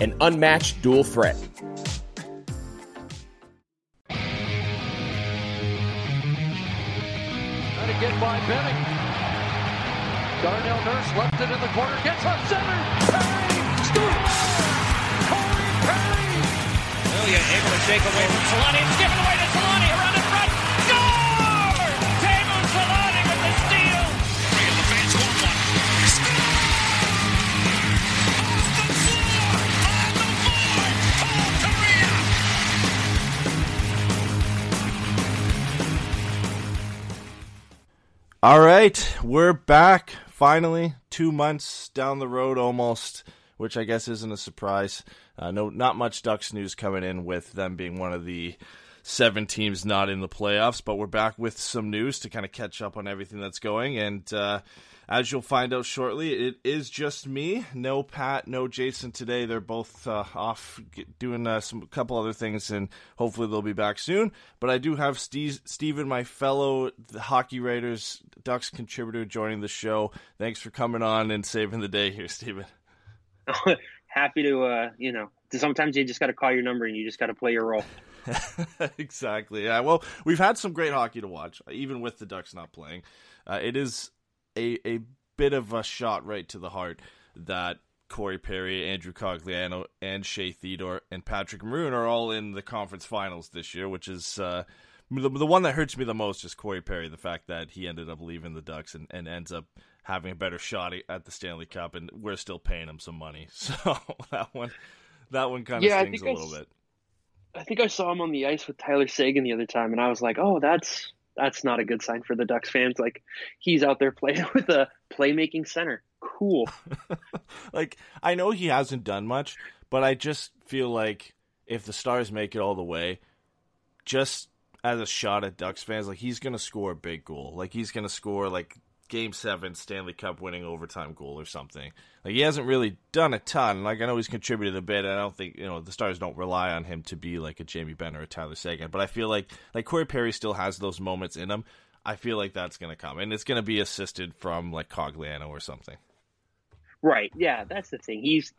an unmatched dual threat. Trying to get by Benning. Darnell Nurse left it in the corner, gets up center. Perry scores! Corey Perry! William able to shake away from Solani. It's given away to Solani All right, we're back finally. Two months down the road, almost, which I guess isn't a surprise. Uh, no, not much Ducks news coming in with them being one of the seven teams not in the playoffs, but we're back with some news to kind of catch up on everything that's going. And uh, as you'll find out shortly, it is just me. No Pat, no Jason today. They're both uh, off doing uh, some couple other things, and hopefully they'll be back soon. But I do have Steve, Steven, my fellow Hockey Writers Ducks contributor, joining the show. Thanks for coming on and saving the day here, Steven. Happy to, uh, you know, sometimes you just got to call your number and you just got to play your role. exactly. Yeah. Well, we've had some great hockey to watch, even with the Ducks not playing. Uh, it is a a bit of a shot right to the heart that Corey Perry, Andrew Cogliano, and Shea Theodore and Patrick Maroon are all in the conference finals this year, which is uh, the, the one that hurts me the most is Corey Perry. The fact that he ended up leaving the Ducks and, and ends up having a better shot at the Stanley Cup, and we're still paying him some money. So that one, that one kind of Yeah, stings a think I little bit. I think I saw him on the ice with Tyler Seguin the other time, and I was like, oh, that's that's not a good sign for the Ducks fans. Like he's out there playing with a playmaking center. Cool. like I know he hasn't done much, but I just feel like if the Stars make it all the way, just as a shot at Ducks fans, like he's gonna score a big goal. Like he's gonna score like game seven Stanley Cup winning overtime goal or something. Like he hasn't really done a ton. Like I know he's contributed a bit. I don't think you know the Stars don't rely on him to be like a Jamie Benn or a Tyler Seguin. But I feel like like Corey Perry still has those moments in him. I feel like that's gonna come, and it's gonna be assisted from like Cogliano or something. Right. Yeah, that's the thing. He's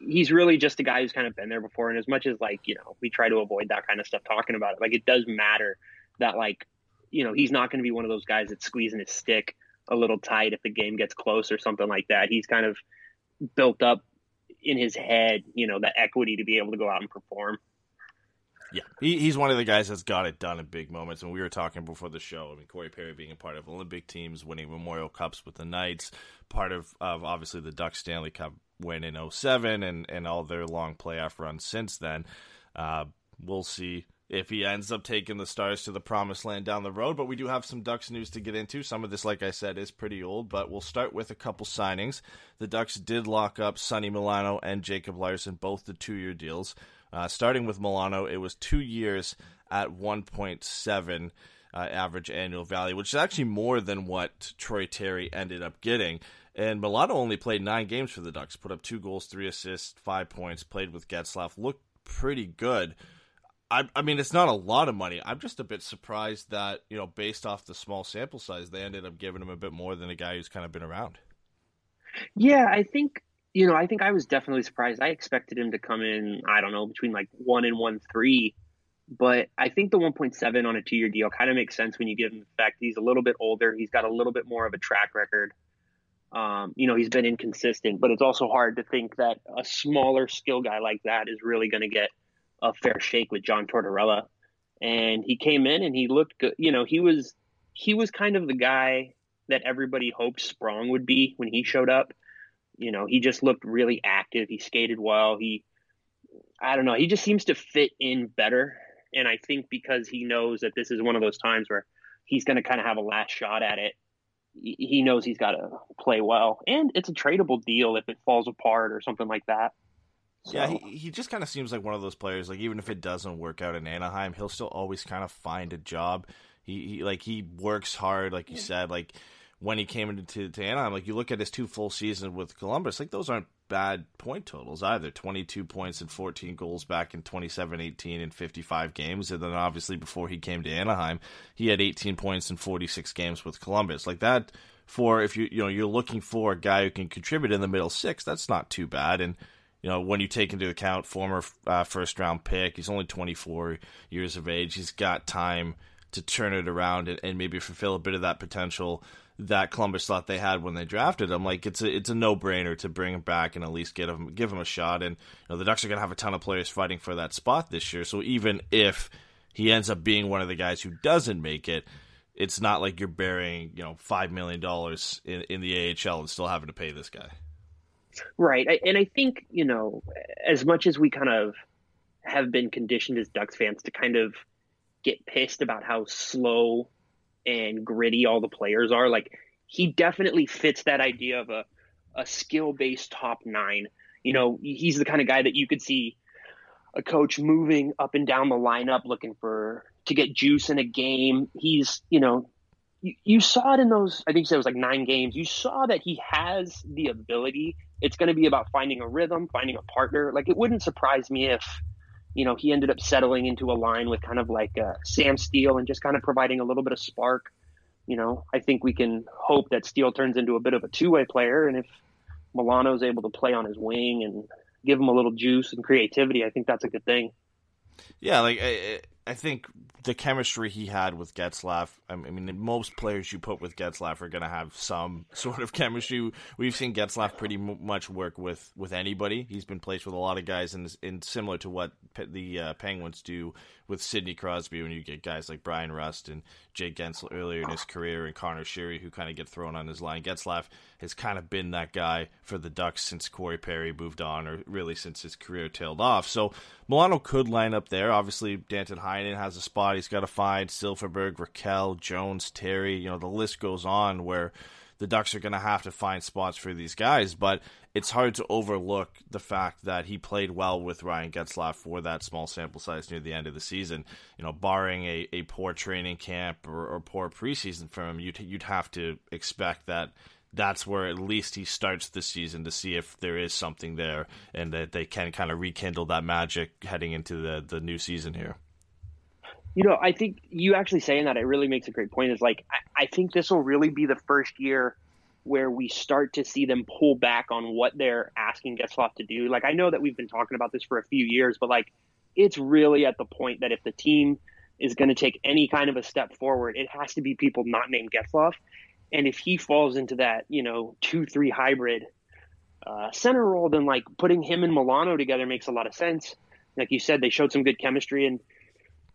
he's really just a guy who's kind of been there before. And as much as like, you know, we try to avoid that kind of stuff talking about it, like it does matter that like, you know, he's not going to be one of those guys that's squeezing his stick a little tight if the game gets close or something like that. He's kind of built up in his head, you know, the equity to be able to go out and perform. Yeah, he, he's one of the guys that's got it done in big moments. And we were talking before the show. I mean, Corey Perry being a part of Olympic teams, winning Memorial Cups with the Knights, part of, of obviously the Ducks Stanley Cup win in 07 and, and all their long playoff runs since then. Uh, we'll see if he ends up taking the Stars to the promised land down the road. But we do have some Ducks news to get into. Some of this, like I said, is pretty old, but we'll start with a couple signings. The Ducks did lock up Sonny Milano and Jacob Larsson, both the two year deals. Uh, starting with Milano, it was two years at 1.7 uh, average annual value, which is actually more than what Troy Terry ended up getting. And Milano only played nine games for the Ducks, put up two goals, three assists, five points, played with Getzlaf, looked pretty good. I, I mean, it's not a lot of money. I'm just a bit surprised that you know, based off the small sample size, they ended up giving him a bit more than a guy who's kind of been around. Yeah, I think you know, I think I was definitely surprised. I expected him to come in, I don't know, between like one and one three, but I think the 1.7 on a two year deal kind of makes sense when you give him the fact he's a little bit older. He's got a little bit more of a track record. Um, you know, he's been inconsistent, but it's also hard to think that a smaller skill guy like that is really going to get a fair shake with John Tortorella. And he came in and he looked good. You know, he was he was kind of the guy that everybody hoped Sprong would be when he showed up. You know, he just looked really active. He skated well. He, I don't know, he just seems to fit in better. And I think because he knows that this is one of those times where he's going to kind of have a last shot at it, he knows he's got to play well. And it's a tradable deal if it falls apart or something like that. So. Yeah, he, he just kind of seems like one of those players. Like even if it doesn't work out in Anaheim, he'll still always kind of find a job. He, he like he works hard, like you said. Like when he came into to Anaheim, like you look at his two full seasons with Columbus, like those aren't bad point totals either. 22 points and 14 goals back in 27-18 in 55 games, and then obviously before he came to Anaheim, he had 18 points in 46 games with Columbus. Like that for if you you know you're looking for a guy who can contribute in the middle six, that's not too bad. And you know, when you take into account former uh, first round pick, he's only 24 years of age. He's got time to turn it around and, and, maybe fulfill a bit of that potential that Columbus thought they had when they drafted him. Like it's a it's a no brainer to bring him back and at least get him give him a shot. And you know, the Ducks are going to have a ton of players fighting for that spot this year. So even if he ends up being one of the guys who doesn't make it, it's not like you're burying you know five million dollars in in the AHL and still having to pay this guy. Right. And I think, you know, as much as we kind of have been conditioned as Ducks fans to kind of get pissed about how slow and gritty all the players are, like he definitely fits that idea of a, a skill based top nine. You know, he's the kind of guy that you could see a coach moving up and down the lineup looking for to get juice in a game. He's, you know, you, you saw it in those, I think it was like nine games. You saw that he has the ability it's going to be about finding a rhythm, finding a partner. Like it wouldn't surprise me if, you know, he ended up settling into a line with kind of like uh, Sam Steel and just kind of providing a little bit of spark. You know, I think we can hope that Steel turns into a bit of a two way player. And if Milano's able to play on his wing and give him a little juice and creativity, I think that's a good thing. Yeah, like I think the chemistry he had with Getzlaf. I mean, most players you put with Getzlaf are going to have some sort of chemistry. We've seen Getzlaf pretty much work with, with anybody. He's been placed with a lot of guys, and in similar to what the uh, Penguins do with Sidney Crosby, when you get guys like Bryan Rust and Jake Guentzel earlier in his career, and Conor Sheary who kind of get thrown on his line. Getzlaf has kind of been that guy for the Ducks since Corey Perry moved on, or really since his career tailed off. So Milano could line up there. Obviously, Danton Heinen has a spot he's got to find. Silfverberg, Rakell, Jones, Terry. You know, the list goes on where the Ducks are going to have to find spots for these guys. But it's hard to overlook the fact that he played well with Ryan Getzlaf for that small sample size near the end of the season. You know, barring a, a poor training camp or, or poor preseason from him, you'd, you'd have to expect that that's where at least he starts the season to see if there is something there and that they can kind of rekindle that magic heading into the, the new season here. You know, I think you actually saying that it really makes a great point. Is like I, I think this will really be the first year where we start to see them pull back on what they're asking Getzlaf to do. Like I know that we've been talking about this for a few years, but like it's really at the point that if the team is going to take any kind of a step forward, it has to be people not named Getzlaf. And if he falls into that, you know, two three hybrid uh, center role, then like putting him and Milano together makes a lot of sense. Like you said, they showed some good chemistry, and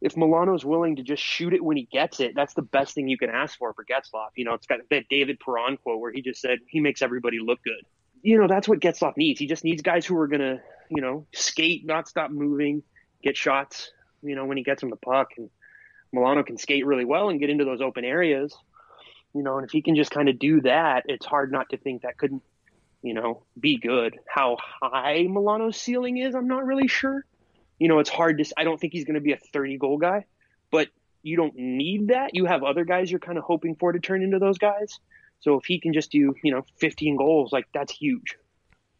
if Milano's willing to just shoot it when he gets it, that's the best thing you can ask for for Getzlaf. You know, it's got that David Perron quote where he just said he makes everybody look good. You know, that's what Getzlaf needs. He just needs guys who are gonna, you know, skate, not stop moving, get shots. You know, when he gets him the puck, and Milano can skate really well and get into those open areas you know, and if he can just kind of do that, it's hard not to think that couldn't, you know, be good. How high Milano's ceiling is, I'm not really sure. You know, it's hard to. I don't think he's going to be a 30 goal guy, but you don't need that. You have other guys you're kind of hoping for to turn into those guys. So if he can just do, you know, 15 goals, like that's huge.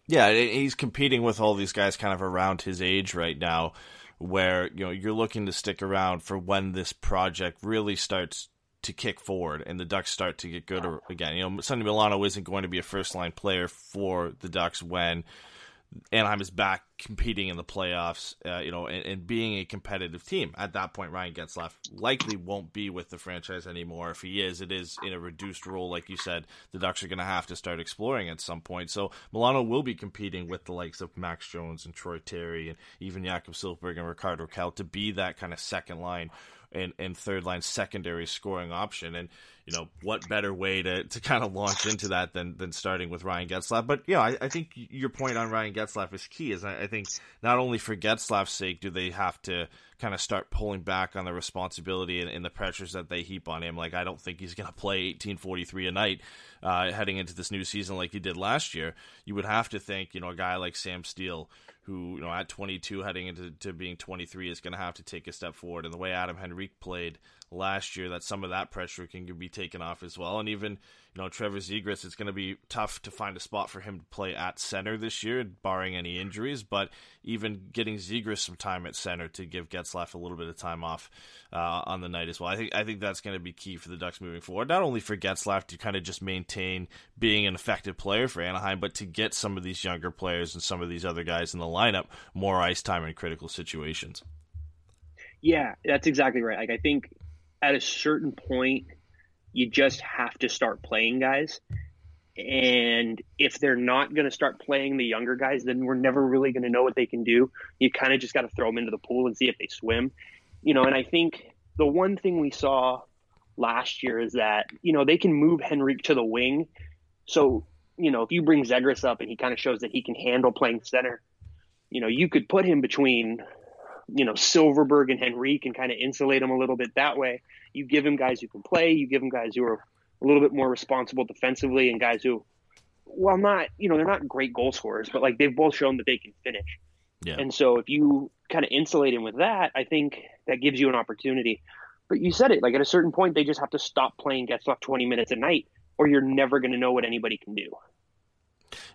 Yeah, he's competing with all these guys kind of around his age right now where you know you're looking to stick around for when this project really starts to kick forward and the Ducks start to get good again. You know, Sonny Milano isn't going to be a first line player for the Ducks when Anaheim is back competing in the playoffs, uh, you know, and, and, being a competitive team. At that point, Ryan Getzlaf likely won't be with the franchise anymore. If he is, it is in a reduced role, like you said. The Ducks are going to have to start exploring at some point. So Milano will be competing with the likes of Max Jones and Troy Terry and even Jakob Silfverberg and Rickard Rakell to be that kind of second line and, and third line secondary scoring option. And you know, what better way to, to kind of launch into that than, than starting with Ryan Getzlaf? But, yeah, I, I think your point on Ryan Getzlaf is key. Is I, I think not only for Getzlaf's sake do they have to kind of start pulling back on the responsibility and, and the pressures that they heap on him. Like, I don't think he's going to play 1843 a night uh, heading into this new season like he did last year. You would have to think, you know, a guy like Sam Steel – who you know at 22 heading into to being 23 is going to have to take a step forward. And the way Adam Henrique played last year that some of that pressure can be taken off as well. And even know Trevor Zegras it's going to be tough to find a spot for him to play at center this year barring any injuries but even getting Zegras some time at center to give Getzlaf a little bit of time off uh, on the night as well I think I think that's going to be key for the Ducks moving forward not only for Getzlaf to kind of just maintain being an effective player for Anaheim but to get some of these younger players and some of these other guys in the lineup more ice time in critical situations. Yeah, that's exactly right. Like I think at a certain point you just have to start playing guys. And if they're not going to start playing the younger guys, then we're never really going to know what they can do. You kind of just got to throw them into the pool and see if they swim. You know, and I think the one thing we saw last year is that, you know, they can move Henrique to the wing. So, you know, if you bring Zegras up and he kind of shows that he can handle playing center, you know, you could put him between, you know, Silfverberg and Henrique and kind of insulate him a little bit that way. You give him guys who can play, you give him guys who are a little bit more responsible defensively and guys who, well, not, you know, they're not great goal scorers, but like they've both shown that they can finish. Yeah. And so if you kind of insulate him with that, I think that gives you an opportunity. But you said it, like at a certain point, they just have to stop playing Getzlaf 20 minutes a night or you're never going to know what anybody can do.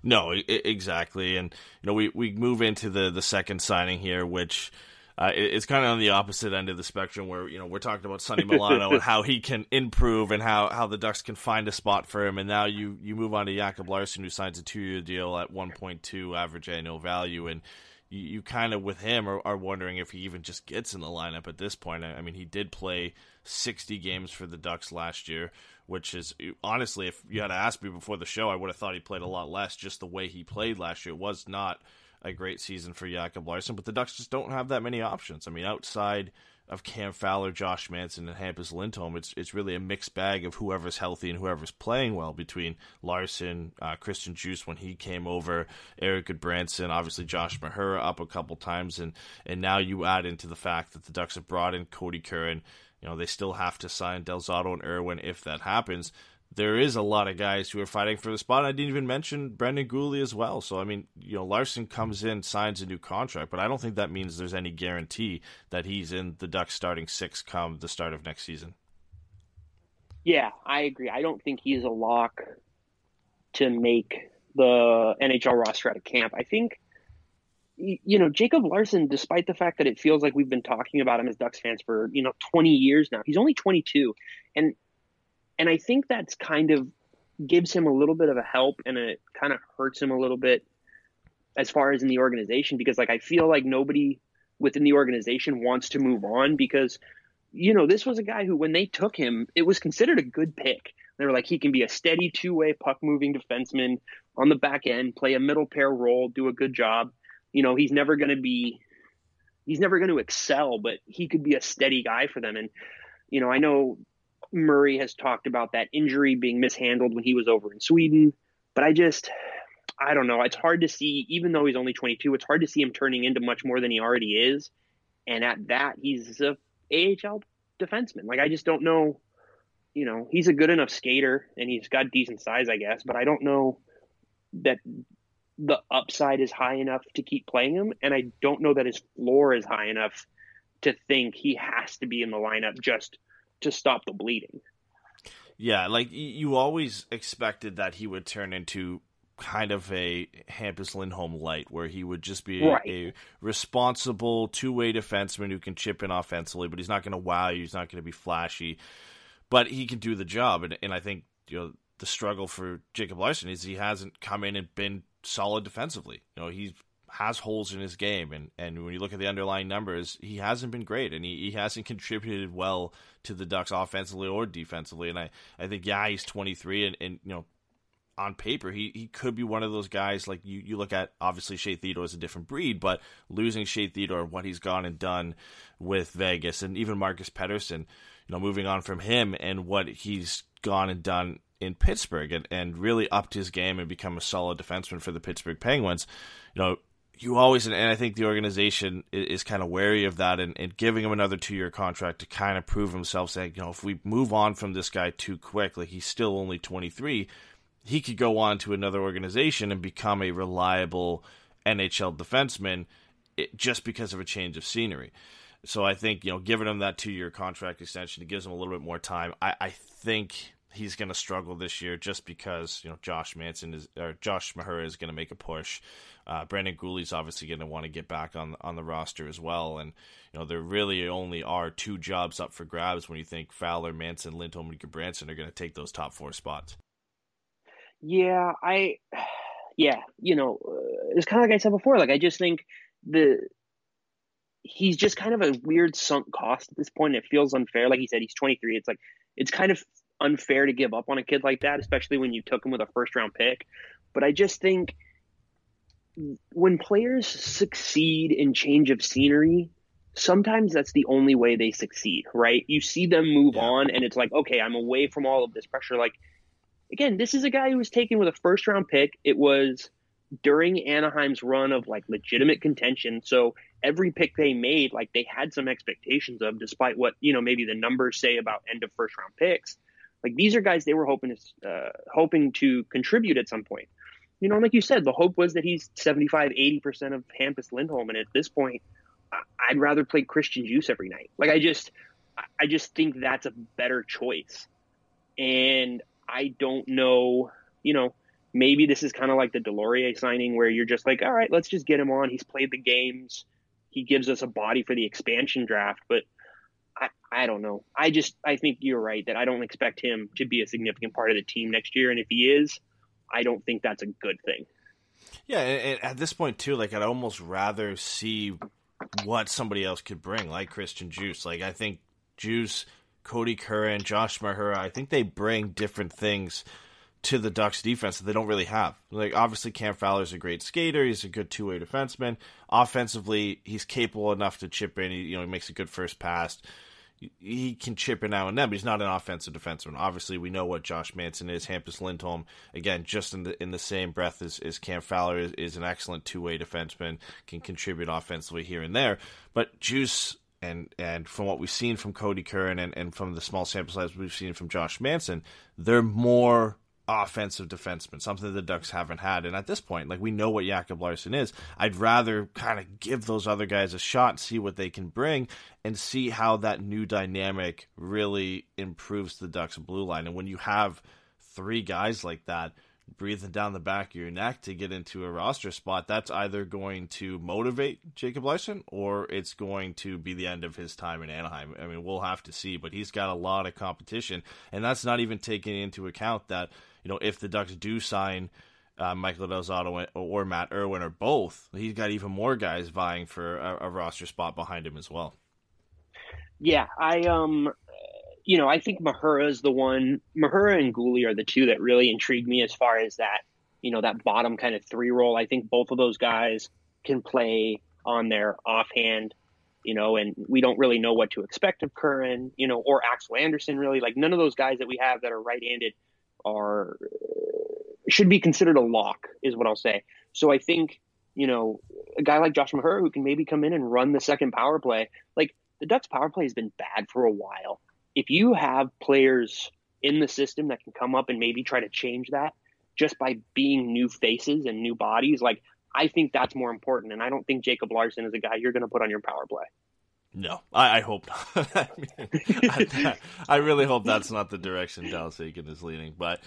No, exactly, and you know we, we move into the the second signing here, which uh, it's kind of on the opposite end of the spectrum, where you know we're talking about Sonny Milano and how he can improve and how, how the Ducks can find a spot for him, and now you you move on to Jacob Larsson who signs a two year deal at one point two average annual value, and you, you kind of with him are, are, wondering if he even just gets in the lineup at this point. I, I mean, he did play sixty games for the Ducks last year which is honestly, if you had asked me before the show, I would have thought he played a lot less. Just the way he played last year was not a great season for Jacob Larsson, but the Ducks just don't have that many options. I mean, outside of Cam Fowler, Josh Manson, and Hampus Lindholm, it's it's really a mixed bag of whoever's healthy and whoever's playing well between Larsson, uh, Christian Djoos when he came over, Erik Gudbranson, obviously Josh Mahura up a couple times, and and now you add into the fact that the Ducks have brought in Kodie Curran you know, they still have to sign Del Zotto and Irwin if that happens. There is a lot of guys who are fighting for the spot. I didn't even mention Brendan Guhle as well. So I mean, you know, Larsson comes in, signs a new contract, but I don't think that means there's any guarantee that he's in the Ducks starting six come the start of next season. Yeah, I agree. I don't think he's a lock to make the NHL roster at a camp. I think you know, Jacob Larsson, despite the fact that it feels like we've been talking about him as Ducks fans for, you know, 20 years now, he's only 22. And, and I think that's kind of gives him a little bit of a help and it kind of hurts him a little bit as far as in the organization because like I feel like nobody within the organization wants to move on because you know this was a guy who when they took him it was considered a good pick they were like he can be a steady two-way puck moving defenseman on the back end play a middle pair role do a good job you know, he's never going to be, he's never going to excel, but he could be a steady guy for them. And, you know, I know Murray has talked about that injury being mishandled when he was over in Sweden, but I just, I don't know. It's hard to see, even though he's only 22, it's hard to see him turning into much more than he already is. And at that, he's a AHL defenseman. Like, I just don't know. You know, he's a good enough skater and he's got decent size, I guess, but I don't know that the upside is high enough to keep playing him, and I don't know that his floor is high enough to think he has to be in the lineup just to stop the bleeding. Yeah, like you always expected that he would turn into kind of a Hampus Lindholm light, where he would just be Right. a, a responsible two way defenseman who can chip in offensively, but he's not going to wow you. He's not going to be flashy, but he can do the job. And, and I think you know the struggle for Jacob Larsson is he hasn't come in and been solid defensively. You know he has holes in his game, and, and when you look at the underlying numbers, he hasn't been great, and he, he hasn't contributed well to the Ducks offensively or defensively. And I, I think yeah, he's 23, and, and you know on paper, he, he could be one of those guys like you, you look at obviously Shea Theodore is a different breed, but losing Shea Theodore, what he's gone and done with Vegas and even Marcus Pettersson, you know, moving on from him and what he's gone and done in Pittsburgh and, and really upped his game and become a solid defenseman for the Pittsburgh Penguins, you know, you always and I think the organization is, is kind of wary of that and, and giving him another two year contract to kind of prove himself, saying, you know, if we move on from this guy too quick, like he's still only twenty three, he could go on to another organization and become a reliable NHL defenseman it, just because of a change of scenery. So I think you know, giving him that two year contract extension, it gives him a little bit more time. I, I think he's going to struggle this year just because you know Josh Manson is or Josh Mahura is going to make a push. Uh, Brendan Guhle's obviously going to want to get back on on the roster as well, and you know there really only are two jobs up for grabs when you think Fowler, Manson, Lindholm, and Gudbranson are going to take those top four spots. Yeah, I, yeah, you know, uh, it's kind of like I said before. Like I just think the he's just kind of a weird sunk cost at this point. It feels unfair. Like he said, he's 23. It's like it's kind of unfair to give up on a kid like that, especially when you took him with a first round pick. But I just think when players succeed in change of scenery, sometimes that's the only way they succeed, right? You see them move Yeah. on, and it's like, okay, I'm away from all of this pressure. Like, again, this is a guy who was taken with a first round pick. It was during Anaheim's run of like legitimate contention. So every pick they made, like they had some expectations of, despite what you know maybe the numbers say about end of first round picks. Like these are guys they were hoping to uh, hoping to contribute at some point. You know, like you said, the hope was that he's 75, 80% of Hampus Lindholm. And at this point, I'd rather play Christian Djoos every night. Like I just, I just think that's a better choice. And I don't know, you know, maybe this is kind of like the Deslauriers signing where you're just like, all right, let's just get him on. He's played the games. He gives us a body for the expansion draft. But I, I don't know. I just, I think you're right that I don't expect him to be a significant part of the team next year. And if he is, I don't think that's a good thing. Yeah, and, at this point too, like I'd almost rather see what somebody else could bring, like Christian Djoos. Like I think Djoos, Kodie Curran, Josh Mahura, I think they bring different things to the Ducks defense that they don't really have. Like obviously Cam Fowler's a great skater, he's a good two way defenseman. Offensively, he's capable enough to chip in. He, you know, he makes a good first pass. He can chip in now and then, but he's not an offensive defenseman. Obviously, we know what Josh Manson is. Hampus Lindholm, again, just in the in the same breath as, as Cam Fowler, is, is an excellent two way defenseman, can contribute offensively here and there. But Djoos and and from what we've seen from Kodie Curran and, and from the small sample size we've seen from Josh Manson, they're more offensive defenseman, something the Ducks haven't had. And at this point, like we know what Jacob Larsson is. I'd rather kind of give those other guys a shot, see what they can bring, and see how that new dynamic really improves the Ducks blue line. And when you have three guys like that breathing down the back of your neck to get into a roster spot, that's either going to motivate Jacob Larsson or it's going to be the end of his time in Anaheim. I mean, we'll have to see, but he's got a lot of competition, and that's not even taking into account that you know if the Ducks do sign. Uh, Michael Del Zotto or Matt Irwin or both, he's got even more guys vying for a, a roster spot behind him as well. Yeah, I um, you know, I think Mahura is the one. Mahura and Guhle are the two that really intrigue me as far as that, you know, that bottom kind of three role. I think both of those guys can play on their offhand, you know, and we don't really know what to expect of Curran, you know, or Axel Andersson. Really, like none of those guys that we have that are right-handed are should be considered a lock, is what I'll say. So I think, you know, a guy like Josh Mahura who can maybe come in and run the second power play, like the Ducks power play has been bad for a while. If you have players in the system that can come up and maybe try to change that just by being new faces and new bodies, like I think that's more important. And I don't think Jacob Larsson is a guy you're going to put on your power play. No, I, I hope not. I, mean, I, I really hope that's not the direction Dallas Eakins is leading. But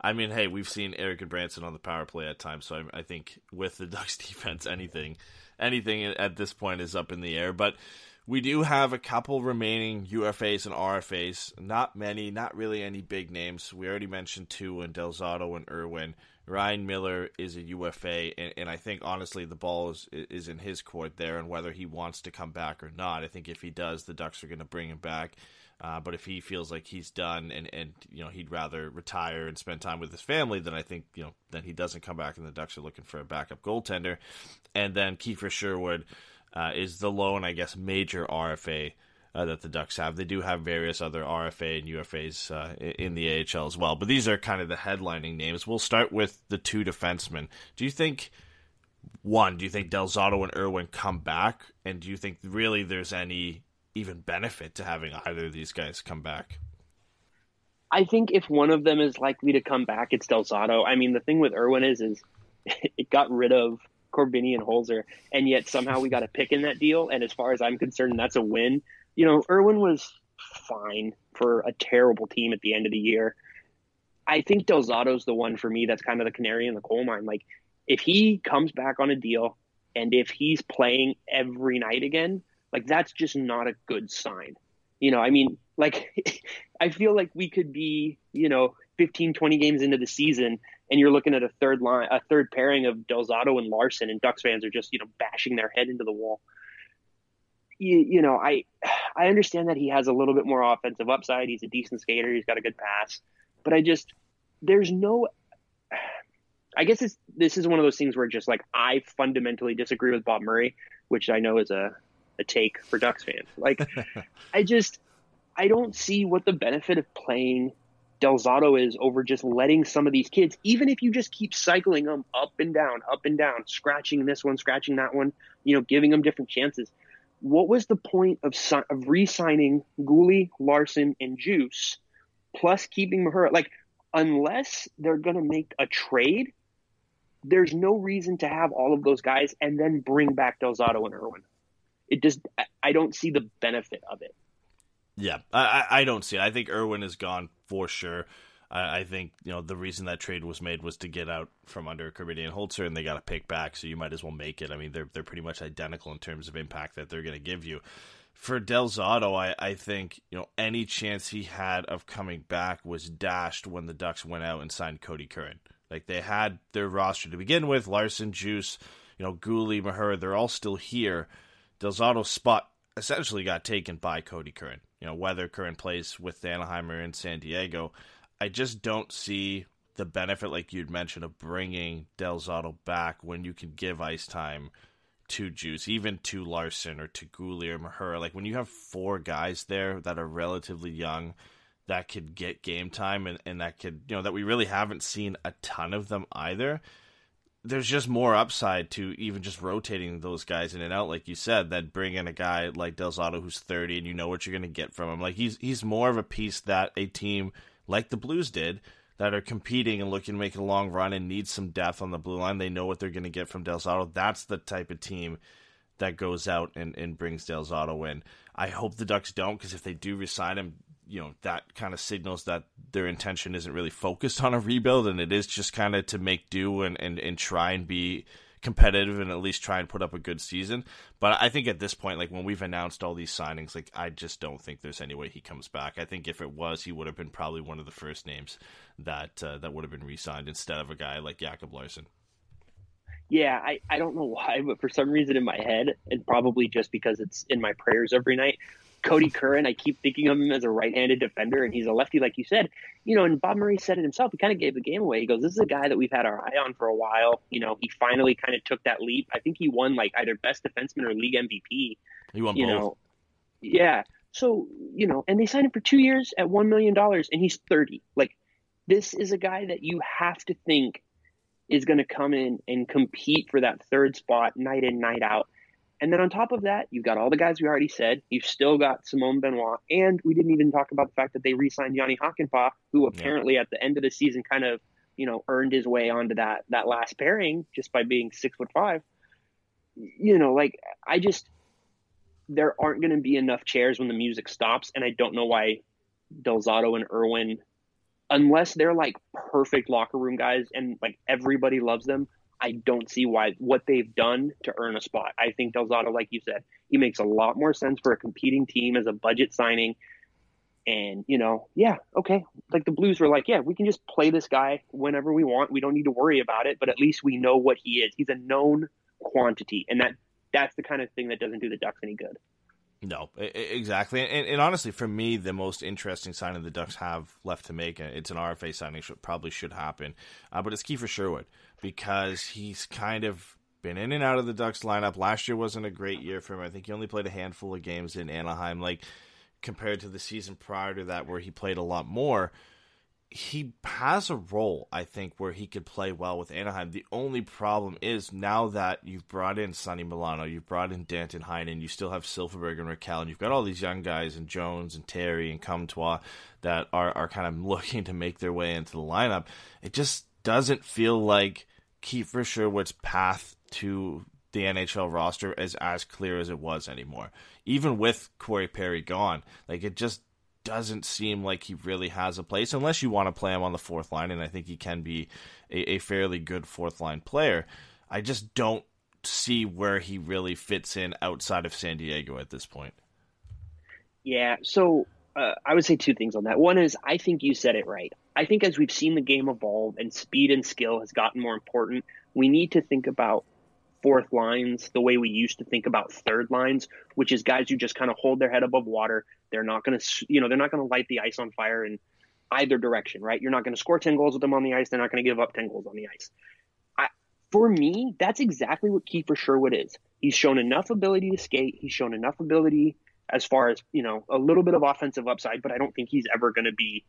I mean, hey, we've seen Erik Gudbranson on the power play at times, so I, I think with the Ducks defense, anything, anything at this point is up in the air. But we do have a couple remaining UFAs and RFAs. Not many, not really any big names. We already mentioned two in Del Zotto and Irwin. Ryan Miller is a UFA, and, and I think honestly the ball is is in his court there, and whether he wants to come back or not. I think if he does, the Ducks are going to bring him back. Uh, but if he feels like he's done and, and you know he'd rather retire and spend time with his family, then I think you know then he doesn't come back, and the Ducks are looking for a backup goaltender. And then Kiefer Sherwood uh, is the lone, I guess, major RFA uh, that the Ducks have. They do have various other RFA and UFAs uh, in the AHL as well, but these are kind of the headlining names. We'll start with the two defensemen. Do you think? One, do you think Del Zotto and Irwin come back? And do you think really there's any even benefit to having either of these guys come back? I think if one of them is likely to come back, it's Del Zotto. I mean, the thing with Irwin is, is it got rid of Korbinian and Holzer, and yet somehow we got a pick in that deal. And as far as I'm concerned, that's a win. You know, Irwin was fine for a terrible team at the end of the year. I think Del Zotto's the one for me that's kind of the canary in the coal mine. Like, if he comes back on a deal and if he's playing every night again, like that's just not a good sign. You know, I mean, like I feel like we could be, you know, 15, 20 games into the season and you're looking at a third line, a third pairing of Del Zotto and Larsson, and Ducks fans are just, you know, bashing their head into the wall. You, you know, I, I understand that he has a little bit more offensive upside. He's a decent skater. He's got a good pass, but I just, there's no, I guess it's, this is one of those things where just like I fundamentally disagree with Bob Murray, which I know is a, a take for Ducks fans. Like, I just I don't see what the benefit of playing Del Zotto is over just letting some of these kids, even if you just keep cycling them up and down, up and down, scratching this one, scratching that one, you know, giving them different chances. What was the point of of re-signing Guhle, Larsson, and Djoos, plus keeping Mahura? Like, unless they're going to make a trade, there's no reason to have all of those guys and then bring back Del Zotto and Irwin it just I don't see the benefit of it. Yeah, I, I don't see it. I think Irwin is gone for sure. I, I think you know the reason that trade was made was to get out from under Korbinian and Holzer, and they got a pick back. So you might as well make it. I mean, they're they're pretty much identical in terms of impact that they're going to give you. For Del Zotto, I, I think you know any chance he had of coming back was dashed when the Ducks went out and signed Kodie Curran. Like they had their roster to begin with, Larsson, Djoos, you know, Guhle, Mahura, they're all still here Del Zotto's spot essentially got taken by Kodie Curran. You know, whether Curran plays with Anaheim or in San Diego, I just don't see the benefit, like you'd mentioned, of bringing Del Zotto back when you can give ice time to Djoos, even to Larsson or to Guhle or Mahura. Like when you have four guys there that are relatively young that could get game time and, and that could, you know, that we really haven't seen a ton of them either there's just more upside to even just rotating those guys in and out, like you said, than bringing a guy like Del Zotto who's 30 and you know what you're going to get from him. Like he's he's more of a piece that a team like the Blues did that are competing and looking to make a long run and need some depth on the blue line. They know what they're going to get from Del Zotto. That's the type of team that goes out and, and brings Del Zotto in. I hope the Ducks don't because if they do resign him, you know that kind of signals that their intention isn't really focused on a rebuild and it is just kind of to make do and, and, and try and be competitive and at least try and put up a good season. But I think at this point, like when we've announced all these signings, like I just don't think there's any way he comes back. I think if it was, he would have been probably one of the first names that uh, that would have been re-signed instead of a guy like Jacob Larsson. Yeah, I, I don't know why, but for some reason in my head, and probably just because it's in my prayers every night, Kodie Curran, I keep thinking of him as a right-handed defender, and he's a lefty, like you said. You know, and Bob Murray said it himself. He kind of gave the game away. He goes, "This is a guy that we've had our eye on for a while." You know, he finally kind of took that leap. I think he won like either best defenseman or league MVP. He won you both. Know, yeah. So you know, and they signed him for two years at one million dollars, and he's thirty. Like, this is a guy that you have to think is going to come in and compete for that third spot night in, night out. And then on top of that, you've got all the guys we already said. You've still got Simon Benoit, and we didn't even talk about the fact that they re-signed Jani Hakanpää, who apparently yeah. at the end of the season kind of, you know, earned his way onto that that last pairing just by being six foot five. You know, like I just there aren't going to be enough chairs when the music stops, and I don't know why Del Zotto and Irwin unless they're like perfect locker room guys and like everybody loves them, I don't see why what they've done to earn a spot. I think Del Zotto, like you said, he makes a lot more sense for a competing team as a budget signing. And, you know, yeah, okay. Like the Blues were like, yeah, we can just play this guy whenever we want. We don't need to worry about it, but at least we know what he is. He's a known quantity. And that that's the kind of thing that doesn't do the Ducks any good. No, exactly. And, and, honestly, for me, the most interesting signing the Ducks have left to make, it's an RFA signing, should, probably should happen, uh, but it's Kiefer Sherwood because he's kind of been in and out of the Ducks lineup. Last year wasn't a great year for him. I think he only played a handful of games in Anaheim, like compared to the season prior to that where he played a lot more he has a role, I think, where he could play well with Anaheim. The only problem is now that you've brought in Sonny Milano, you've brought in Danton Heinen, you still have Silfverberg and Rakell, and you've got all these young guys and Jones and Terry and Comtois that are, are kind of looking to make their way into the lineup. It just doesn't feel like Kiefer Sherwood's path to the NHL roster is as clear as it was anymore. Even with Corey Perry gone, like it just doesn't seem like he really has a place unless you want to play him on the fourth line, and I think he can be a, a fairly good fourth line player. I just don't see where he really fits in outside of San Diego at this point. Yeah, so uh, I would say two things on that. One is I think you said it right. I think as we've seen the game evolve and speed and skill has gotten more important, we need to think about fourth lines the way we used to think about third lines, which is guys who just kind of hold their head above water. They're not going to, you know, they're not going to light the ice on fire in either direction, right? You're not going to score 10 goals with them on the ice. They're not going to give up 10 goals on the ice. I, for me, that's exactly what Kiefer Sherwood is. He's shown enough ability to skate. He's shown enough ability as far as, you know, a little bit of offensive upside, but I don't think he's ever going to be.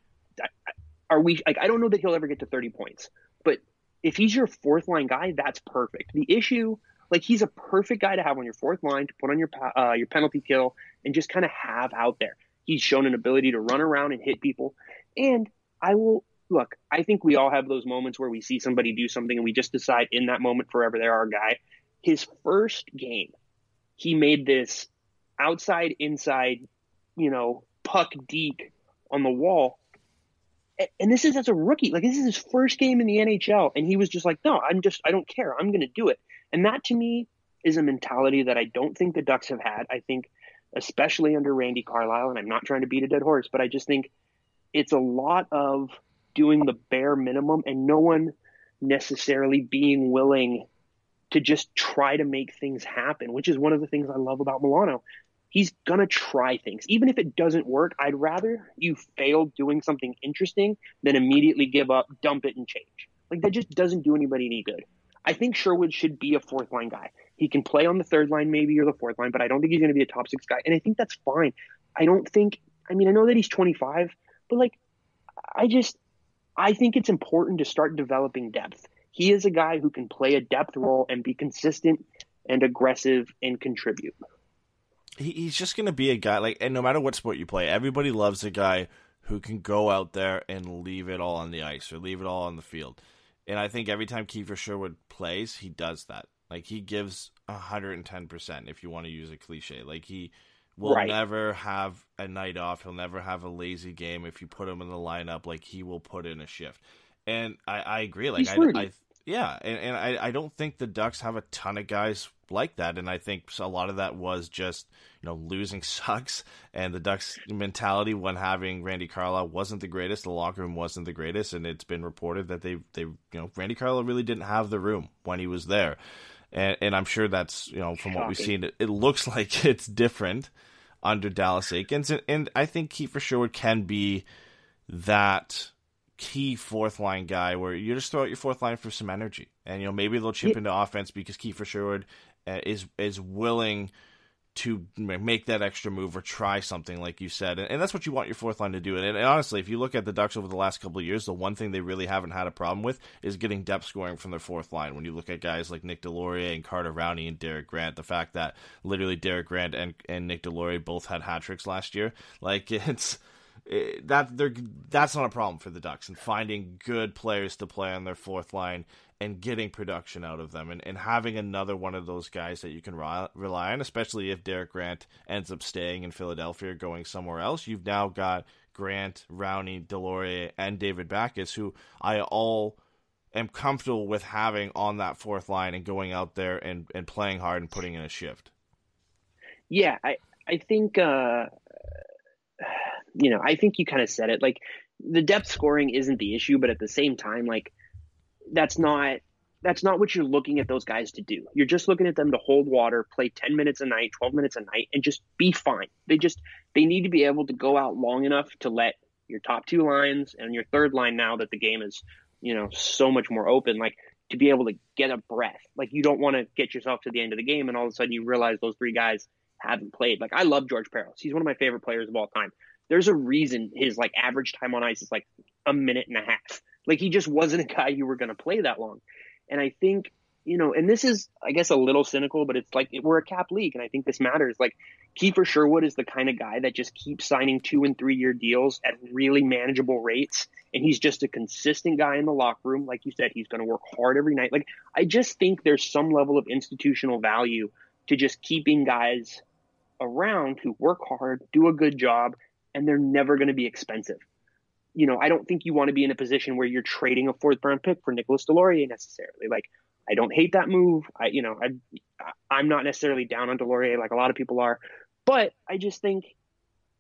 Are we like, I don't know that he'll ever get to 30 points, but if he's your fourth line guy, that's perfect. The issue, like he's a perfect guy to have on your fourth line to put on your uh, your penalty kill and just kind of have out there. He's shown an ability to run around and hit people. And I will look. I think we all have those moments where we see somebody do something and we just decide in that moment forever they're our guy. His first game, he made this outside inside, you know, puck deep on the wall and this is as a rookie. Like this is his first game in the NHL, and he was just like, "No, I'm just, I don't care. I'm going to do it." And that to me is a mentality that I don't think the Ducks have had. I think, especially under Randy Carlyle, and I'm not trying to beat a dead horse, but I just think it's a lot of doing the bare minimum and no one necessarily being willing to just try to make things happen, which is one of the things I love about Milano he's gonna try things. Even if it doesn't work, I'd rather you fail doing something interesting than immediately give up, dump it, and change. Like that just doesn't do anybody any good. I think Sherwood should be a fourth line guy. He can play on the third line, maybe, or the fourth line, but I don't think he's to be a top six guy. And I think that's fine. I don't think, I mean, I know that he's 25, but like, I just, I think it's important to start developing depth. He is a guy who can play a depth role and be consistent and aggressive and contribute he's just going to be a guy like, and no matter what sport you play, everybody loves a guy who can go out there and leave it all on the ice or leave it all on the field. And I think every time Kiefer Sherwood plays, he does that. Like he gives hundred and ten percent, if you want to use a cliche. Like he will right. never have a night off. He'll never have a lazy game. If you put him in the lineup, like he will put in a shift. And I, I agree. Like I, I, yeah, and, and I, I don't think the Ducks have a ton of guys like that, and I think a lot of that was just you know losing sucks, and the Ducks' mentality when having Randy Carlyle wasn't the greatest, the locker room wasn't the greatest, and it's been reported that they they you know Randy Carlyle really didn't have the room when he was there, and and I'm sure that's you know from what we've seen, it, it looks like it's different under Dallas Eakins. and, and I think Kiefer Sherwood can be that key fourth line guy where you just throw out your fourth line for some energy, and you know maybe they'll chip yeah. into offense because Kiefer Sherwood is is willing to make that extra move or try something like you said, and, and that's what you want your fourth line to do. And, and, honestly, if you look at the Ducks over the last couple of years, the one thing they really haven't had a problem with is getting depth scoring from their fourth line. When you look at guys like Nick Deslauriers and Carter Rowney and Derek Grant, the fact that literally Derek Grant and and Nick Deslauriers both had hat tricks last year, like it's Eh, that they're that's not a problem for the Ducks and finding good players to play on their fourth line and getting production out of them and, and having another one of those guys that you can rely on, especially if Derek Grant ends up staying in Philadelphia or going somewhere else. You've now got Grant, Rowney, Deslauriers, and David Backes, who I all am comfortable with having on that fourth line and going out there and, and playing hard and putting in a shift. Yeah, I I think uh, you know I think you kind of said it. Like the depth scoring isn't the issue, but at the same time, like that's not that's not what you're looking at those guys to do. You're just looking at them to hold water, play 10 minutes a night, 12 minutes a night, and just be fine. They just they need to be able to go out long enough to let your top two lines and your third line now that the game is, you know, so much more open, like to be able to get a breath. Like you don't want to get yourself to the end of the game and all of a sudden you realize those three guys haven't played. Like I love George Parros. He's one of my favorite players of all time. There's a reason his like average time on ice is like a minute and a half. Like he just wasn't a guy you were going to play that long. And I think, you know, and this is, I guess, a little cynical, but it's like we're a cap league, and I think this matters. Like Kiefer Sherwood is the kind of guy that just keeps signing two and three year deals at really manageable rates, and he's just a consistent guy in the locker room. Like you said, he's going to work hard every night. Like I just think there's some level of institutional value to just keeping guys around who work hard, do a good job, and they're never going to be expensive you know, I don't think you want to be in a position where you're trading a fourth round pick for Nicolas Deslauriers necessarily. Like, I don't hate that move. I, you know, I, I'm not necessarily down on Deslauriers like a lot of people are, but I just think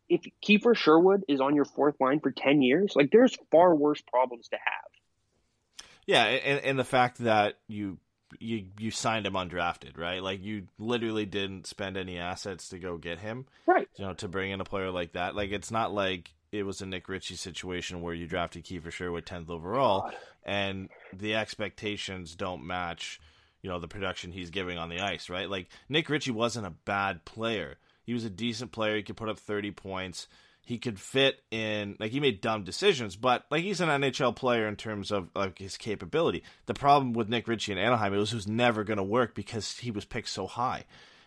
if Kiefer Sherwood is on your fourth line for 10 years, like there's far worse problems to have. Yeah. And, and the fact that you, you, you signed him undrafted, right? Like you literally didn't spend any assets to go get him, right? You know, to bring in a player like that. Like it's not like it was a Nick Ritchie situation where you drafted Kiefer Sherwood 10th overall, God. and the expectations don't match, you know, the production he's giving on the ice, right? Like Nick Ritchie wasn't a bad player. He was a decent player. He could put up 30 points. He could fit in, like he made dumb decisions, but like he's an NHL player in terms of like his capability. The problem with Nick Ritchie in Anaheim, it was, it was never going to work because he was picked so high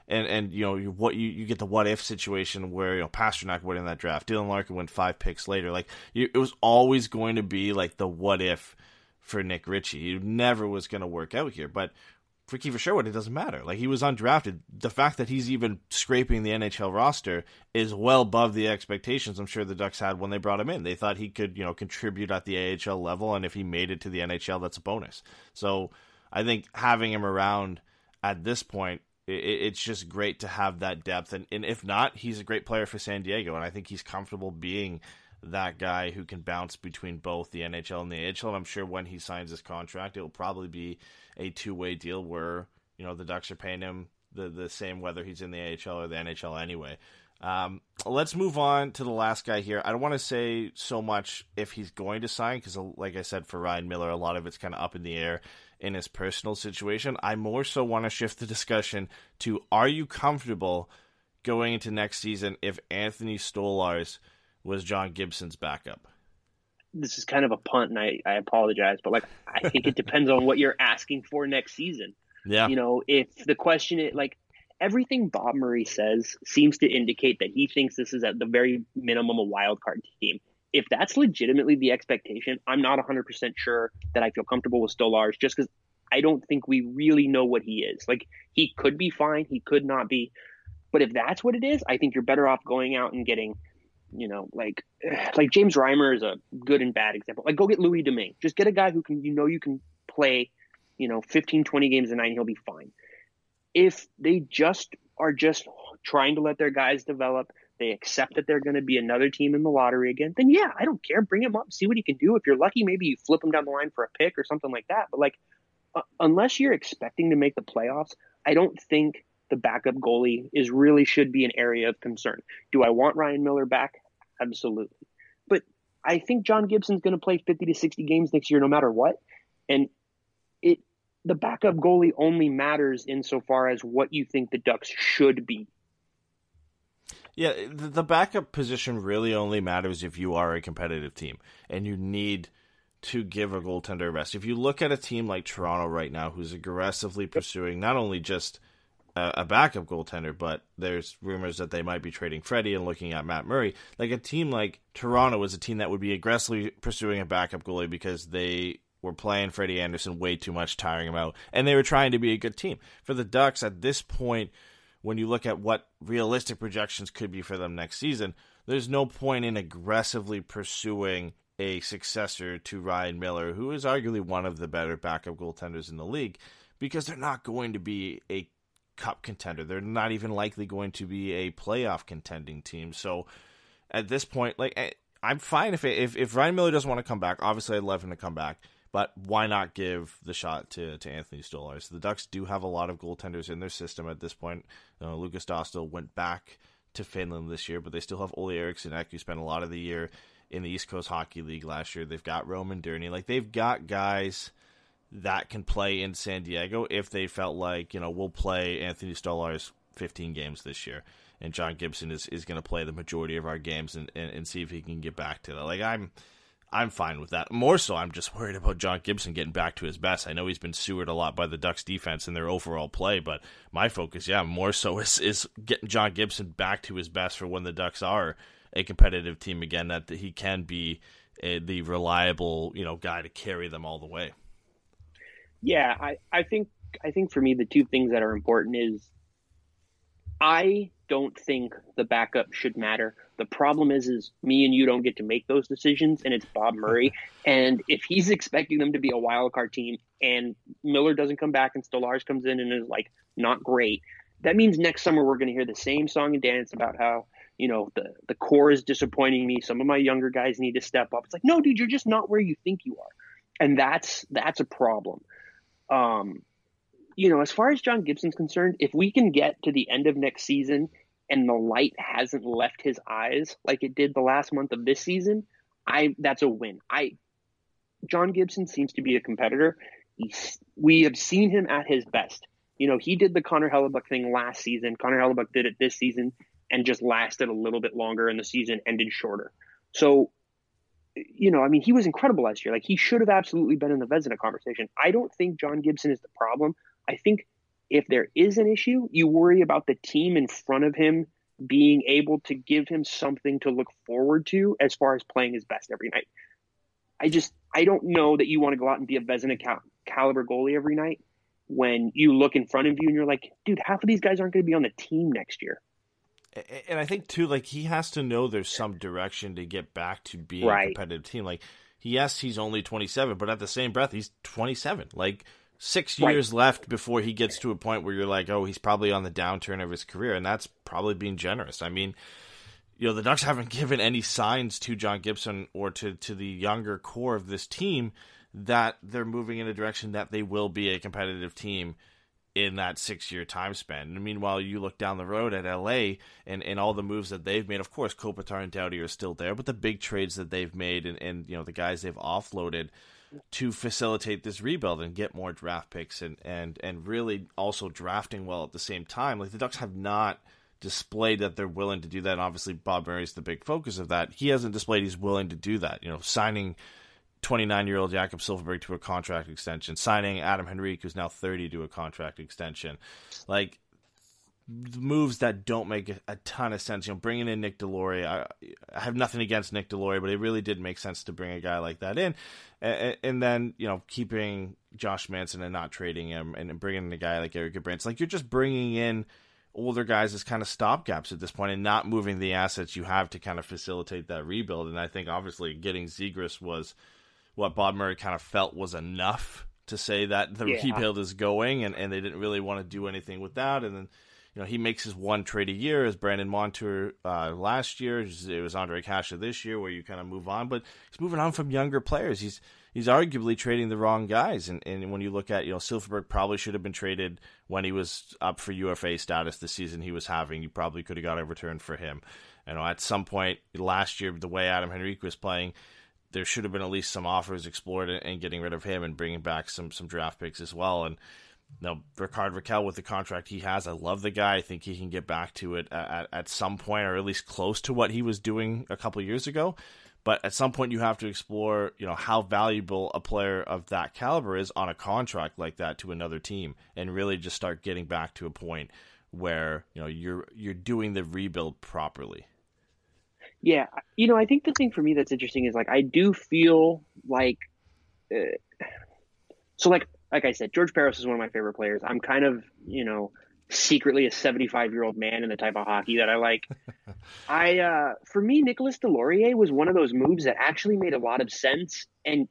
and and you know what you, you get the what if situation where you know Pastrnak went in that draft, Dylan Larkin went five picks later. Like you, it was always going to be like the what if for Nick Ritchie. It never was going to work out here, but. For Kiefer Sherwood, it doesn't matter. Like he was undrafted. The fact that he's even scraping the NHL roster is well above the expectations I'm sure the Ducks had when they brought him in. They thought he could, you know, contribute at the AHL level, and if he made it to the NHL, that's a bonus. So I think having him around at this point it's just great to have that depth. And, and if not, he's a great player for San Diego, and I think he's comfortable being that guy who can bounce between both the NHL and the AHL. And I'm sure when he signs his contract, it will probably be a two way deal where you know the Ducks are paying him the the same whether he's in the AHL or the NHL anyway. Um, let's move on to the last guy here. I don't want to say so much if he's going to sign because, like I said, for Ryan Miller, a lot of it's kind of up in the air in his personal situation. I more so want to shift the discussion to are you comfortable going into next season if Anthony Stolarz was John Gibson's backup? This is kind of a punt, and I, I apologize, but like I think it depends on what you're asking for next season. Yeah, you know, if the question is like everything Bob Murray says seems to indicate that he thinks this is at the very minimum a wild card team if that's legitimately the expectation, I'm not 100% sure that I feel comfortable with Stolarz just because I don't think we really know what he is. Like, he could be fine, he could not be. But if that's what it is, I think you're better off going out and getting, you know, like like James Reimer is a good and bad example. Like, go get Louis Domingue. Just get a guy who can, you know, you can play, you know, 15, 20 games a night he'll be fine. If they just are just trying to let their guys develop, they accept that they're going to be another team in the lottery again, then yeah, I don't care. Bring him up, see what he can do. If you're lucky, maybe you flip him down the line for a pick or something like that. But like, uh, unless you're expecting to make the playoffs, I don't think the backup goalie is really should be an area of concern. Do I want Ryan Miller back? Absolutely. But I think John Gibson's going to play 50 to 60 games next year, no matter what. And it, the backup goalie only matters insofar as what you think the Ducks should be yeah, the backup position really only matters if you are a competitive team and you need to give a goaltender a rest. If you look at a team like Toronto right now, who's aggressively pursuing not only just a, backup goaltender, but there's rumors that they might be trading Freddie and looking at Matt Murray. Like a team like Toronto is a team that would be aggressively pursuing a backup goalie because they were playing Freddie Andersen way too much, tiring him out, and they were trying to be a good team. For the Ducks at this point when you look at what realistic projections could be for them next season, there's no point in aggressively pursuing a successor to Ryan Miller, who is arguably one of the better backup goaltenders in the league, because they're not going to be a cup contender. They're not even likely going to be a playoff contending team. So at this point, like I'm fine if it, if if Ryan Miller doesn't want to come back. Obviously, I'd love him to come back, but why not give the shot to to Anthony Stolarz? The Ducks do have a lot of goaltenders in their system at this point. Uh, Lukas Dostal went back to Finland this year, but they still have Olle Eriksson who spent a lot of the year in the East Coast Hockey League last year. They've got Roman Durny. Like they've got guys that can play in San Diego if they felt like, you know, we'll play Anthony Stolarz 15 games this year. And John Gibson is, is going to play the majority of our games and, and, and see if he can get back to that. Like, I'm I'm fine with that. More so, I'm just worried about John Gibson getting back to his best. I know he's been sewered a lot by the Ducks defense and their overall play, but my focus, yeah, more so is, is getting John Gibson back to his best for when the Ducks are a competitive team again, that he can be a, the reliable, you know, guy to carry them all the way. Yeah, I, I think I think for me the two things that are important is I don't think the backup should matter. The problem is, is me and you don't get to make those decisions, and it's Bob Murray. and if he's expecting them to be a wild card team, and Miller doesn't come back, and Stolarz comes in and is like not great, that means next summer we're going to hear the same song and dance about how you know the the core is disappointing me. Some of my younger guys need to step up. It's like, no, dude, you're just not where you think you are, and that's that's a problem. Um, you know, as far as John Gibson's concerned, if we can get to the end of next season and the light hasn't left his eyes like it did the last month of this season, I that's a win. I John Gibson seems to be a competitor. He's, we have seen him at his best. You know, he did the Connor Hellebuyck thing last season. Connor Hellebuyck did it this season and just lasted a little bit longer and the season ended shorter. So, you know, I mean, he was incredible last year. Like he should have absolutely been in the Vezina conversation. I don't think John Gibson is the problem. I think if there is an issue, you worry about the team in front of him being able to give him something to look forward to as far as playing his best every night. I just I don't know that you want to go out and be a Vezina cal- caliber goalie every night when you look in front of you and you're like, dude, half of these guys aren't going to be on the team next year. And I think too, like he has to know there's some direction to get back to being Right. a competitive team. Like, yes, he's only 27, but at the same breath, he's 27. Like six Right. years left before he gets to a point where you're like, oh, he's probably on the downturn of his career, and that's probably being generous. I mean, you know, the Ducks haven't given any signs to John Gibson or to to the younger core of this team that they're moving in a direction that they will be a competitive team in that six year time span. And meanwhile, you look down the road at LA and, and all the moves that they've made. Of course, Kopitar and Doughty are still there, but the big trades that they've made and, and you know the guys they've offloaded to facilitate this rebuild and get more draft picks and, and, and really also drafting well at the same time. Like the Ducks have not displayed that they're willing to do that. And obviously, Bob Murray's the big focus of that. He hasn't displayed he's willing to do that. You know, signing 29 year old Jakob Silfverberg to a contract extension, signing Adam Henrique, who's now 30, to a contract extension. Like, moves that don't make a, ton of sense. You know, bringing in Nick Deslauriers, I, I have nothing against Nick Deslauriers, but it really did make sense to bring a guy like that in. And, and then, you know, keeping Josh Manson and not trading him and bringing in a guy like Eric Brandt. Like, you're just bringing in older guys as kind of stopgaps at this point and not moving the assets you have to kind of facilitate that rebuild. And I think obviously getting Zegras was what Bob Murray kind of felt was enough to say that the Yeah. rebuild is going, and, and they didn't really want to do anything with that. And then, you know, he makes his one trade a year as Brandon Montour uh, last year. It was Ondrej Kase this year, where you kind of move on, but he's moving on from younger players. He's he's arguably trading the wrong guys. And, and when you look at, you know, Silfverberg probably should have been traded when he was up for UFA status the season he was having. You probably could have got a return for him. You know, at some point last year, the way Adam Henrique was playing, there should have been at least some offers explored and getting rid of him and bringing back some some draft picks as well. And now Rickard Rakell with the contract he has, I love the guy. I think he can get back to it at, at some point, or at least close to what he was doing a couple years ago. But at some point, you have to explore, you know, how valuable a player of that caliber is on a contract like that to another team, and really just start getting back to a point where you know you're you're doing the rebuild properly. Yeah, you know, I think the thing for me that's interesting is like I do feel like, uh, so like like I said, George Parros is one of my favorite players. I'm kind of you know secretly a 75 year old man in the type of hockey that I like. I, uh, for me, Nicolas Deslauriers was one of those moves that actually made a lot of sense and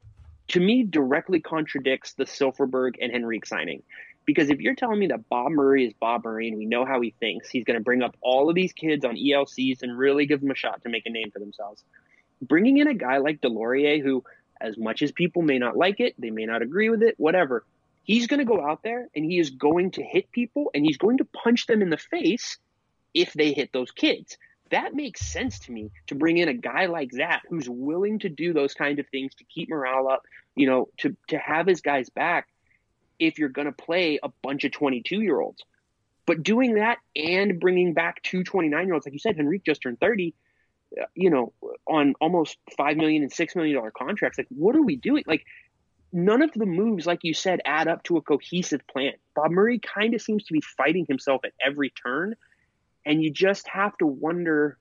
to me directly contradicts the Silfverberg and Henrique signing. Because if you're telling me that Bob Murray is Bob Murray and we know how he thinks, he's going to bring up all of these kids on ELCs and really give them a shot to make a name for themselves. Bringing in a guy like Deslauriers, who, as much as people may not like it, they may not agree with it, whatever, he's going to go out there and he is going to hit people and he's going to punch them in the face if they hit those kids. That makes sense to me to bring in a guy like that who's willing to do those kind of things to keep morale up, you know, to to have his guys back if you're going to play a bunch of 22 year olds. But doing that and bringing back two 29 year olds, like you said, Henrique just turned 30, uh, you know, on almost five million and six million dollar contracts. Like, what are we doing? Like, none of the moves, like you said, add up to a cohesive plan. Bob Murray kind of seems to be fighting himself at every turn, and you just have to wonder,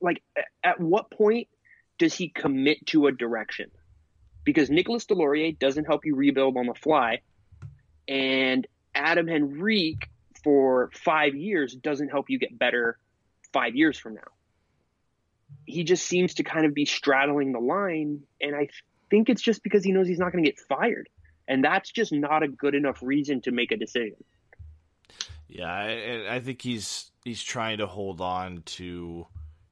like, at what point does he commit to a direction? Because Nicolas Deslauriers doesn't help you rebuild on the fly, and Adam Henrique for five years doesn't help you get better five years from now. He just seems to kind of be straddling the line, and I think it's just because he knows he's not going to get fired. And that's just not a good enough reason to make a decision. Yeah, I, I think he's he's trying to hold on to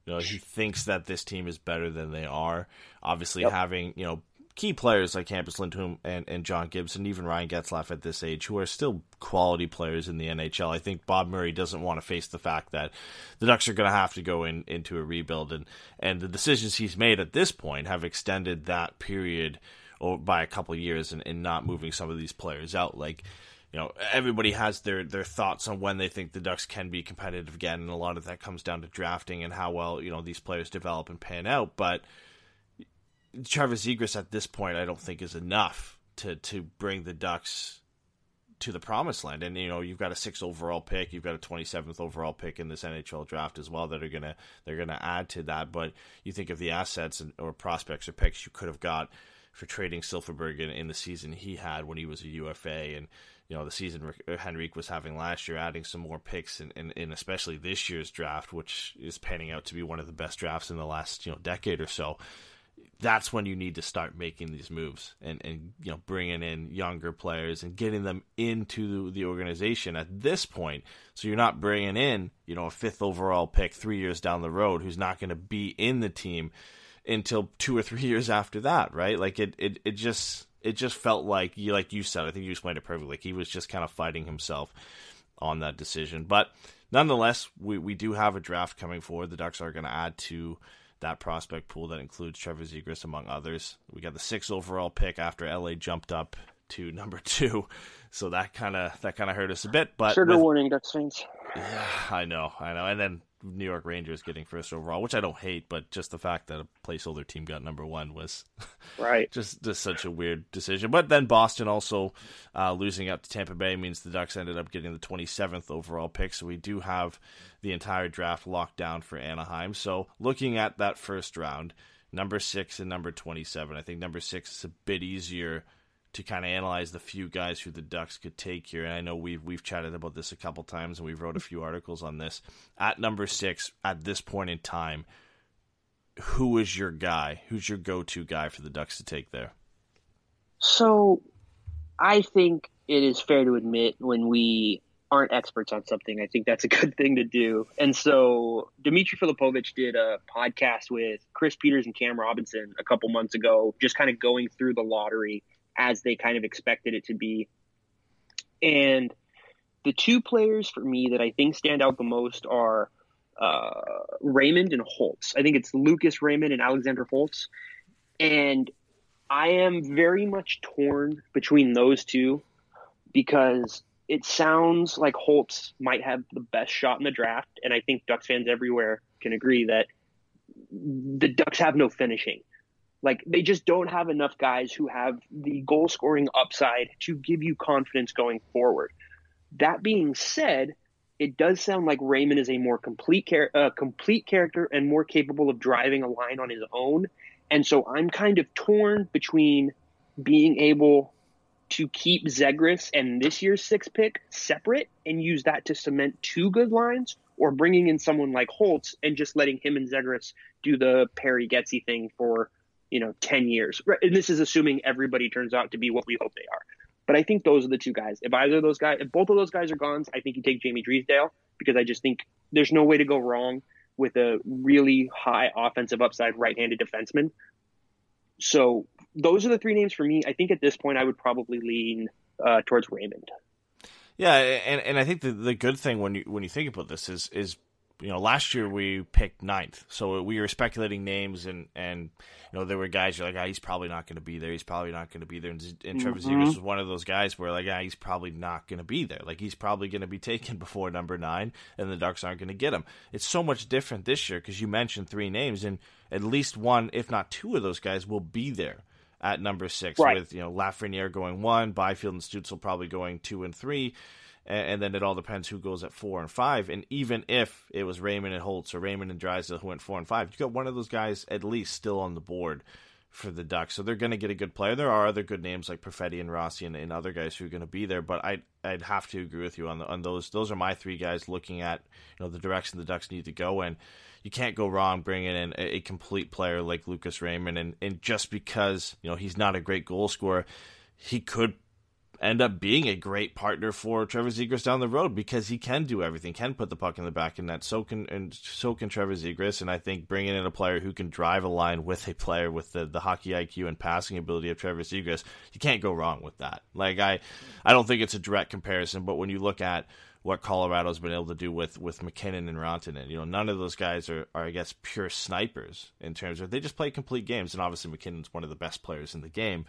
you know he thinks that this team is better than they are. Obviously, yep. having you know key players like Hampus Lindholm and, and John Gibson, even Ryan Getzlaf at this age, who are still quality players in the NHL. I think Bob Murray doesn't want to face the fact that the Ducks are going to have to go in into a rebuild, and and the decisions he's made at this point have extended that period by a couple years and, and not moving some of these players out. Like you know, everybody has their their thoughts on when they think the Ducks can be competitive again, and a lot of that comes down to drafting and how well you know these players develop and pan out. But Trevor Zegras at this point, I don't think is enough to to bring the Ducks to the promised land. And you know, you've got a six overall pick, you've got a twenty seventh overall pick in this NHL draft as well that are gonna they're gonna add to that. But you think of the assets and, or prospects or picks you could have got for trading Silfverberg in, in the season he had when he was a UFA and you know the season uh, Henrique was having last year, adding some more picks in, in, in, especially this year's draft, which is panning out to be one of the best drafts in the last you know decade or so that's when you need to start making these moves and, and you know bringing in younger players and getting them into the organization at this point. So you're not bringing in you know a fifth overall pick three years down the road who's not going to be in the team until two or three years after that right? Like it, it, it just it just felt like you like you said i think you explained it perfectly like he was just kind of fighting himself on that decision. But nonetheless we, we do have a draft coming forward. The ducks are going to add to that prospect pool that includes Trevor Zegras among others. We got the sixth overall pick after LA jumped up to number two, so that kind of that kind of hurt us a bit. But trigger with, warning, Ducks fans. Yeah, I know, I know, and then New York Rangers getting first overall, which I don't hate, but just the fact that a placeholder team got number one was right. just just such a weird decision. But then Boston also uh, losing out to Tampa Bay means the Ducks ended up getting the 27th overall pick. So we do have the entire draft locked down for Anaheim. So looking at that first round, number six and number 27, I think number six is a bit easier to kind of analyze the few guys who the Ducks could take here. And I know we've we've chatted about this a couple times, and we've wrote a few articles on this. At number six, at this point in time, who is your guy? Who's your go-to guy for the Ducks to take there? So, I think it is fair to admit when we aren't experts on something, I think that's a good thing to do. And so, Dimitri Filipovic did a podcast with Chris Peters and Cam Robinson a couple months ago, just kind of going through the lottery as they kind of expected it to be. And the two players for me that I think stand out the most are uh, Raymond and Holtz. I think it's Lucas Raymond and Alexander Holtz. And I am very much torn between those two because it sounds like Holtz might have the best shot in the draft. And I think Ducks fans everywhere can agree that the Ducks have no finishing. Like they just don't have enough guys who have the goal scoring upside to give you confidence going forward. That being said, it does sound like Raymond is a more complete char- uh, complete character and more capable of driving a line on his own. And so I'm kind of torn between being able to keep Zegras and this year's six pick separate and use that to cement two good lines, or bringing in someone like Holtz and just letting him and Zegras do the Perry Getzy thing for you know 10 years. And this is assuming everybody turns out to be what we hope they are. But I think those are the two guys. If either of those guys, if both of those guys are gone, I think you take Jamie Drysdale because I just think there's no way to go wrong with a really high offensive upside right-handed defenseman. So those are the three names for me. I think at this point I would probably lean uh, towards Raymond. Yeah, and and I think the the good thing when you when you think about this is is you know last year we picked ninth, so we were speculating names and and you know there were guys you're like ah, he's probably not going to be there, he's probably not going to be there, and, and Trevor mm-hmm. Zegras was one of those guys where like ah, he's probably not going to be there, like he's probably going to be taken before number nine, and the Ducks aren't going to get him. It's so much different this year because you mentioned three names and at least one, if not two of those guys will be there at number six, right. with you know Lafreniere going one, Byfield and Stützle probably going two and three, and, then it all depends who goes at four and five. And even if it was Raymond and Holtz or Raymond and Drysdale who went four and five, you got one of those guys at least still on the board for the Ducks. So they're going to get a good player. There are other good names like Perfetti and Rossi and, and other guys who are going to be there, but I I'd have to agree with you on the, on those. Those are my three guys looking at you know the direction the Ducks need to go in you can't go wrong bringing in a, a complete player like Lucas Raymond. And, and just because, you know, he's not a great goal scorer, he could end up being a great partner for Trevor Zegras down the road because he can do everything, can put the puck in the back of net. So can and so can Trevor Zegras, and I think bringing in a player who can drive a line with a player with the, the hockey IQ and passing ability of Trevor Zegras, you can't go wrong with that. Like I, I don't think it's a direct comparison, but when you look at what Colorado's been able to do with with MacKinnon and Rantanen. You know, none of those guys are, are I guess pure snipers in terms of they just play complete games, and obviously MacKinnon's one of the best players in the game,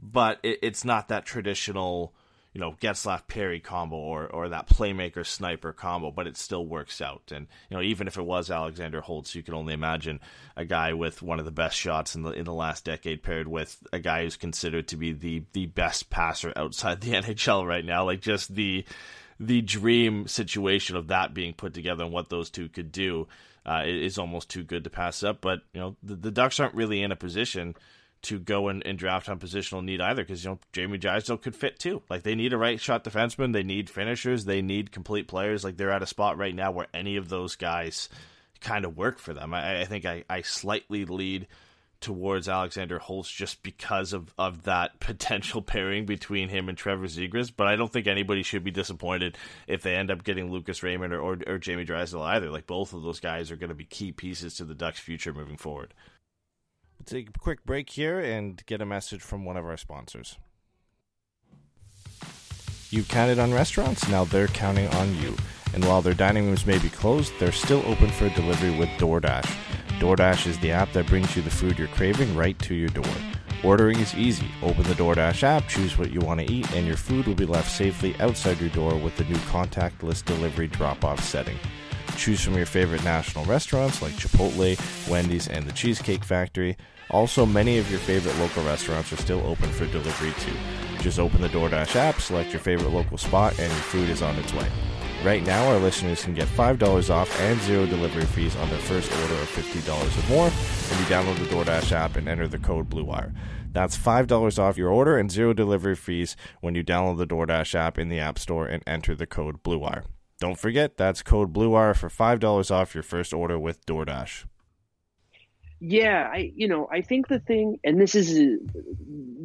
but it, it's not that traditional. You know, Getzlaf Perry combo or, or that playmaker sniper combo, but it still works out. And you know, even if it was Alexander Holtz, you can only imagine a guy with one of the best shots in the in the last decade paired with a guy who's considered to be the the best passer outside the NHL right now. Like just the the dream situation of that being put together and what those two could do uh, is almost too good to pass up. But you know, the, the Ducks aren't really in a position to go and, and draft on positional need either because you know Jamie Drysdale could fit too. Like they need a right shot defenseman, they need finishers, they need complete players. Like they're at a spot right now where any of those guys kind of work for them. I, I think I, I slightly lead towards Alexander Holtz just because of, of that potential pairing between him and Trevor Zegras. But I don't think anybody should be disappointed if they end up getting Lucas Raymond or, or, or Jamie Drysdale either. Like both of those guys are going to be key pieces to the Ducks' future moving forward. Take a quick break here and get a message from one of our sponsors. You've counted on restaurants, now they're counting on you. And while their dining rooms may be closed, they're still open for delivery with DoorDash. DoorDash is the app that brings you the food you're craving right to your door. Ordering is easy. Open the DoorDash app, choose what you want to eat, and your food will be left safely outside your door with the new contactless delivery drop off setting. Choose from your favorite national restaurants like Chipotle, Wendy's, and the Cheesecake Factory. Also, many of your favorite local restaurants are still open for delivery too. Just open the DoorDash app, select your favorite local spot, and your food is on its way. Right now, our listeners can get $5 off and zero delivery fees on their first order of $50 or more when you download the DoorDash app and enter the code BLUEWIRE. That's $5 off your order and zero delivery fees when you download the DoorDash app in the App Store and enter the code BLUEWIRE. Don't forget, that's code BLUEWIRE for $5 off your first order with DoorDash. Yeah, I you know I think the thing, and this is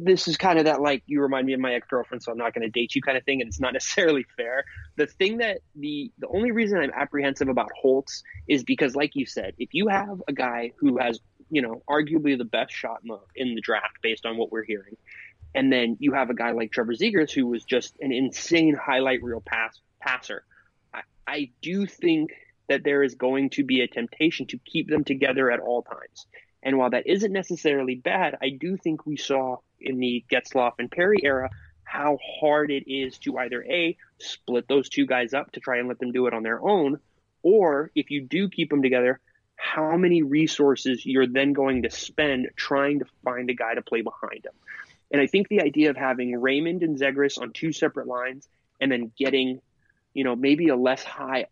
this is kind of that like you remind me of my ex girlfriend, so I'm not going to date you kind of thing, and it's not necessarily fair. The thing that the the only reason I'm apprehensive about Holtz is because, like you said, if you have a guy who has you know arguably the best shot in the draft based on what we're hearing, and then you have a guy like Trevor Zegras who was just an insane highlight reel pass passer, I, I do think that there is going to be a temptation to keep them together at all times. And while that isn't necessarily bad, I do think we saw in the Getzlaf and Perry era how hard it is to either A, split those two guys up to try and let them do it on their own, or if you do keep them together, how many resources you're then going to spend trying to find a guy to play behind him. And I think the idea of having Raymond and Zegras on two separate lines and then getting, you know, maybe a less high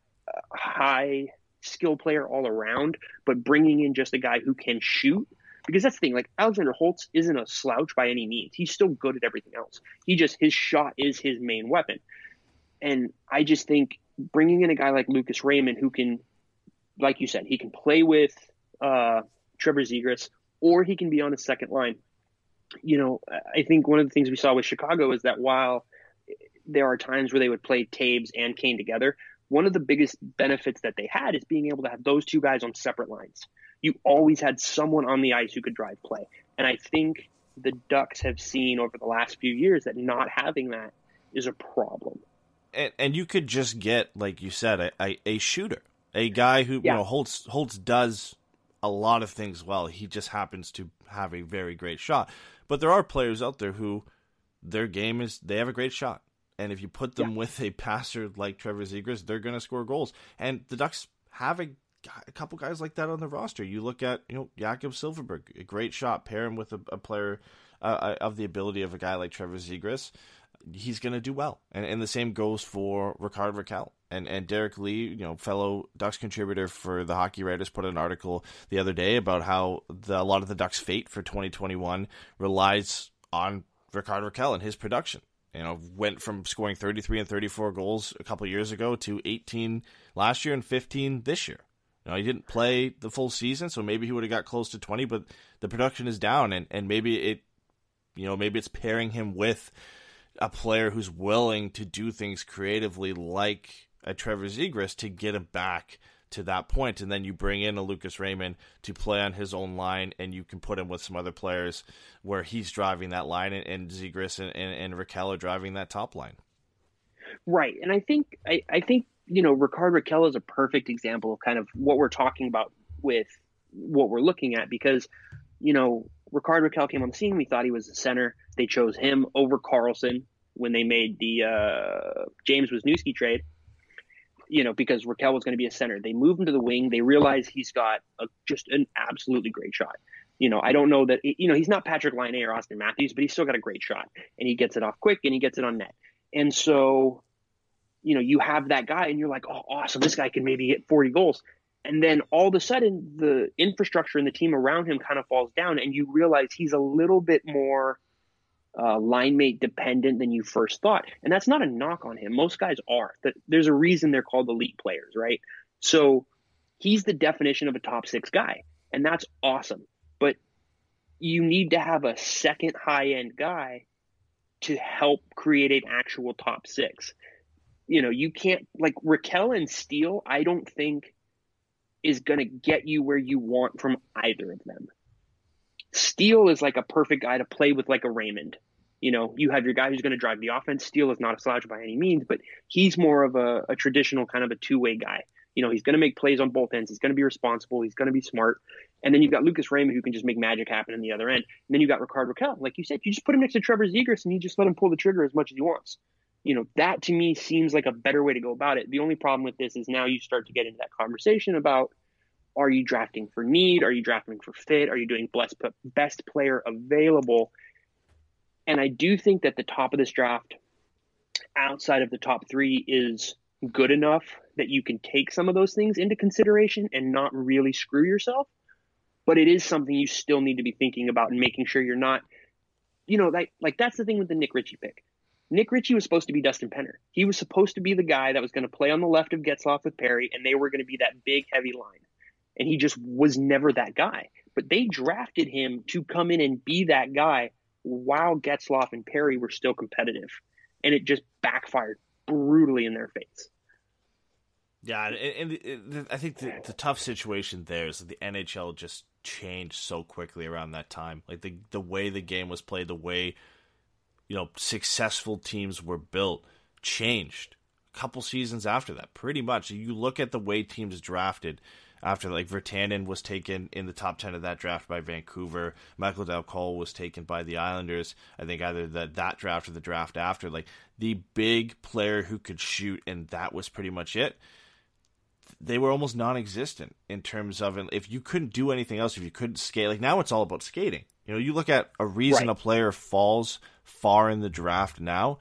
high skill player all around, but bringing in just a guy who can shoot Because that's the thing, like Alexander Holtz isn't a slouch by any means. He's still good at everything else. He just his shot is his main weapon. And I just think bringing in a guy like Lucas Raymond who can like you said, he can play with uh, Trevor Zegras or he can be on the second line. You know, I think one of the things we saw with Chicago is that while there are times where they would play Toews and Kane together, one of the biggest benefits that they had is being able to have those two guys on separate lines. You always had someone on the ice who could drive play. And I think the Ducks have seen over the last few years that not having that is a problem. And, and you could just get, like you said, a, a, a shooter, a guy who Yeah. you know Holtz Holtz does a lot of things well. He just happens to have a very great shot. But there are players out there who their game is they have a great shot. And if you put them with a passer like Trevor Zegras, they're going to score goals. And the Ducks have a, a couple guys like that on the roster. You look at you know Jakob Silfverberg, a great shot. Pair him with a, a player uh, of the ability of a guy like Trevor Zegras, he's going to do well. And and the same goes for Rickard Rakell. And and Derek Lee, you know, fellow Ducks contributor for the Hockey Writers, put an article the other day about how the, a lot of the Ducks' fate for 2021 relies on Rickard Rakell and his production. You know, went from scoring 33 and 34 goals a couple years ago to 18 last year and 15 this year. You know, he didn't play the full season, so maybe he would have got close to 20, but the production is down, and, and maybe it, you know, maybe it's pairing him with a player who's willing to do things creatively like a Trevor Zegras to get him back to that point, and then you bring in a Lucas Raymond to play on his own line, and you can put him with some other players where he's driving that line, and, and Zegras and, and, and Rakell are driving that top line. Right. And I think I, I think, you know, Rickard Rakell is a perfect example of kind of what we're talking about with what we're looking at because, you know, Rickard Rakell came on the scene. We thought he was the center. They chose him over Karlsson when they made the uh, James Wisniewski trade, you know, because Rakell was going to be a center. They moved him to the wing. They realize he's got a, just an absolutely great shot. You know, I don't know that, you know, he's not Patrick Laine or Auston Matthews, but he's still got a great shot and he gets it off quick and he gets it on net. And so, you know, you have that guy and you're like, oh, awesome, this guy can maybe hit 40 goals. And then all of a sudden, the infrastructure and the team around him kind of falls down, and you realize he's a little bit more uh, line mate dependent than you first thought. And that's not a knock on him. Most guys are. There's a reason they're called elite players, right? So he's the definition of a top six guy, and that's awesome. But you need to have a second high end guy to help create an actual top six. You know, you can't like Rakell and Steel, I don't think is going to get you where you want from either of them. Steel is like a perfect guy to play with like a Raymond. You know, you have your guy who's going to drive the offense. Steel is not a slouch by any means, but he's more of a, a traditional kind of a two way guy. You know, he's going to make plays on both ends. He's going to be responsible. He's going to be smart. And then you've got Lucas Raymond who can just make magic happen in the other end. And then you've got Rickard Rakell. Like you said, you just put him next to Trevor Zegras and you just let him pull the trigger as much as he wants. You know, that to me seems like a better way to go about it. The only problem with this is now you start to get into that conversation about are you drafting for need? Are you drafting for fit? Are you doing best player available? And I do think that the top of this draft, outside of the top three, is good enough that you can take some of those things into consideration and not really screw yourself. But it is something you still need to be thinking about and making sure you're not, you know, like like that's the thing with the Nick Ritchie pick. Nick Ritchie was supposed to be Dustin Penner. He was supposed to be the guy that was going to play on the left of Getzlaf with Perry, and they were going to be that big, heavy line. And he just was never that guy. But they drafted him to come in and be that guy while Getzlaf and Perry were still competitive. And it just backfired brutally in their face. Yeah, and, and, I think the, the tough situation there is that the NHL just changed so quickly around that time. Like the the way the game was played, the way you know successful teams were built changed a couple seasons after that. Pretty much, you look at the way teams drafted after like Virtanen was taken in the top 10 of that draft by Vancouver. Michael Dal Colle was taken by the Islanders. I think either that that draft or the draft after. Like the big player who could shoot, and that was pretty much it. They were almost non existent in terms of if you couldn't do anything else, if you couldn't skate. Like now it's all about skating. You know, you look at a reason Right. a player falls far in the draft now.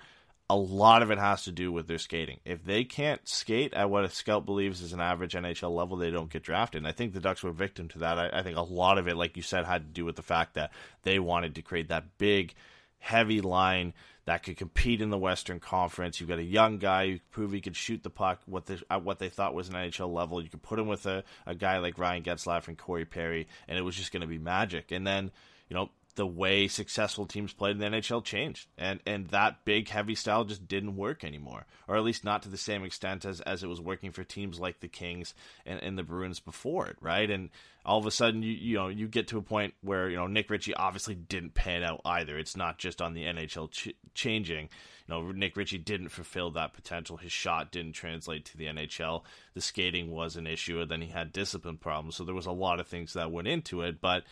A lot of it has to do with their skating. If they can't skate at what a scout believes is an average NHL level, they don't get drafted. And I think the Ducks were victim to that. I, I think a lot of it, like you said, had to do with the fact that they wanted to create that big, heavy line that could compete in the Western Conference. You've got a young guy who prove he could shoot the puck what the, at what they thought was an NHL level. You could put him with a, a guy like Ryan Getzlaf and Corey Perry, and it was just going to be magic. And then, you know, the way successful teams played in the NHL changed, and and that big heavy style just didn't work anymore, or at least not to the same extent as as it was working for teams like the Kings and, and the Bruins before it, right? And all of a sudden, you you know you get to a point where you know Nick Ritchie obviously didn't pan out either. It's not just on the NHL ch- changing. You know, Nick Ritchie didn't fulfill that potential. His shot didn't translate to the NHL. The skating was an issue, and then he had discipline problems. So there was a lot of things that went into it, but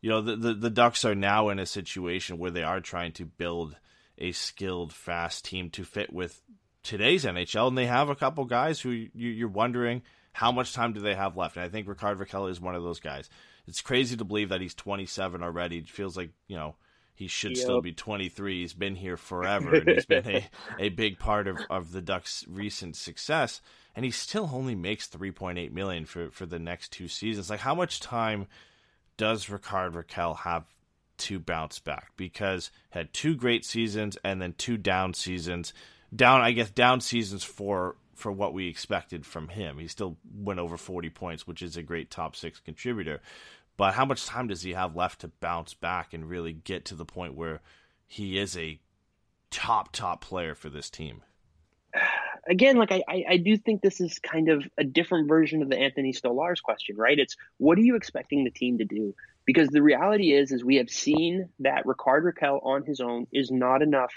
you know the, the, the Ducks are now in a situation where they are trying to build a skilled, fast team to fit with today's NHL, and they have a couple guys who you, you're wondering how much time do they have left. And I think Rickard Rakell is one of those guys. It's crazy to believe that he's 27 already. It feels like you know he should yep. still be 23. He's been here forever, and he's been a, a big part of, of the Ducks' recent success. And he still only makes 3.8 million for for the next two seasons. Like, how much time does Rickard Rakell have to bounce back? Because had two great seasons and then two down seasons. Down, I guess, down seasons for for what we expected from him. He still went over 40 points, which is a great top six contributor. But how much time does he have left to bounce back and really get to the point where he is a top, top player for this team? Again, like I, I do think this is kind of a different version of the Anthony Stolarz question, right? It's what are you expecting the team to do? Because the reality is, is we have seen that Rickard Rakell on his own is not enough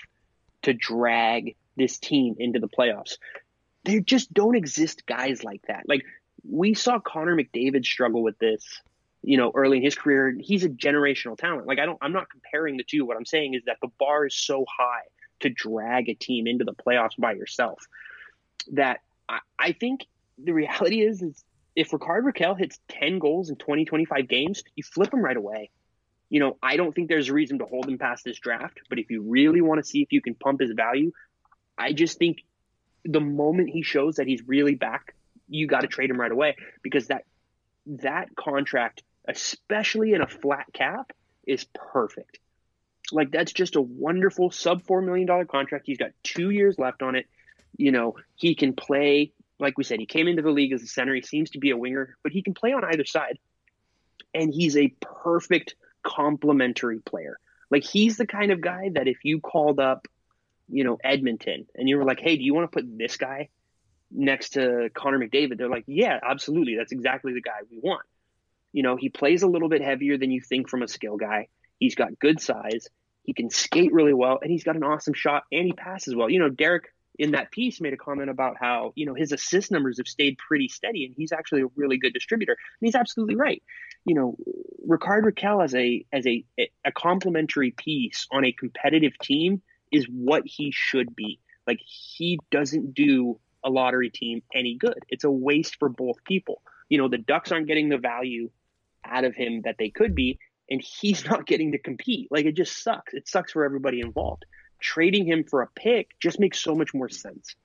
to drag this team into the playoffs there just don't exist guys like that. Like we saw Connor McDavid struggle with this, you know, early in his career. He's a generational talent. Like I don't, I'm not comparing the two. What I'm saying is that the bar is so high to drag a team into the playoffs by yourself that I, I think the reality is, is if Rickard Rakell hits 10 goals in 20, 25 games, you flip him right away. You know, I don't think there's a reason to hold him past this draft, but if you really want to see if you can pump his value, I just think the moment he shows that he's really back, you got to trade him right away because that that contract, especially in a flat cap, is perfect. Like that's just a wonderful sub four million dollar contract. He's got two years left on it. You know, he can play. Like we said, he came into the league as a center. He seems to be a winger, but he can play on either side, and he's a perfect complementary player. Like he's the kind of guy that if you called up you know, Edmonton, and you were like, hey, do you want to put this guy next to Connor McDavid? They're like, yeah, absolutely. That's exactly the guy we want. You know, he plays a little bit heavier than you think from a skill guy. He's got good size. He can skate really well, and he's got an awesome shot, and he passes well. You know, Derek in that piece made a comment about how you know his assist numbers have stayed pretty steady, and he's actually a really good distributor. And he's absolutely right. You know, Rickard Rakell as a as a a complementary piece on a competitive team is what he should be. Like he doesn't do a lottery team any good. It's a waste for both people. You know, the Ducks aren't getting the value out of him that they could be, and he's not getting to compete. Like it just sucks. It sucks for everybody involved. Trading him for a pick just makes so much more sense.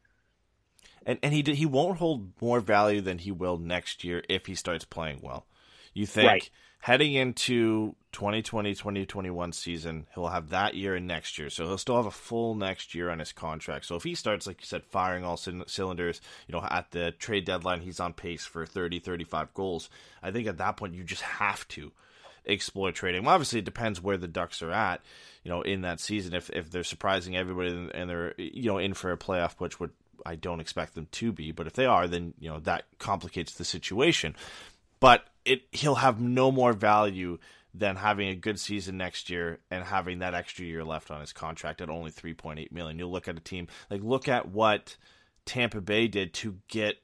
And and he he won't hold more value than he will next year if he starts playing well. You think right heading into 2020 2021 season he'll have that year and next year so he'll still have a full next year on his contract so if he starts like you said firing all c- cylinders you know at the trade deadline he's on pace for 30 35 goals i think at that point you just have to explore trading. Well, obviously it depends where the ducks are at you know in that season. If if they're surprising everybody and they're you know in for a playoff push which i don't expect them to be but if they are then you know that complicates the situation. But it he'll have no more value than having a good season next year and having that extra year left on his contract at only 3.8 million. You'll look at a team like look at what Tampa Bay did to get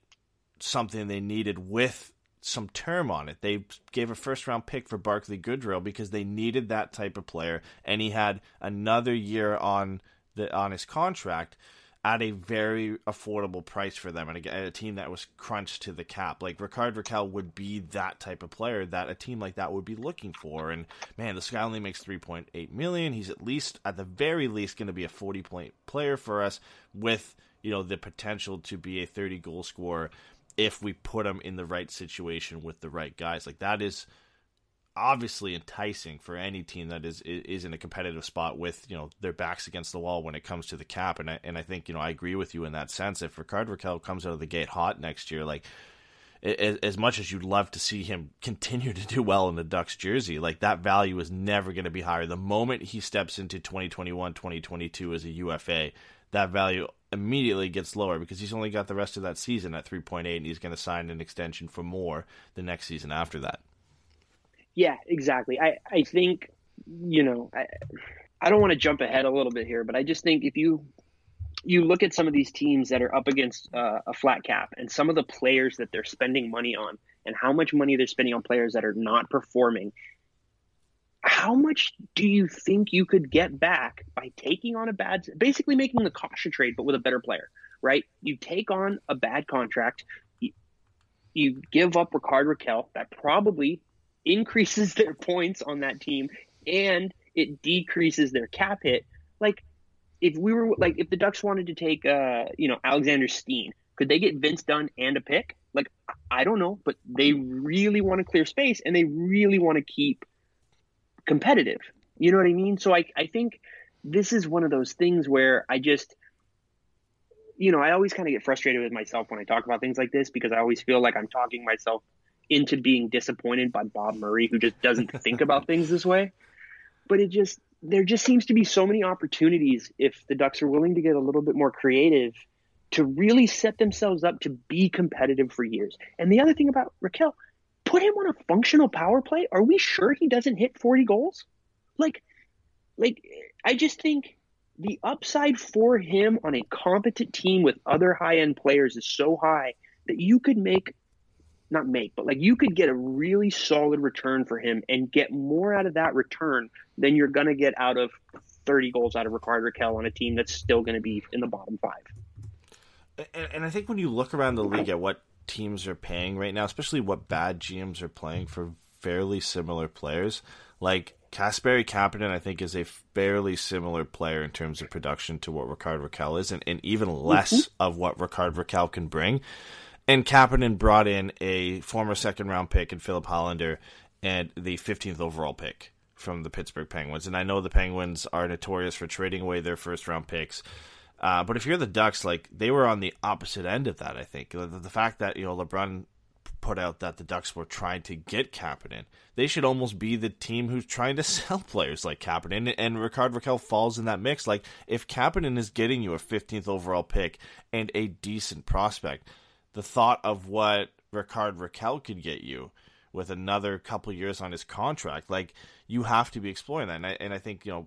something they needed with some term on it. They gave a first round pick for Barclay Goodrow because they needed that type of player and he had another year on the on his contract at a very affordable price for them and a, team that was crunched to the cap. Like Rickard Rakell would be that type of player that a team like that would be looking for. And man, this guy only makes 3.8 million. He's at least at the very least going to be a 40 point player for us with, you know, the potential to be a 30 goal scorer if we put him in the right situation with the right guys. Like that is obviously enticing for any team that is is in a competitive spot with you know their backs against the wall when it comes to the cap. And I, and I think you know I agree with you in that sense. If Rickard Rakell comes out of the gate hot next year like as much as you'd love to see him continue to do well in the Ducks jersey like that value is never going to be higher. The moment he steps into 2021 2022 as a UFA that value immediately gets lower because he's only got the rest of that season at 3.8 and he's going to sign an extension for more the next season after that yeah, exactly. I, I think, you know, I, I don't want to jump ahead a little bit here, but I just think if you you look at some of these teams that are up against uh, a flat cap and some of the players that they're spending money on and how much money they're spending on players that are not performing how much do you think you could get back by taking on a bad basically making the Kase trade but with a better player right you take on a bad contract you, you give up Rickard Rakell, that probably increases their points on that team and it decreases their cap hit. Like if we were like if the Ducks wanted to take uh you know Alexander Steen, could they get Vince Dunn and a pick? Like I don't know, but they really want to clear space and they really want to keep competitive. You know what I mean? So I I think this is one of those things where I just you know, I always kind of get frustrated with myself when I talk about things like this because I always feel like I'm talking myself into being disappointed by Bob Murray, who just doesn't think about things this way. But it just there just seems to be so many opportunities if the Ducks are willing to get a little bit more creative to really set themselves up to be competitive for years. And the other thing about Rakell, put him on a functional power play. Are we sure he doesn't hit 40 goals? Like like I just think the upside for him on a competent team with other high end players is so high that you could make not make, but like you could get a really solid return for him and get more out of that return than you're going to get out of 30 goals out of Rickard Rakell on a team that's still going to be in the bottom five. And, and I think when you look around the league at what teams are paying right now, especially what bad GMs are playing for fairly similar players, like Kasperi Kapanen, I think, is a fairly similar player in terms of production to what Rickard Rakell is, and, and even less mm-hmm. of what Rickard Rakell can bring. And Kapanen brought in a former second round pick in Filip Hallander and the 15th overall pick from the Pittsburgh Penguins. And I know the Penguins are notorious for trading away their first round picks. Uh, but if you're the Ducks, like they were on the opposite end of that, I think the, the fact that you know LeBrun put out that the Ducks were trying to get Kapanen, they should almost be the team who's trying to sell players like Kapanen. And Rickard Rakell falls in that mix. Like if Kapanen is getting you a 15th overall pick and a decent prospect, the thought of what Rickard Rakell could get you with another couple years on his contract, like you have to be exploring that. And I, and I think you know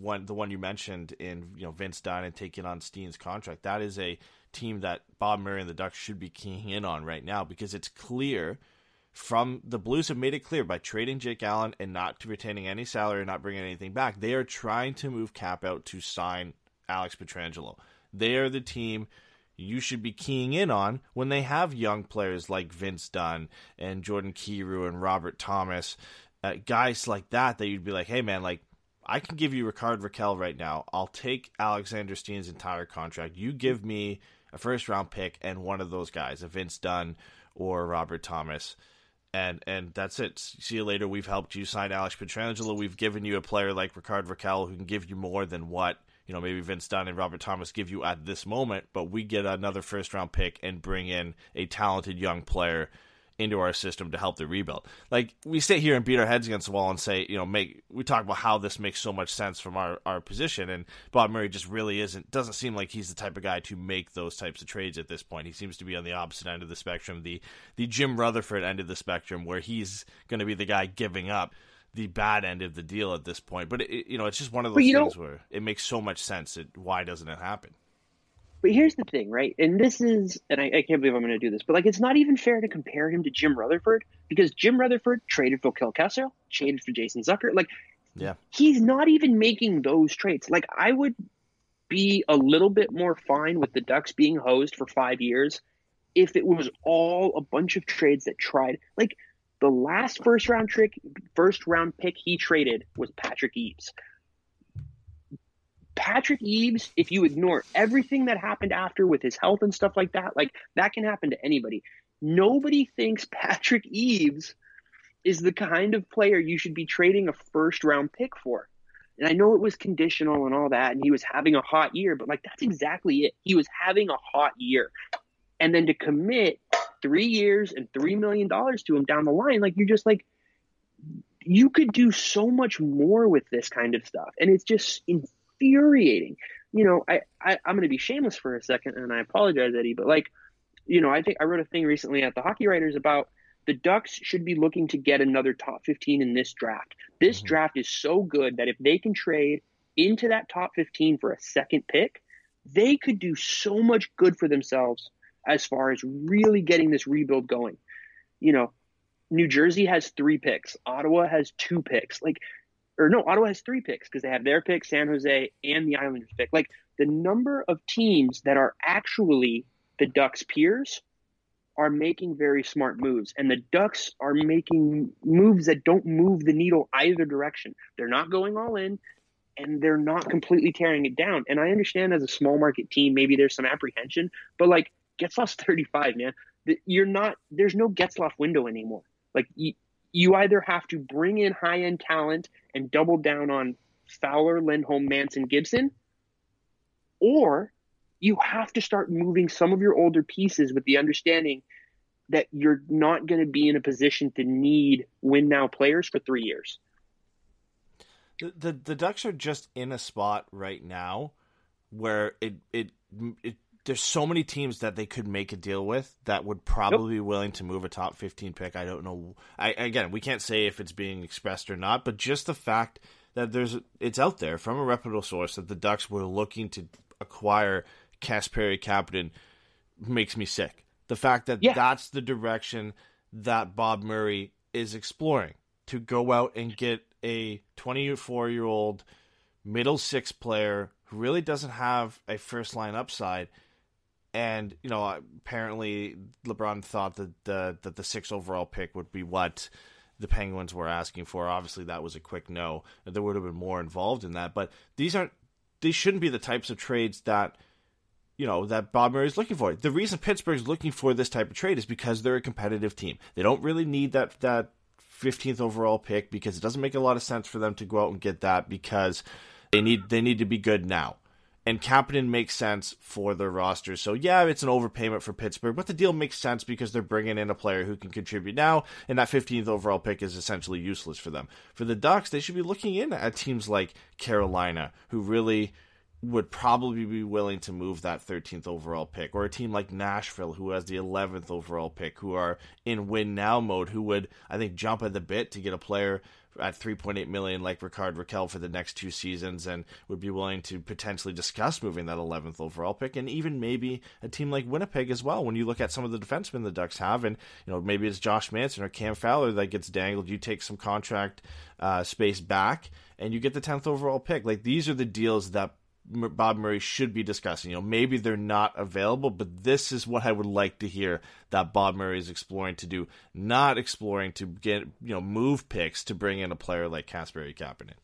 one the one you mentioned in you know Vince Dunn and taking on Steen's contract, that is a team that Bob Murray and the Ducks should be keying in on right now because it's clear from the Blues have made it clear by trading Jake Allen and not retaining any salary and not bringing anything back, they are trying to move cap out to sign Alex Pietrangelo. They are the team you should be keying in on when they have young players like Vince Dunn and Jordan Kyrou and Robert Thomas, uh, guys like that, that you'd be like, hey man, like I can give you Rickard Rakell right now. I'll take Alexander Steen's entire contract. You give me a first round pick and one of those guys, a Vince Dunn or Robert Thomas. And and that's it. See you later. We've helped you sign Alex Pietrangelo. We've given you a player like Rickard Rakell who can give you more than what you know, maybe Vince Dunn and Robert Thomas give you at this moment, but we get another first round pick and bring in a talented young player into our system to help the rebuild. Like we sit here and beat our heads against the wall and say, you know, make we talk about how this makes so much sense from our, our position and Bob Murray just really isn't doesn't seem like he's the type of guy to make those types of trades at this point. He seems to be on the opposite end of the spectrum, the the Jim Rutherford end of the spectrum where he's going to be the guy giving up the bad end of the deal at this point. But it, you know, it's just one of those things where it makes so much sense. It, why doesn't it happen? But here's the thing, right? And this is, and I, I can't believe I'm going to do this, but like, it's not even fair to compare him to Jim Rutherford because Jim Rutherford traded for Phil Kessel, traded for Jason Zucker. Like, yeah, he's not even making those trades. Like, I would, be a little bit more fine with the Ducks being hosed for five years if it was all a bunch of trades that tried like the last first round trick first round pick he traded was Patrick Eaves. Patrick Eaves, if you ignore everything that happened after with his health and stuff like that, like that can happen to anybody. Nobody thinks Patrick Eaves is the kind of player you should be trading a first round pick for. And I know it was conditional and all that, and he was having a hot year, but like that's exactly it. He was having a hot year. And then to commit three years and three million dollars to him down the line, like you're just like you could do so much more with this kind of stuff. And it's just infuriating. You know, I, I I'm gonna be shameless for a second and I apologize, Eddie, but like, you know, I think I wrote a thing recently at the hockey writers about the Ducks should be looking to get another top 15 in this draft. This mm-hmm. draft is so good that if they can trade into that top 15 for a second pick, they could do so much good for themselves as far as really getting this rebuild going. You know, New Jersey has three picks, Ottawa has two picks. Like, or no, Ottawa has three picks because they have their pick, San Jose, and the Islanders pick. Like, the number of teams that are actually the Ducks' peers are making very smart moves, and the Ducks are making moves that don't move the needle either direction. They're not going all in, and they're not completely tearing it down. And I understand as a small market team, maybe there's some apprehension, but like Getzlaf's 35, man. You're not. There's no Getzlaf window anymore. Like you, either have to bring in high end talent and double down on Fowler, Lindholm, Manson, Gibson, or you have to start moving some of your older pieces with the understanding that you're not going to be in a position to need win now players for three years. The, the, the Ducks are just in a spot right now where it it it there's so many teams that they could make a deal with that would probably yep. be willing to move a top 15 pick. I don't know. I again, we can't say if it's being expressed or not, but just the fact that there's it's out there from a reputable source that the Ducks were looking to acquire Kasperi Kapanen makes me sick. The fact that yeah. that's the direction that Bob Murray is exploring to go out and get a 24 year old middle six player who really doesn't have a first line upside. And you know, apparently LeBrun thought that the that the six overall pick would be what the Penguins were asking for. Obviously, that was a quick no. There would have been more involved in that. But these aren't these shouldn't be the types of trades that you know that Bob Murray is looking for. The reason Pittsburgh's looking for this type of trade is because they're a competitive team. They don't really need that that 15th overall pick because it doesn't make a lot of sense for them to go out and get that because they need they need to be good now. And Kapanen makes sense for their roster. So yeah, it's an overpayment for Pittsburgh, but the deal makes sense because they're bringing in a player who can contribute now, and that 15th overall pick is essentially useless for them. For the Ducks, they should be looking in at teams like Carolina, who really would probably be willing to move that 13th overall pick, or a team like Nashville, who has the 11th overall pick, who are in win now mode, who would I think jump at the bit to get a player at 3.8 million like Rickard Rakell for the next two seasons, and would be willing to potentially discuss moving that 11th overall pick, and even maybe a team like Winnipeg as well. When you look at some of the defensemen the Ducks have, and you know maybe it's Josh Manson or Cam Fowler that gets dangled, you take some contract uh, space back, and you get the 10th overall pick. Like these are the deals that Bob Murray should be discussing. You know, maybe they're not available, but this is what I would like to hear that Bob Murray is exploring to do, not exploring to get you know move picks to bring in a player like Kasperi Kapanen.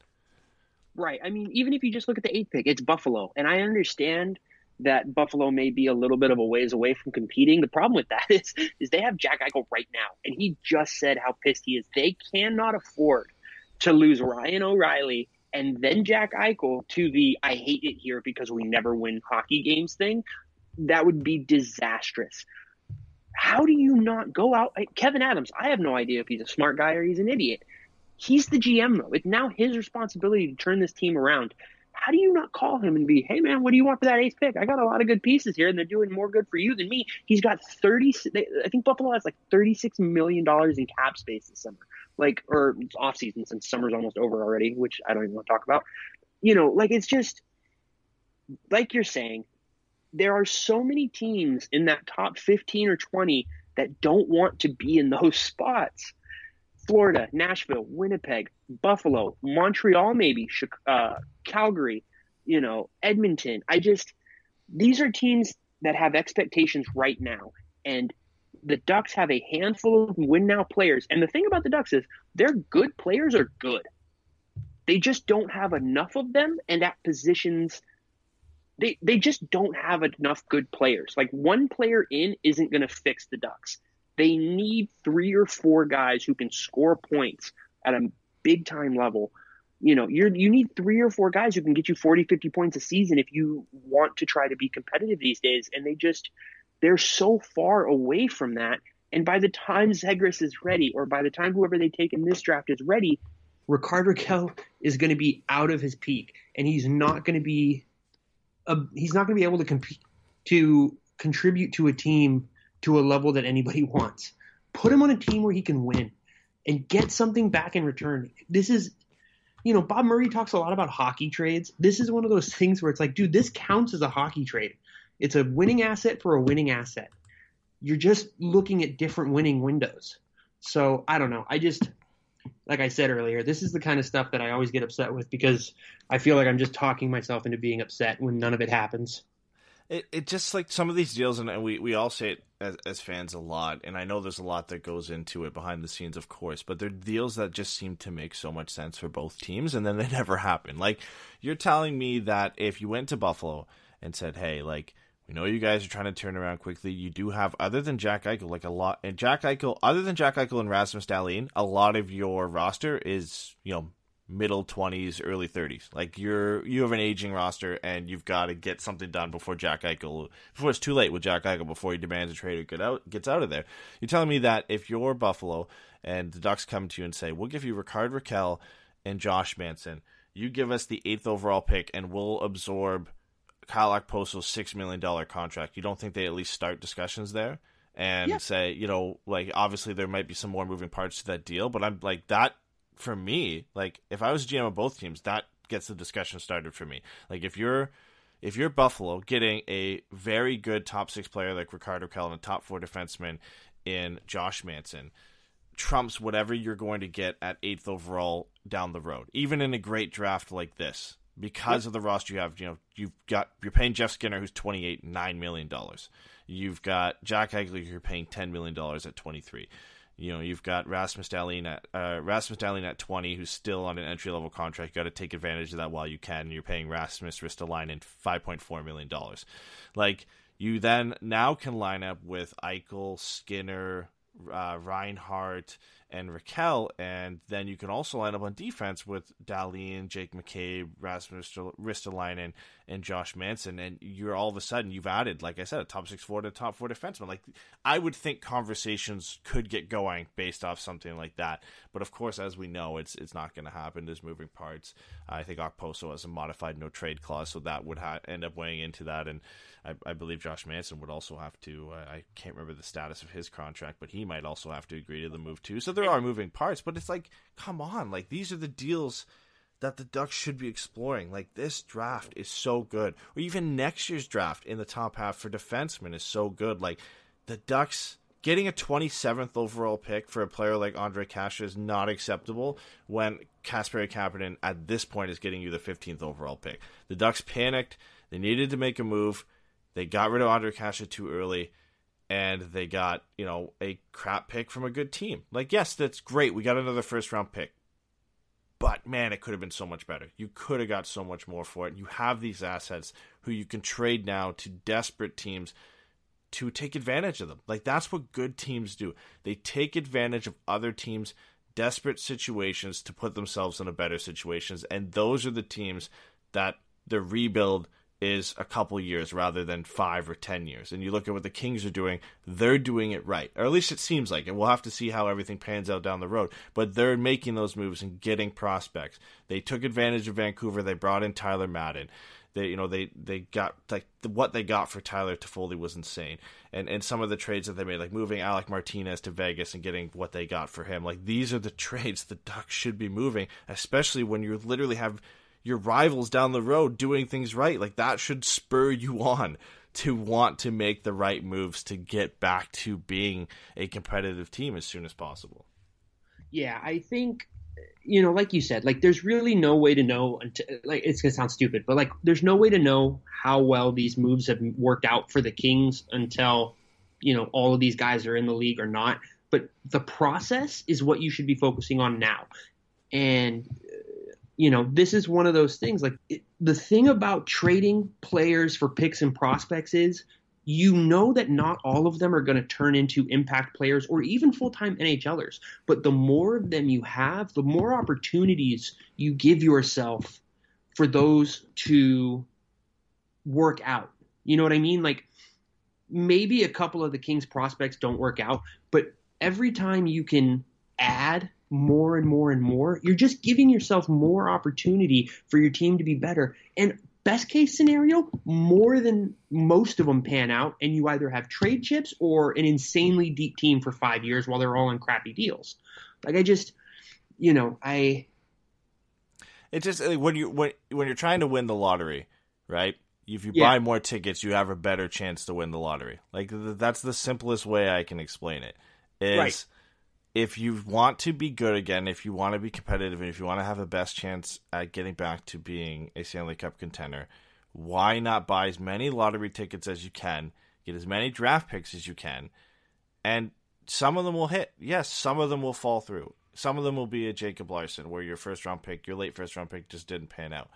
Right. I mean, even if you just look at the eighth pick, it's Buffalo, and I understand that Buffalo may be a little bit of a ways away from competing. The problem with that is, is they have Jack Eichel right now, and he just said how pissed he is. They cannot afford to lose Ryan O'Reilly and then Jack Eichel to the I hate it here because we never win hockey games thing, that would be disastrous. How do you not go out? Kevyn Adams, I have no idea if he's a smart guy or he's an idiot. He's the GM, though. It's now his responsibility to turn this team around. How do you not call him and be, hey, man, what do you want for that eighth pick? I got a lot of good pieces here, and they're doing more good for you than me. He's got 30, I think Buffalo has like $36 million in cap space this summer like or off season since summer's almost over already, which I don't even want to talk about. You know, like it's just like you're saying, there are so many teams in that top 15 or 20 that don't want to be in those spots. Florida, Nashville, Winnipeg, Buffalo, Montreal, maybe uh, Calgary. you know, Edmonton. I just these are teams that have expectations right now. And the Ducks have a handful of win now players. And the thing about the Ducks is their good players are good. They just don't have enough of them and at positions they they just don't have enough good players. Like one player in isn't going to fix the Ducks. They need three or four guys who can score points at a big time level. You know, you you need three or four guys who can get you 40, 50 points a season if you want to try to be competitive these days. And they just they're so far away from that. And by the time Zegras is ready, or by the time whoever they take in this draft is ready, Rickard Rakell is going to be out of his peak, and he's not going to be a, he's not going to be able to compete to contribute to a team to a level that anybody wants. Put him on a team where he can win and get something back in return. This is, you know, Bob Murray talks a lot about hockey trades. This is one of those things where it's like, dude, this counts as a hockey trade. It's a winning asset for a winning asset. You're just looking at different winning windows. So I don't know. I just like I said earlier, this is the kind of stuff that I always get upset with because I feel like I'm just talking myself into being upset when none of it happens. It it just like some of these deals, and we we all say it as, as fans a lot, and I know there's a lot that goes into it behind the scenes, of course, but they're deals that just seem to make so much sense for both teams, and then they never happen. Like you're telling me that if you went to Buffalo and said, "Hey, like." Know you guys are trying to turn around quickly. You do have, other than Jack Eichel, like a lot, and Jack Eichel, other than Jack Eichel and Rasmus Dahlin, a lot of your roster is, you know, middle 20s, early 30s. Like you're you have an aging roster and you've got to get something done before Jack Eichel before it's too late with Jack Eichel before he demands a trade or get out gets out of there. You're telling me that if you're Buffalo and the Ducks come to you and say, "We'll give you Rickard Rakell and Josh Manson. You give us the 8th overall pick and we'll absorb Kyle Okposo's 6 million dollar contract." You don't think they at least start discussions there? And yeah. say, you know, like obviously there might be some more moving parts to that deal, but I'm like that for me, like if I was GM of both teams, that gets the discussion started for me. Like if you're if you're Buffalo getting a very good top six player like Rickard Rakell and a top four defenseman in Josh Manson, trumps whatever you're going to get at eighth overall down the road, even in a great draft like this. Because yep. of the roster you have, you know, you've got you're paying Jeff Skinner, who's twenty eight, nine million dollars. You've got Jack Eichel, you're paying ten million dollars at twenty three. You know, you've got Rasmus Dahlin at uh, Rasmus Dahlin at twenty, who's still on an entry level contract. You got to take advantage of that while you can. You're paying Rasmus Ristolainen five point four million dollars. Like you then now can line up with Eichel, Skinner, uh, Reinhart, and Rakell. and then you can also line up on defense with Dahlin, Jake McCabe, Rasmus Ristolainen, and Josh Manson, and you're all of a sudden you've added, like I said, a top six four to top four defenseman. Like I would think conversations could get going based off something like that, but of course, as we know, it's it's not going to happen. There's moving parts. I think Okposo has a modified no trade clause, so that would ha- end up weighing into that, and I, I, believe Josh Manson would also have to. Uh, I can't remember the status of his contract, but he might also have to agree to the move too. So there are moving parts, but it's like, come on, like these are the deals that the Ducks should be exploring. Like this draft is so good, or even next year's draft in the top half for defensemen is so good. Like the Ducks getting a 27th overall pick for a player like Ondrej Kase is not acceptable when Kasperi Kapanen at this point is getting you the 15th overall pick. The Ducks panicked. They needed to make a move. They got rid of Ondrej Kase too early, and they got you know a crap pick from a good team. Like, yes, that's great. We got another first round pick, but man, it could have been so much better. You could have got so much more for it. You have these assets who you can trade now to desperate teams to take advantage of them. Like that's what good teams do. They take advantage of other teams' desperate situations to put themselves in a better situations, and those are the teams that the rebuild is a couple years rather than five or ten years. And you look at what the Kings are doing, they're doing it right. Or at least it seems like it. We'll have to see how everything pans out down the road. But they're making those moves and getting prospects. They took advantage of Vancouver. They brought in Tyler Madden. They, you know, they they got like what they got for Tyler Toffoli was insane, and and some of the trades that they made, like moving Alec Martinez to Vegas and getting what they got for him, like these are the trades the Ducks should be moving, especially when you literally have your rivals down the road doing things right. Like that should spur you on to want to make the right moves to get back to being a competitive team as soon as possible. Yeah, I think you know, like you said, like there's really no way to know until like it's gonna sound stupid, but like there's no way to know how well these moves have worked out for the Kings until you know all of these guys are in the league or not. But the process is what you should be focusing on now, and you know this is one of those things. Like it, the thing about trading players for picks and prospects is you know that not all of them are going to turn into impact players or even full time NHLers. But the more of them you have, the more opportunities you give yourself for those to work out. You know what I mean? Like maybe a couple of the Kings prospects don't work out, but every time you can add more and more and more, you're just giving yourself more opportunity for your team to be better. And best case scenario, more than most of them pan out, and you either have trade chips or an insanely deep team for five years while they're all on crappy deals. Like I just, you know, I. It's just like when you when when you're trying to win the lottery, right? If you Yeah. buy more tickets, you have a better chance to win the lottery. Like th- that's the simplest way I can explain it. Is Right. If you want to be good again, if you want to be competitive, and if you want to have a best chance at getting back to being a Stanley Cup contender, why not buy as many lottery tickets as you can, get as many draft picks as you can, and some of them will hit. Yes, some of them will fall through. Some of them will be a Jacob Larsson, where your first round pick, your late first round pick, just didn't pan out.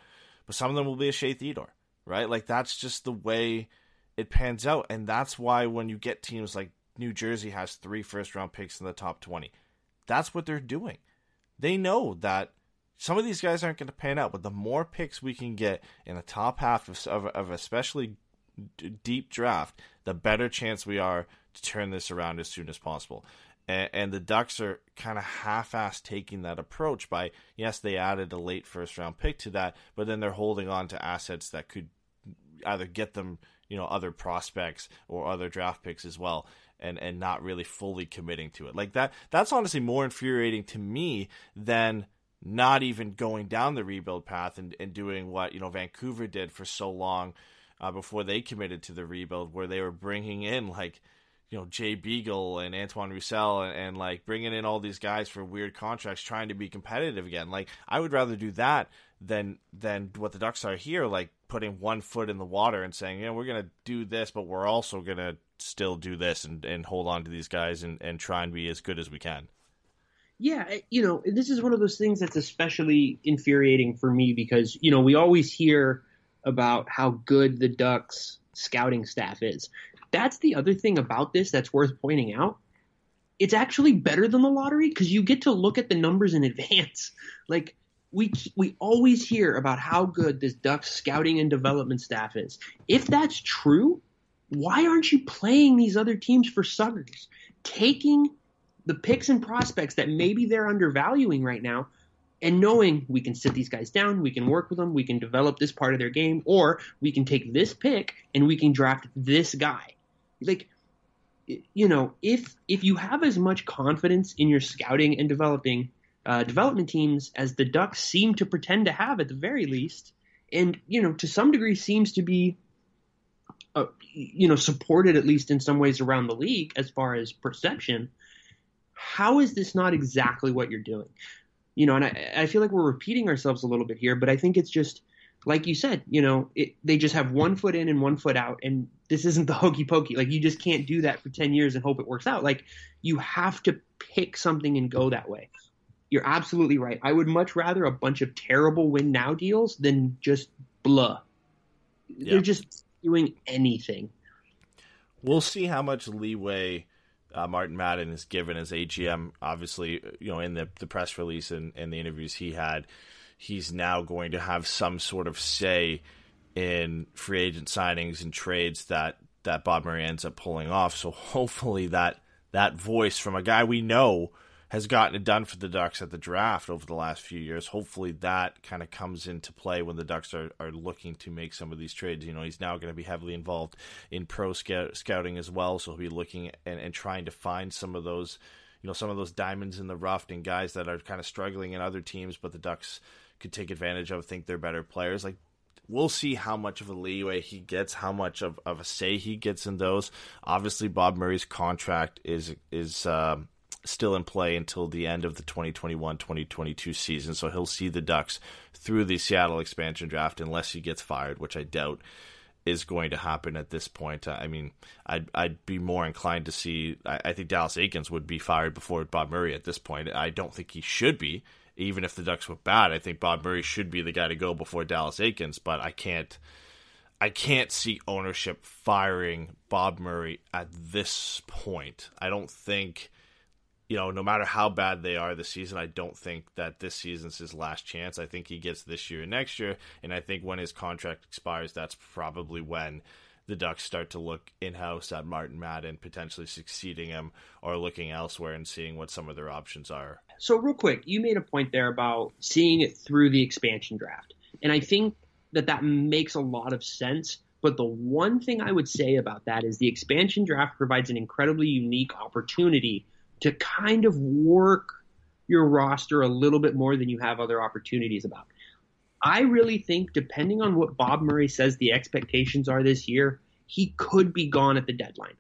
But some of them will be a Shea Theodore, right? Like that's just the way it pans out, and that's why when you get teams like New Jersey has three first round picks in the top twenty, that's what they're doing. They know that some of these guys aren't going to pan out, but the more picks we can get in the top half of, of, of especially deep draft, the better chance we are to turn this around as soon as possible. And, and the Ducks are kind of half-assed taking that approach by yes, they added a late first-round pick to that, but then they're holding on to assets that could either get them, you know, other prospects or other draft picks as well. And, and not really fully committing to it like that. That's honestly more infuriating to me than not even going down the rebuild path and, and doing what you know Vancouver did for so long uh, before they committed to the rebuild, where they were bringing in like you know Jay Beagle and Antoine Roussel and, and like bringing in all these guys for weird contracts, trying to be competitive again. Like I would rather do that than than what the Ducks are here, like putting one foot in the water and saying, you know, we're gonna do this, but we're also gonna still do this and, and hold on to these guys and, and try and be as good as we can. Yeah, eh, you know, this is one of those things that's especially infuriating for me because, you know, we always hear about how good the Ducks scouting staff is. That's the other thing about this that's worth pointing out. It's actually better than the lottery because you get to look at the numbers in advance. Like we we always hear about how good this Ducks scouting and development staff is. If that's true, why aren't you playing these other teams for suckers? Taking the picks and prospects that maybe they're undervaluing right now and knowing we can sit these guys down, we can work with them, we can develop this part of their game, or we can take this pick and we can draft this guy. Like you know, if if you have as much confidence in your scouting and developing uh, development teams as the Ducks seem to pretend to have at the very least, and you know, to some degree seems to be uh, you know supported at least in some ways around the league as far as perception. How is this not exactly what you're doing? You know and i, I feel like we're repeating ourselves a little bit here but i think it's just like you said you know it, they just have one foot in and one foot out and this isn't the hokey pokey. Like you just can't do that for 10 years and hope it works out. Like you have to pick something and go that way you're absolutely right i would much rather a bunch of terrible win now deals than just blah Yeah. they're just doing anything We'll see how much leeway uh, Martin Madden is given as AGM. Obviously, you know, in the, the press release and, and the interviews he had, he's now going to have some sort of say in free agent signings and trades that, that Bob Murray ends up pulling off. So hopefully that that voice from a guy we know has gotten it done for the Ducks at the draft over the last few years. Hopefully that kind of comes into play when the Ducks are, are looking to make some of these trades. You know, he's now going to be heavily involved in pro scout, scouting as well, so he'll be looking and, and trying to find some of those, you know, some of those diamonds in the rough and guys that are kind of struggling in other teams, but the Ducks could take advantage of, think they're better players. Like we'll see how much of a leeway he gets, how much of, of a say he gets in those. Obviously, Bob Murray's contract is is um still in play until the end of the 2021-2022 season. So he'll see the Ducks through the Seattle expansion draft unless he gets fired, which I doubt is going to happen at this point. I mean, I'd I'd be more inclined to see. I, I think Dallas Eakins would be fired before Bob Murray at this point. I don't think he should be, even if the Ducks were bad. I think Bob Murray should be the guy to go before Dallas Eakins. But I can't. I can't see ownership firing Bob Murray at this point. I don't think you know, no matter how bad they are this season, I don't think that this season's his last chance. I think he gets this year and next year, and I think when his contract expires, that's probably when the Ducks start to look in house at Martin Madden, potentially succeeding him or looking elsewhere and seeing what some of their options are. So, real quick, you made a point there about seeing it through the expansion draft, and I think that that makes a lot of sense. But the one thing I would say about that is the expansion draft provides an incredibly unique opportunity to kind of work your roster a little bit more than you have other opportunities about. I really think, depending on what Bob Murray says the expectations are this year, he could be gone at the deadline.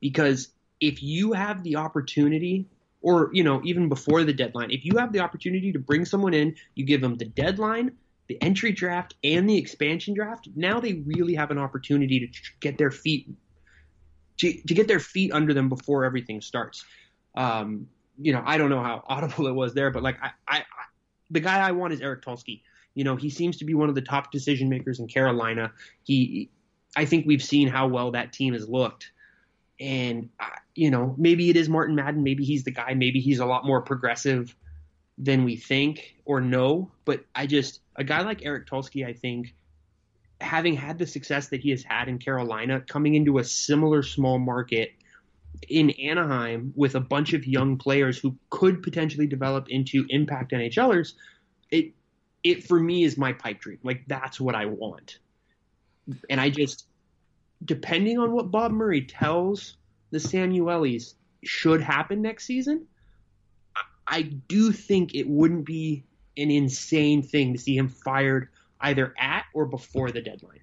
Because if you have the opportunity, or you know, even before the deadline, if you have the opportunity to bring someone in, you give them the deadline, the entry draft, and the expansion draft. Now they really have an opportunity to get their feet to, to get their feet under them before everything starts. Um, you know, I don't know how audible it was there, but like I, I, I the guy I want is Eric Tulsky. You know, he seems to be one of the top decision makers in Carolina. He, I think we've seen how well that team has looked, and you know, maybe it is Martin Madden. Maybe he's the guy. Maybe he's a lot more progressive than we think or know. But I just a guy like Eric Tulsky, I think having had the success that he has had in Carolina, coming into a similar small market in Anaheim with a bunch of young players who could potentially develop into impact NHLers, it it for me is my pipe dream. Like that's what I want. And I just depending on what Bob Murray tells the Samuelis should happen next season, I do think it wouldn't be an insane thing to see him fired either at or before the deadline.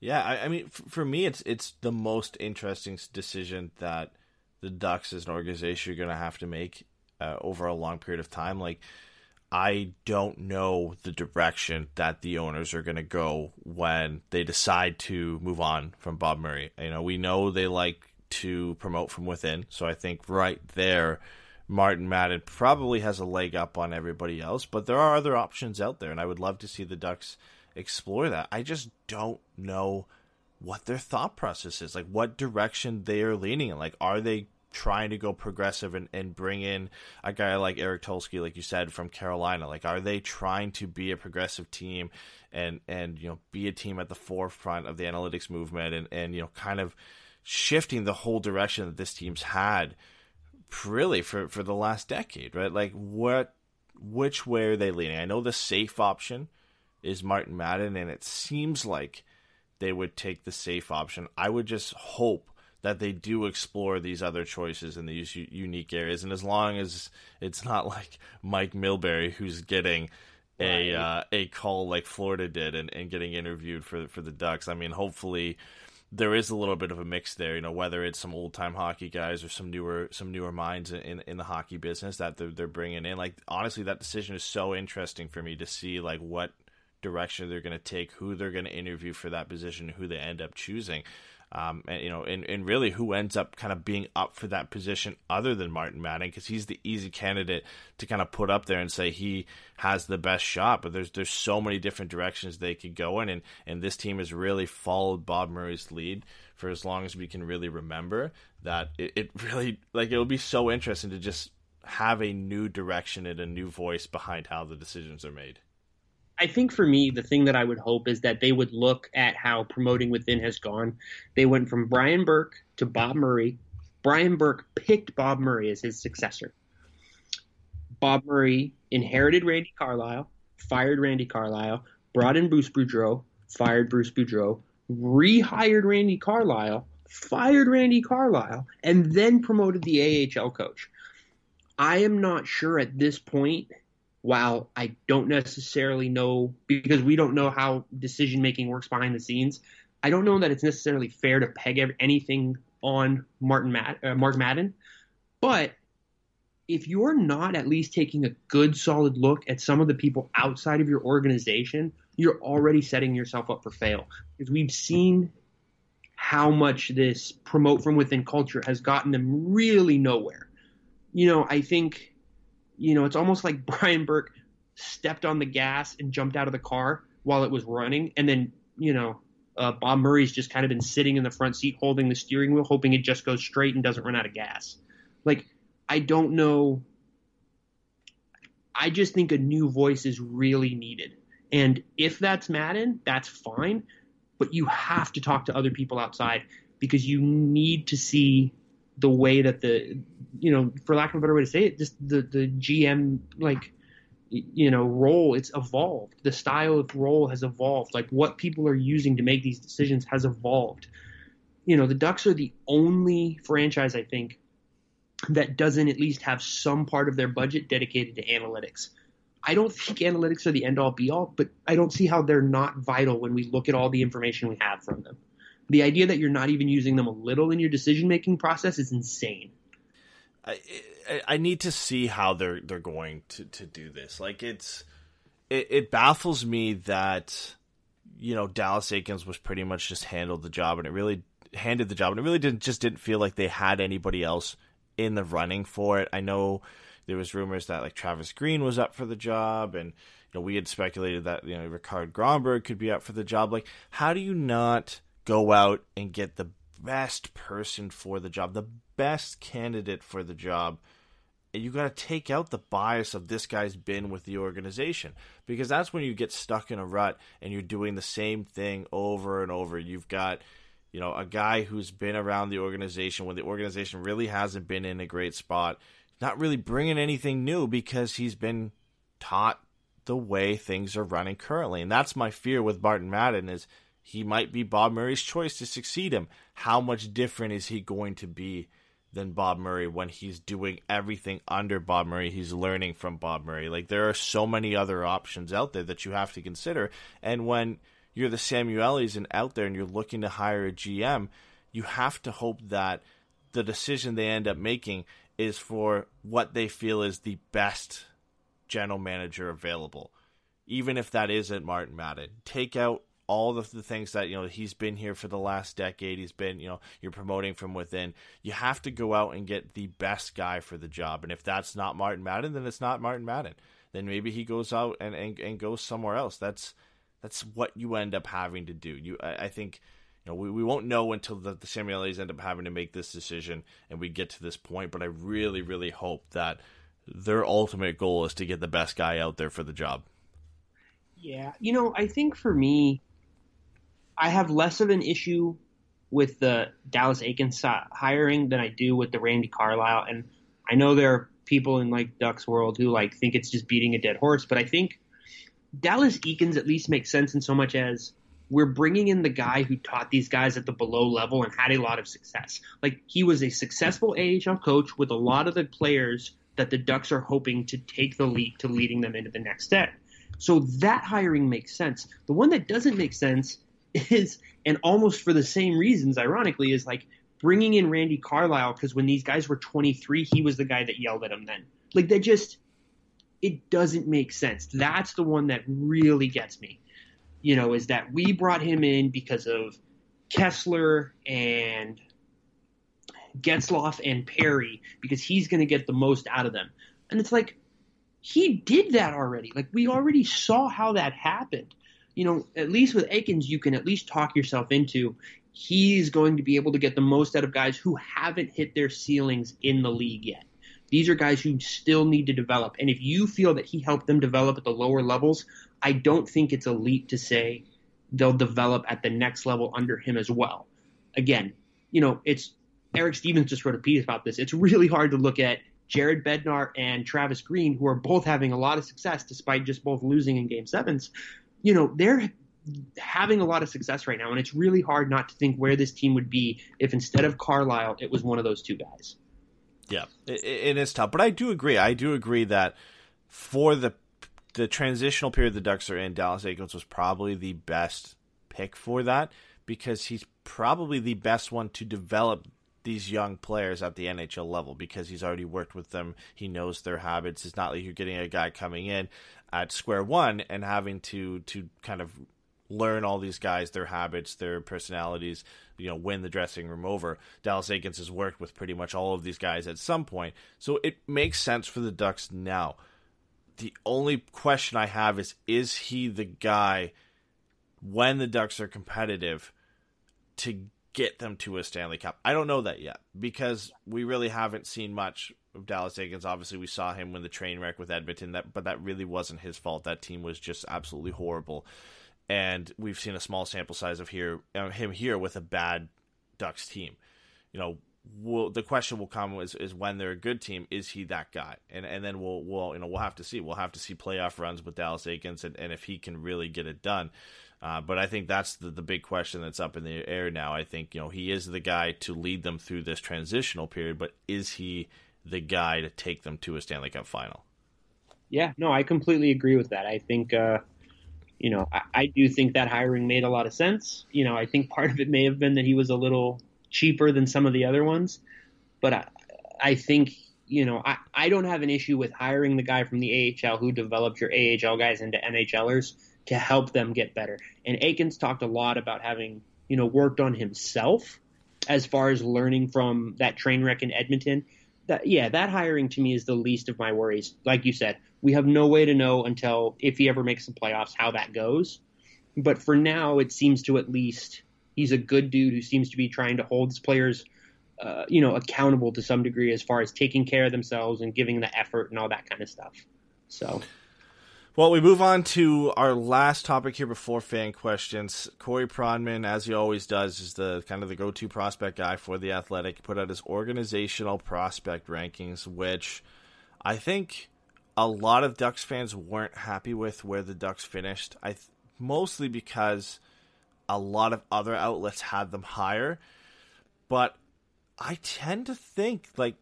Yeah, I, I mean, f- for me, it's it's the most interesting decision that the Ducks as an organization are going to have to make uh, over a long period of time. Like, I don't know the direction that the owners are going to go when they decide to move on from Bob Murray. You know, we know they like to promote from within, so I think right there Martin Madden probably has a leg up on everybody else, but there are other options out there, and I would love to see the Ducks explore that. I just don't know what their thought process is, like what direction they are leaning in. Like, are they trying to go progressive and, and bring in a guy like Eric Tulsky, like you said, from Carolina? Like, are they trying to be a progressive team and, and you know, be a team at the forefront of the analytics movement and, and you know, kind of shifting the whole direction that this team's had – really for for the last decade, right? Like what which way are they leaning? I know the safe option is Martin Madden, and it seems like they would take the safe option. I would just hope that they do explore these other choices in these unique areas, and as long as it's not like Mike Milbury who's getting a uh, a call like Florida did and, and getting interviewed for for the Ducks. I mean, hopefully there is a little bit of a mix there. You know, whether it's some old time hockey guys or some newer some newer minds in in the hockey business that they're, they're bringing in. Like honestly, that decision is so interesting for me to see like what direction they're going to take, who they're going to interview for that position, who they end up choosing. Um, and you know, and, and really who ends up kind of being up for that position other than Martin Madden because he's the easy candidate to kind of put up there and say he has the best shot. But there's there's so many different directions they could go in, and and this team has really followed Bob Murray's lead for as long as we can really remember. That it, it really like it will be so interesting to just have a new direction and a new voice behind how the decisions are made. I think for me, the thing that I would hope is that they would look at how promoting within has gone. They went from Brian Burke to Bob Murray. Brian Burke picked Bob Murray as his successor. Bob Murray inherited Randy Carlyle, fired Randy Carlyle, brought in Bruce Boudreau, fired Bruce Boudreau, rehired Randy Carlyle, fired Randy Carlyle, and then promoted the AHL coach. I am not sure at this point while I don't necessarily know because we don't know how decision making works behind the scenes, I don't know that it's necessarily fair to peg anything on Martin Mad- uh, Mark Madden. But if you're not at least taking a good solid look at some of the people outside of your organization, you're already setting yourself up for fail. Because we've seen how much this promote from within culture has gotten them really nowhere. You know, I think, you know, it's almost like Brian Burke stepped on the gas and jumped out of the car while it was running, and then, you know, uh, Bob Murray's just kind of been sitting in the front seat holding the steering wheel, hoping it just goes straight and doesn't run out of gas. Like, I don't know. I just think a new voice is really needed. And if that's Madden, that's fine. But you have to talk to other people outside because you need to see the way that the, you know, for lack of a better way to say it, just the, the GM, like, you know role it's evolved. The style of role has evolved. Like what people are using to make these decisions has evolved. You know the ducks are the only franchise i think that doesn't at least have some part of their budget dedicated to analytics. I don't think analytics are the end all be all but i don't see how they're not vital when we look at all the information we have from them. The idea that you're not even using them a little in your decision making process is insane I, I need to see how they're they're going to, to do this. Like it's it, it baffles me that you know Dallas Eakins was pretty much just handled the job and it really handed the job and it really didn't just didn't feel like they had anybody else in the running for it. I know there was rumors that like Travis Green was up for the job and you know we had speculated that you know Rikard Grönborg could be up for the job. Like how do you not go out and get the best person for the job, the best candidate for the job you got to take out the bias of this guy's been with the organization because that's when you get stuck in a rut and you're doing the same thing over and over. You've got, you know, a guy who's been around the organization when the organization really hasn't been in a great spot, not really bringing anything new because he's been taught the way things are running currently. And that's my fear with Martin Madden is he might be Bob Murray's choice to succeed him. How much different is he going to be? Than Bob Murray when he's doing everything under Bob Murray. He's learning from Bob Murray. Like there are so many other options out there that you have to consider. And when you're the Samuelis and out there and you're looking to hire a GM, you have to hope that the decision they end up making is for what they feel is the best general manager available. Even if that isn't Martin Madden. Take out all of the things that you know he's been here for the last decade he's been you know you're promoting from within. You have to go out and get the best guy for the job. And if that's not martin madden then it's not martin madden. Then maybe he goes out and, and, and goes somewhere else. That's that's what you end up having to do. You i, I think you know, we, we won't know until the, the Samuelis end up having to make this decision and we get to this point. But I really, really hope that their ultimate goal is to get the best guy out there for the job. Yeah, you know, I think for me, I have less of an issue with the Dallas Eakins hiring than I do with the Randy Carlyle. And I know there are people in like Ducks world who like think it's just beating a dead horse, but I think Dallas Eakins at least makes sense in so much as we're bringing in the guy who taught these guys at the below level and had a lot of success. Like he was a successful AHL coach with a lot of the players that the Ducks are hoping to take the leap to leading them into the next step. So that hiring makes sense. The one that doesn't make sense is, and almost for the same reasons, ironically, is like bringing in Randy Carlyle because when these guys were 23, he was the guy that yelled at them then. Like that just, it doesn't make sense. That's the one that really gets me. You know, is that we brought him in because of Kesler and Getzlaf and Perry because he's going to get the most out of them. And it's like, he did that already. Like, we already saw how that happened you know, at least with Eakins, you can at least talk yourself into he's going to be able to get the most out of guys who haven't hit their ceilings in the league yet. These are guys who still need to develop. And if you feel that he helped them develop at the lower levels, I don't think it's a leap to say they'll develop at the next level under him as well. Again, you know, it's Eric Stephens just wrote a piece about this. It's really hard to look at Jared Bednar and Travis Green, who are both having a lot of success despite just both losing in game sevens, you know, they're having a lot of success right now, and it's really hard not to think where this team would be if instead of Carlyle, it was one of those two guys. Yeah, it, is tough, but I do agree. I do agree that for the the transitional period the Ducks are in, Dallas Eakins was probably the best pick for that because he's probably the best one to develop these young players at the NHL level because he's already worked with them. He knows their habits. It's not like you're getting a guy coming in at square one and having to to kind of learn all these guys, their habits, their personalities, you know, win the dressing room over. Dallas Eakins has worked with pretty much all of these guys at some point. So it makes sense for the Ducks now. The only question I have is is he the guy when the Ducks are competitive to get them to a Stanley Cup? I don't know that yet because we really haven't seen much of Dallas Eakins. Obviously, we saw him win the train wreck with Edmonton, that but that really wasn't his fault. That team was just absolutely horrible and we've seen a small sample size of here uh, him here with a bad Ducks team. You know, will the question will come is, is when they're a good team, is he that guy? And and then we'll we'll you know we'll have to see. We'll have to see playoff runs with Dallas Eakins and, and if he can really get it done. Uh, but I think that's the, the big question that's up in the air now. I think you know he is the guy to lead them through this transitional period, but is he the guy to take them to a Stanley Cup final? Yeah, no, I completely agree with that. I think uh, you know, I, I, do think that hiring made a lot of sense. You know, I think part of it may have been that he was a little cheaper than some of the other ones, but I, I think you know I, I don't have an issue with hiring the guy from the AHL who developed your AHL guys into NHLers to help them get better. And Eakins talked a lot about having you know worked on himself as far as learning from that train wreck in Edmonton. That yeah, that hiring to me is the least of my worries. Like you said, we have no way to know until if he ever makes the playoffs how that goes. But for now, it seems to at least he's a good dude who seems to be trying to hold his players, uh, you know, accountable to some degree as far as taking care of themselves and giving the effort and all that kind of stuff. So. Well, we move on to our last topic here before fan questions. Corey Pronman, as he always does, is the kind of the go-to prospect guy for the Athletic. Put out his organizational prospect rankings, which I think a lot of Ducks fans weren't happy with where the Ducks finished. I th- mostly because a lot of other outlets had them higher, but I tend to think like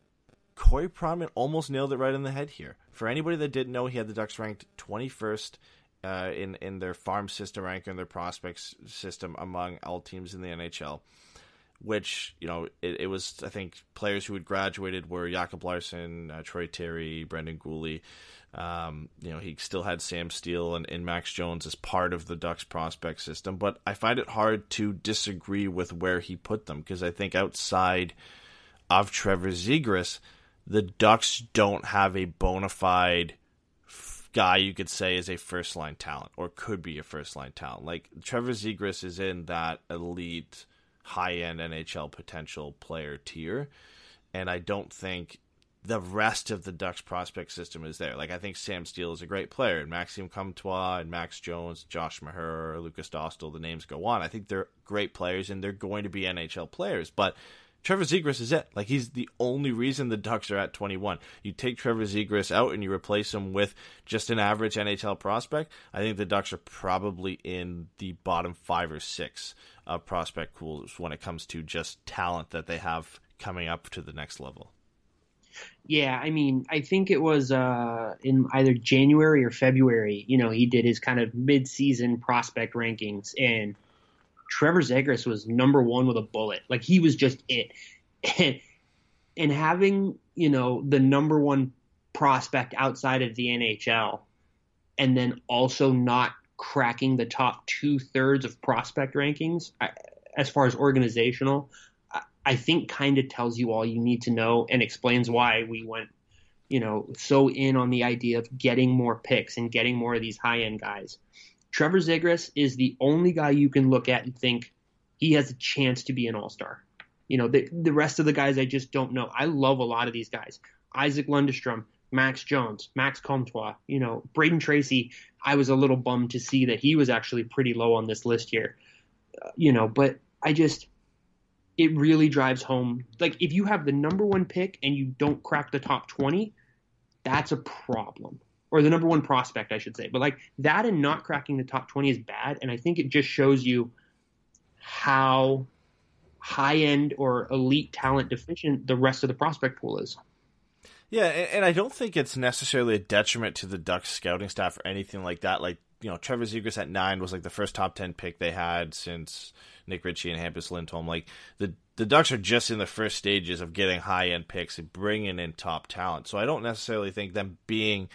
Corey Pronman almost nailed it right in the head here. For anybody that didn't know, he had the Ducks ranked 21st uh, in in their farm system ranking, their prospects system among all teams in the NHL which you know it, it, was I think players who had graduated were Jacob Larsson, uh, Troy Terry, Brendan Guhle. Um, you know he still had Sam Steel and, and, Max Jones as part of the Ducks prospect system, but I find it hard to disagree with where he put them because I think outside of Trevor Zegras, the Ducks don't have a bona fide guy you could say is a first line talent or could be a first line talent. Like Trevor Zegras is in that elite high end NHL potential player tier. And I don't think the rest of the Ducks prospect system is there. Like I think Sam Steel is a great player, and Maxime Comtois and Max Jones, Josh Maher, Lukas Dostal, the names go on. I think they're great players, and they're going to be NHL players. But Trevor Zegras is it. Like he's the only reason the Ducks are at 21. You take Trevor Zegras out and you replace him with just an average NHL prospect. I think the Ducks are probably in the bottom five or six of prospect pools when it comes to just talent that they have coming up to the next level. Yeah, I mean, I think it was uh, in either January or February. You know, he did his kind of mid-season prospect rankings, and Trevor Zegras was number one with a bullet. Like he was just it. And, and having, you know, the number one prospect outside of the NHL and then also not cracking the top two thirds of prospect rankings I, as far as organizational, I, I think kind of tells you all you need to know and explains why we went, you know, so in on the idea of getting more picks and getting more of these high end guys. Trevor Zegras is the only guy you can look at and think he has a chance to be an all star. You know, the, the rest of the guys I just don't know. I love a lot of these guys. Isac Lundestrom, Max Jones, Max Comtois, you know, Brayden Tracey. I was a little bummed to see that he was actually pretty low on this list here. Uh, you know, but I just, it really drives home. Like, if you have the number one pick and you don't crack the top 20, that's a problem or the number one prospect, I should say. But like that and not cracking the top 20 is bad. And I think it just shows you how high end or elite talent deficient the rest of the prospect pool is. Yeah, and, I don't think it's necessarily a detriment to the Ducks scouting staff or anything like that. Like, you know, Trevor Zegras at nine was like the first top 10 pick they had since Nick Ritchie and Hampus Lindholm. Like, the the Ducks are just in the first stages of getting high end picks and bringing in top talent. So I don't necessarily think them being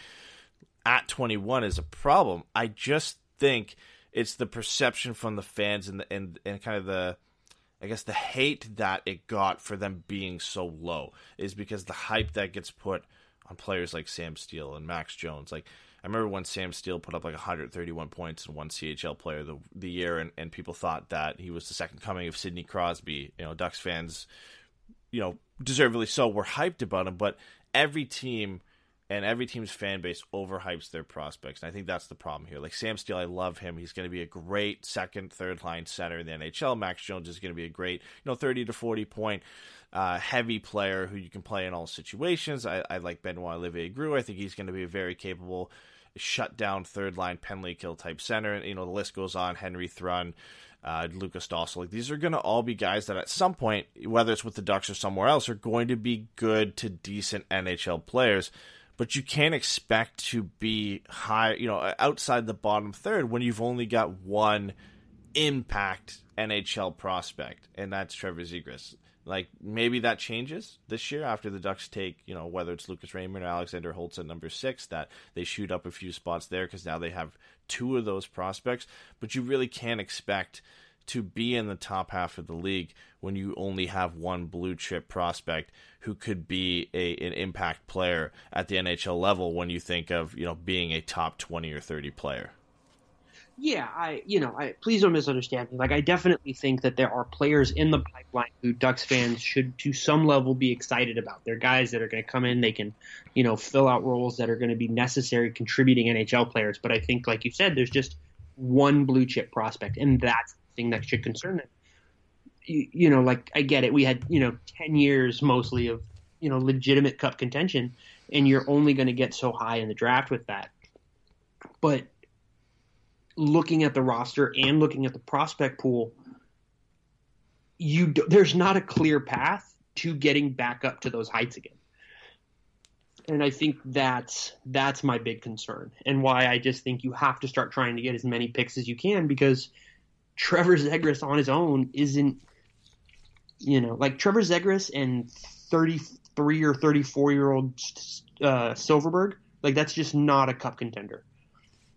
at 21 is a problem. I just think it's the perception from the fans and the, and and kind of the I guess the hate that it got for them being so low is because the hype that gets put on players like Sam Steel and Max Jones. Like I remember when Sam Steel put up like 131 points and won CHL player the, the year, and, and people thought that he was the second coming of Sidney Crosby. You know, Ducks fans, you know, deservedly so, were hyped about him. But every team and every team's fan base overhypes their prospects. And I think that's the problem here. Like Sam Steel, I love him. He's going to be a great second, third line center in the NHL. Max Jones is going to be a great, you know, 30 to 40 point uh, heavy player who you can play in all situations. I, I like Benoit Olivier Groulx. I think he's going to be a very capable shut down third line penalty kill type center. And, you know, the list goes on. Henry Thrun. Uh, Lukas Dostal, like these are going to all be guys that at some point, whether it's with the Ducks or somewhere else, are going to be good to decent NHL players but you can't expect to be high, you know, outside the bottom third when you've only got one impact NHL prospect, and that's Trevor Zegras. Like maybe that changes this year after the Ducks take, you know, whether it's Lucas Raymond or Alexander Holtz at number six, that they shoot up a few spots there because now they have two of those prospects. But you really can't expect to be in the top half of the league when you only have one blue chip prospect who could be a an impact player at the NHL level when you think of, you know, being a top 20 or 30 player. Yeah, I you know, I please don't misunderstand me. Like I definitely think that there are players in the pipeline who Ducks fans should to some level be excited about. They're guys that are going to come in, they can, you know, fill out roles that are going to be necessary contributing NHL players, but I think like you said there's just one blue chip prospect and that's thing that should concern them. You, you know, like I get it. We had you know ten years mostly of you know legitimate cup contention, and you're only going to get so high in the draft with that. But looking at the roster and looking at the prospect pool, you do, there's not a clear path to getting back up to those heights again. And I think that's that's my big concern, and why I just think you have to start trying to get as many picks as you can because Trevor Zegras on his own isn't, you know, like Trevor Zegras and 33 or 34 year old uh, Silfverberg, like that's just not a cup contender.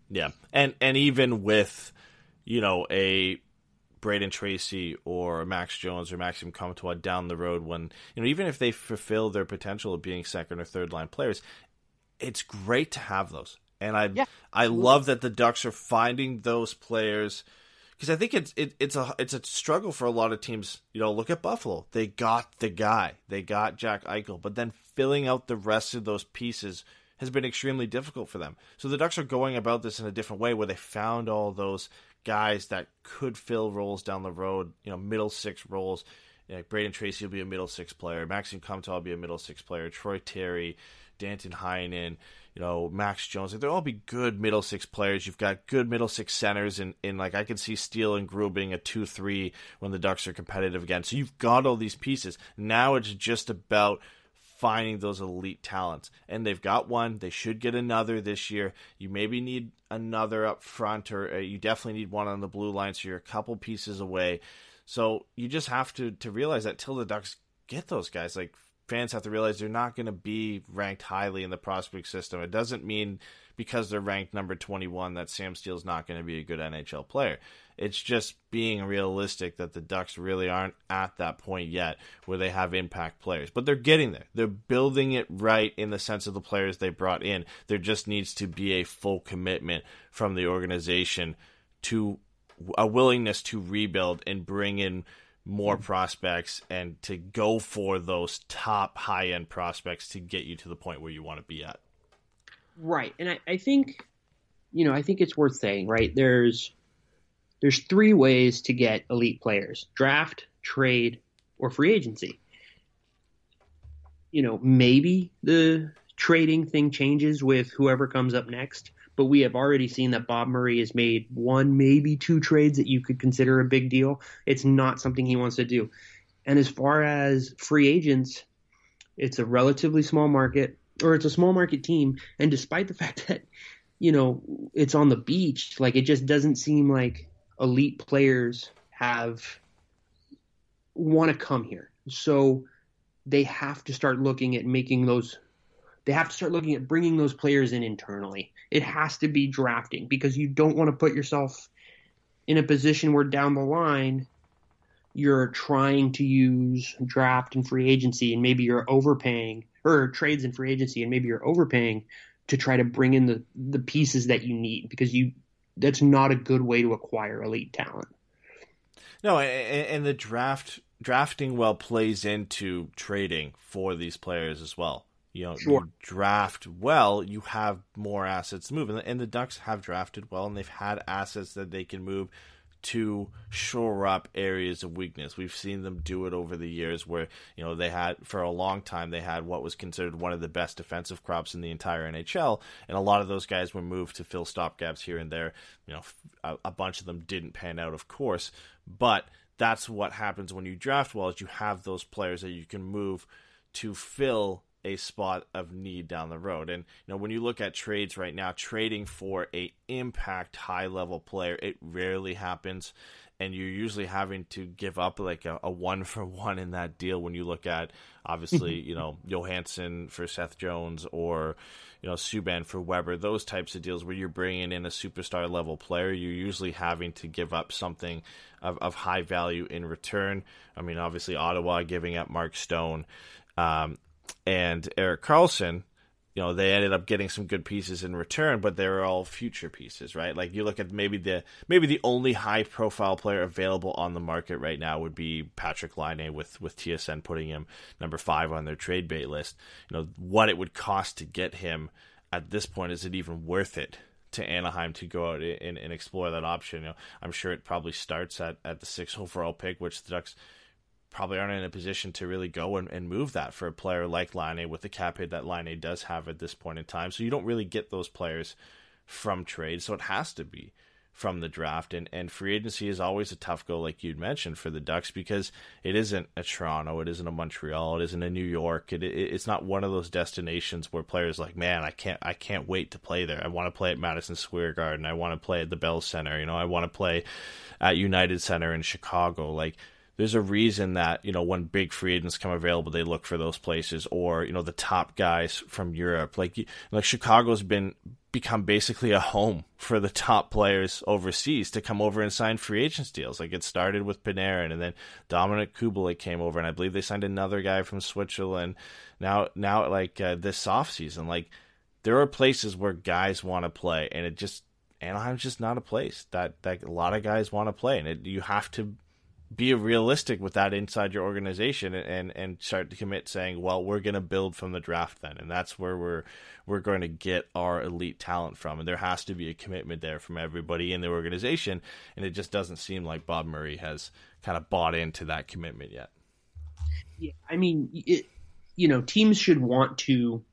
Yeah, and and even with, you know, a Brayden Tracey or Max Jones or Maxime Comtois down the road, when you know, even if they fulfill their potential of being second or third line players, it's great to have those. And I yeah. I love that the Ducks are finding those players because I think it's it, it's a it's a struggle for a lot of teams. You know, look at Buffalo; they got the guy, they got Jack Eichel, but then filling out the rest of those pieces has been extremely difficult for them. So the Ducks are going about this in a different way, where they found all those guys that could fill roles down the road. You know, middle six roles. You know, Brayden Tracey will be a middle six player. Maxime Comtois will be a middle six player. Troy Terry, Danton Heinen you know, Max Jones. Like, they'll all be good middle six players. You've got good middle six centers, and in, in like I can see Steel and Groulx being a two three when the Ducks are competitive again. So you've got all these pieces. Now it's just about finding those elite talents, and they've got one. They should get another this year. You maybe need another up front, or uh, you definitely need one on the blue line. So you're a couple pieces away. So you just have to to realize that till the Ducks get those guys, like fans have to realize they're not going to be ranked highly in the prospect system. It doesn't mean because they're ranked number 21 that Sam Steel's not going to be a good NHL player. It's just being realistic that the Ducks really aren't at that point yet where they have impact players. But they're getting there. They're building it right in the sense of the players they brought in. There just needs to be a full commitment from the organization to a willingness to rebuild and bring in more mm. prospects and to go for those top high end prospects to get you to the point where you want to be at. Right. And I, I think you know, I think it's worth saying, right? There's there's three ways to get elite players. Draft, trade, or free agency. You know, maybe the trading thing changes with whoever comes up next but we have already seen that Bob Murray has made one, maybe two trades that you could consider a big deal. It's not something he wants to do. And as far as free agents, it's a relatively small market, or it's a small market team. And despite the fact that, you know, it's on the beach, like it just doesn't seem like elite players have want to come here. So they have to start looking at making those they have to start looking at bringing those players in internally. It has to be drafting because you don't want to put yourself in a position where down the line you're trying to use draft and free agency and maybe you're overpaying or trades and free agency and maybe you're overpaying to try to bring in the the pieces that you need because you that's not a good way to acquire elite talent. No, and, the draft drafting well plays into trading for these players as well. You know, sure. you draft well, you have more assets to move, and the, and the Ducks have drafted well, and they've had assets that they can move to shore up areas of weakness. We've seen them do it over the years where, you know, they had for a long time they had what was considered one of the best defensive crops in the entire NHL, and a lot of those guys were moved to fill stopgaps here and there. You know, a, a bunch of them didn't pan out, of course, but that's what happens when you draft well is you have those players that you can move to fill a spot of need down the road. And you know, when you look at trades right now, trading for a impact high level player, it rarely happens. And you're usually having to give up like a, a one for one in that deal when you look at obviously, you know, Johansen for Seth Jones or, you know, Subban for Weber, those types of deals where you're bringing in a superstar level player, you're usually having to give up something of, of high value in return. I mean, obviously, Ottawa giving up Mark Stone. Um, and Erik Karlsson, you know, they ended up getting some good pieces in return, but they were all future pieces, right? Like you look at maybe the maybe the only high profile player available on the market right now would be Patrick Laine with with TSN putting him number five on their trade bait list. You know, what it would cost to get him at this point is it even worth it to Anaheim to go out and, and explore that option? You know, I'm sure it probably starts at, at the six overall pick, which the Ducks probably aren't in a position to really go and, and move that for a player like Laine with the cap hit that Laine does have at this point in time. So you don't really get those players from trade. So it has to be from the draft. And, and free agency is always a tough go, like you'd mentioned, for the Ducks because it isn't a Toronto, it isn't a Montreal, it isn't a New York. It, it, it's not one of those destinations where players like, man, I can't I can't wait to play there. I want to play at Madison Square Garden. I want to play at the Bell Center. You know, I want to play at United Center in Chicago. Like there's a reason that you know when big free agents come available, they look for those places, or you know the top guys from Europe. Like like Chicago's been become basically a home for the top players overseas to come over and sign free agents deals. Like it started with Panarin, and then Dominik Kubalik came over, and I believe they signed another guy from Switzerland. Now now like uh, this off season, like there are places where guys want to play, and it just Anaheim's just not a place that that a lot of guys want to play, and it, you have to be realistic with that inside your organization and and start to commit saying well we're going to build from the draft then. And that's where we're we're going to get our elite talent from. And there has to be a commitment there from everybody in the organization. And it just doesn't seem like Bob Murray has kind of bought into that commitment yet. Yeah i mean it, you know teams should want to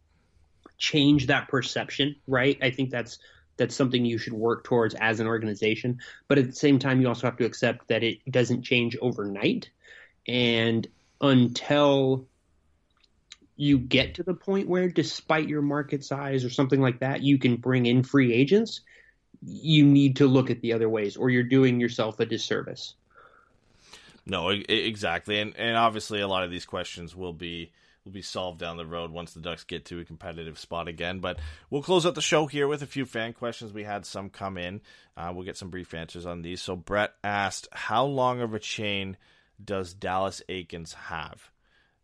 change that perception right? I think that's that's something you should work towards as an organization. But at the same time, you also have to accept that it doesn't change overnight. And until you get to the point where, despite your market size or something like that, you can bring in free agents, you need to look at the other ways, or you're doing yourself a disservice. No, exactly, and and obviously a lot of these questions will be will be solved down the road once the Ducks get to a competitive spot again. But we'll close out the show here with a few fan questions. We had some come in. Uh, we'll get some brief answers on these. So Brett asked, "How long of a chain does Dallas Eakins have?"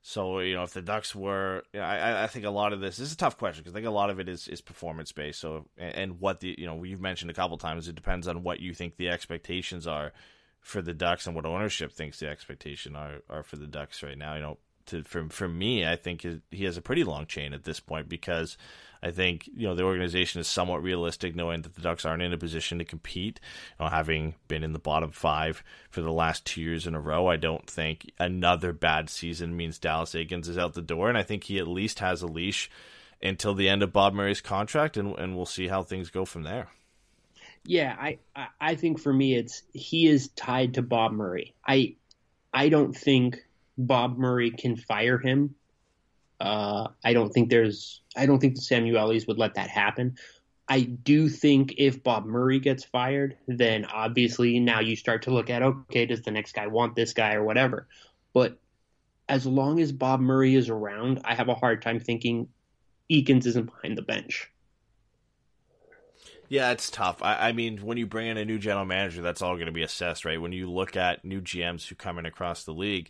So you know, if the Ducks were, I, I think a lot of this, this is a tough question because I think a lot of it is, is performance based. So and, and what the you know we've mentioned a couple times, it depends on what you think the expectations are for the Ducks and what ownership thinks the expectation are are for the Ducks right now. You know, to for me, I think he has a pretty long chain at this point because I think you know the organization is somewhat realistic, knowing that the Ducks aren't in a position to compete. You know, having been in the bottom five for the last two years in a row, I don't think another bad season means Dallas Eakins is out the door, and I think he at least has a leash until the end of Bob Murray's contract, and and we'll see how things go from there. Yeah, I I think for me it's he is tied to Bob Murray. I I don't think Bob Murray can fire him. Uh, I don't think there's. I don't think the Samuelis would let that happen. I do think if Bob Murray gets fired, then obviously now you start to look at okay, does the next guy want this guy or whatever. But as long as Bob Murray is around, I have a hard time thinking Eakins isn't behind the bench. Yeah, it's tough. I, I, mean, when you bring in a new general manager, that's all going to be assessed, right? When you look at new GMs who come in across the league,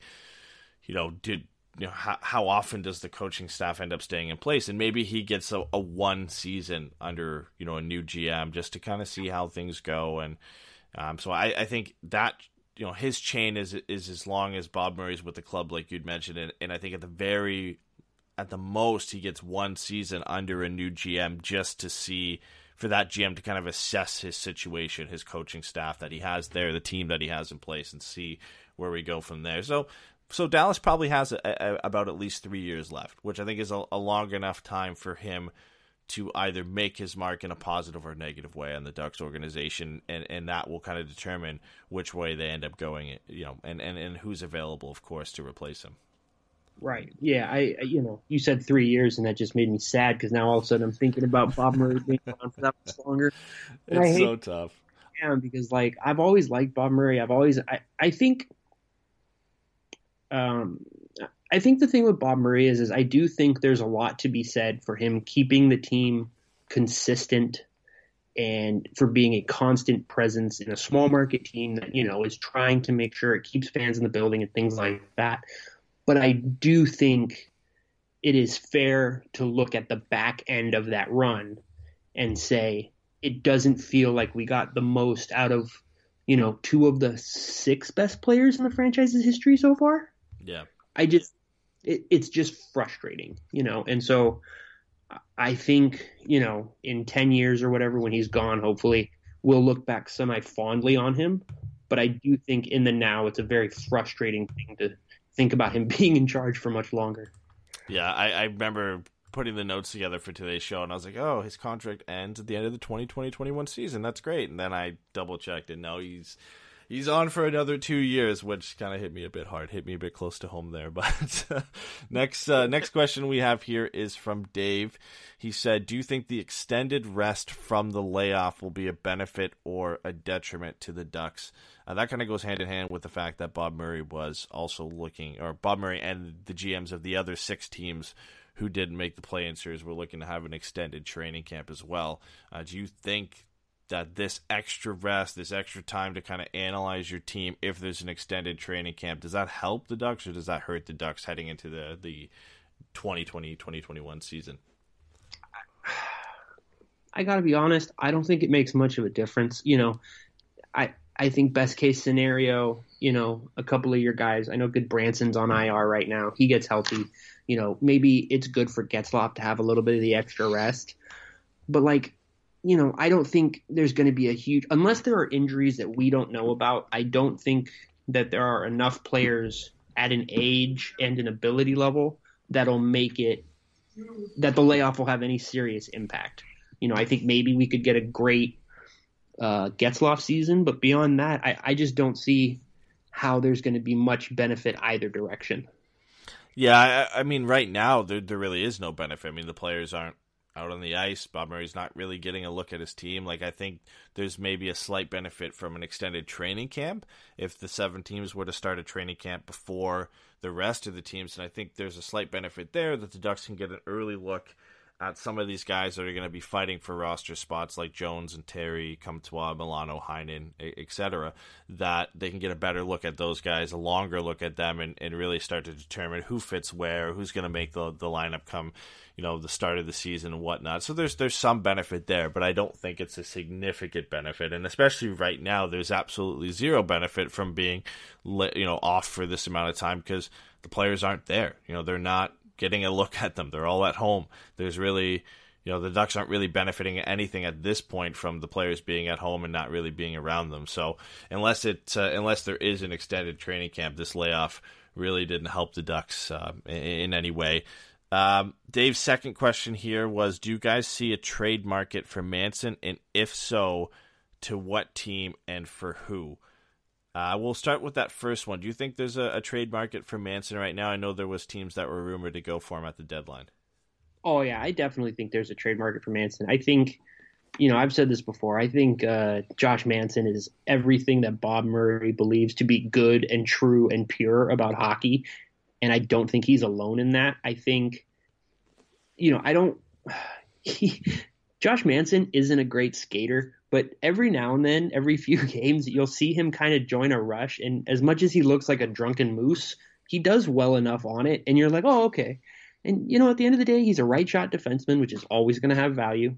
you know, did you know how, how often does the coaching staff end up staying in place? And maybe he gets a, a one season under you know a new GM just to kind of see how things go. And um, so I, I think that you know his chain is is as long as Bob Murray's with the club, like you'd mentioned, and, and I think at the very at the most he gets one season under a new GM just to see for that GM to kind of assess his situation, his coaching staff that he has there, the team that he has in place, and see where we go from there. So, so Dallas probably has a, a, about at least three years left, which I think is a, a, long enough time for him to either make his mark in a positive or negative way on the Ducks organization, and, and that will kind of determine which way they end up going, you know, and, and, and who's available, of course, to replace him. Right. Yeah. I, you know, you said three years, and that just made me sad because now all of a sudden I'm thinking about Bob Murray being on for that much longer. And it's so tough. Yeah, because like I've always liked Bob Murray. I've always, I, I think, um, I think the thing with Bob Murray is, is I do think there's a lot to be said for him keeping the team consistent and for being a constant presence in a small market team that you know is trying to make sure it keeps fans in the building and things like that. But I do think it is fair to look at the back end of that run and say it doesn't feel like we got the most out of, you know, two of the six best players in the franchise's history so far. Yeah. I just, it, it's just frustrating, you know, and so I think, you know, in 10 years or whatever, when he's gone, hopefully we'll look back semi fondly on him. But I do think in the now, it's a very frustrating thing to think about him being in charge for much longer. Yeah, I, I remember putting the notes together for today's show, and I was like, oh, his contract ends at the end of the 2020-21 season. That's great. And then I double checked, and now he's he's on for another two years, which kind of hit me a bit hard, hit me a bit close to home there. But next uh, next question we have here is from Dave. He said, "Do you think the extended rest from the layoff will be a benefit or a detriment to the Ducks?" Uh, that kind of goes hand in hand with the fact that Bob Murray was also looking, or Bob Murray and the GMs of the other six teams who didn't make the play-in series were looking to have an extended training camp as well. Uh, do you think that this extra rest, this extra time to kind of analyze your team, if there's an extended training camp, does that help the Ducks or does that hurt the Ducks heading into the the 2020-2021 season? I got to be honest, I don't think it makes much of a difference. You know, I I think best case scenario, you know, a couple of your guys. I know Gudbranson's on IR right now. He gets healthy. You know, maybe it's good for Getzlaf to have a little bit of the extra rest. But like, you know, I don't think there's going to be a huge unless there are injuries that we don't know about. I don't think that there are enough players at an age and an ability level that'll make it that the layoff will have any serious impact. You know, I think maybe we could get a great uh, Getzlaf season, but beyond that, I, I just don't see how there's going to be much benefit either direction. Yeah, I, I, mean, right now there there really is no benefit. I mean, the players aren't out on the ice. Bob Murray's not really getting a look at his team. Like I think there's maybe a slight benefit from an extended training camp if the seven teams were to start a training camp before the rest of the teams, and I think there's a slight benefit there that the Ducks can get an early look at some of these guys that are going to be fighting for roster spots like Jones and Terry, Comtois, Milano, Heinen, etc., that they can get a better look at those guys, a longer look at them, and, and really start to determine who fits where, who's going to make the, the lineup come, you know, the start of the season and whatnot. So there's there's some benefit there, but I don't think it's a significant benefit, and especially right now, there's absolutely zero benefit from being, you know, off for this amount of time because the players aren't there. You know, they're not getting a look at them. They're all at home. There's really, you know, the Ducks aren't really benefiting anything at this point from the players being at home and not really being around them. So unless it, uh, unless there is an extended training camp, this layoff really didn't help the Ducks uh, in, in, any way. Um, Dave's second question here was: Do you guys see a trade market for Manson, and if so, to what team and for who? Uh, we'll start with that first one. Do you think there's a, a, trade market for Manson right now? I know there was teams that were rumored to go for him at the deadline. Oh yeah, I definitely think there's a trade market for Manson. I think you know, I've said this before. I think uh, Josh Manson is everything that Bob Murray believes to be good and true and pure about hockey, and I don't think he's alone in that. I think, you know, I don't. He, Josh Manson isn't a great skater, but every now and then, every few games, you'll see him kind of join a rush, and as much as he looks like a drunken moose, he does well enough on it, and you're like, oh, okay. And you know, at the end of the day, he's a right shot defenseman, which is always going to have value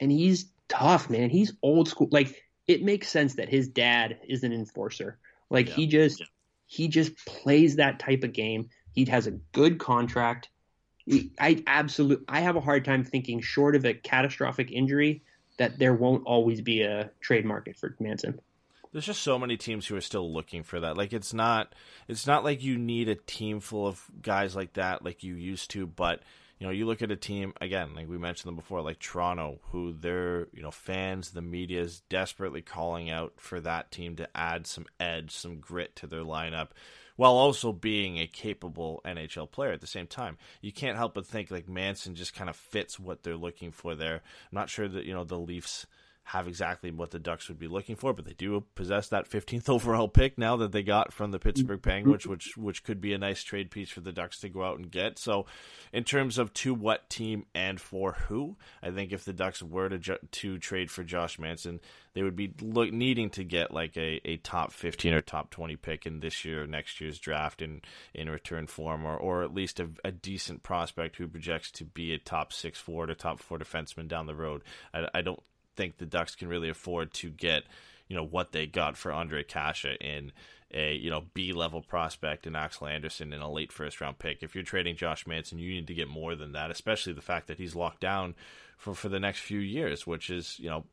and he's tough, man. He's old school. Like it makes sense that his dad is an enforcer. Like yeah. he just yeah. He just plays that type of game. He has a good contract. I absolutely I have a hard time thinking short of a catastrophic injury that there won't always be a trade market for Manson. There's just so many teams who are still looking for that. Like it's not it's not like you need a team full of guys like that like you used to, but you know, you look at a team again, like we mentioned them before, like Toronto, who their you know fans, the media is desperately calling out for that team to add some edge, some grit to their lineup, while also being a capable NHL player at the same time. You can't help but think like Manson just kind of fits what they're looking for there. I'm not sure that you know the Leafs have exactly what the Ducks would be looking for, but they do possess that 15th overall pick now that they got from the Pittsburgh. Penguins, which which could be a nice trade piece for the Ducks to go out and get. So, in terms of to what team and for who, I think if the Ducks were to ju- to trade for Josh Manson, they would be look, needing to get like a, a top 15 or top 20 pick in this year or next year's draft in in return form, or or at least a, a decent prospect who projects to be a top six forward or top four defenseman down the road. I, I don't think the Ducks can really afford to get, you know, what they got for Ondrej Kase in a, you know, B level prospect in Axel Andersson in a late first round pick. If you're trading Josh Manson, you need to get more than that, especially the fact that he's locked down for, for the next few years, which is, you know,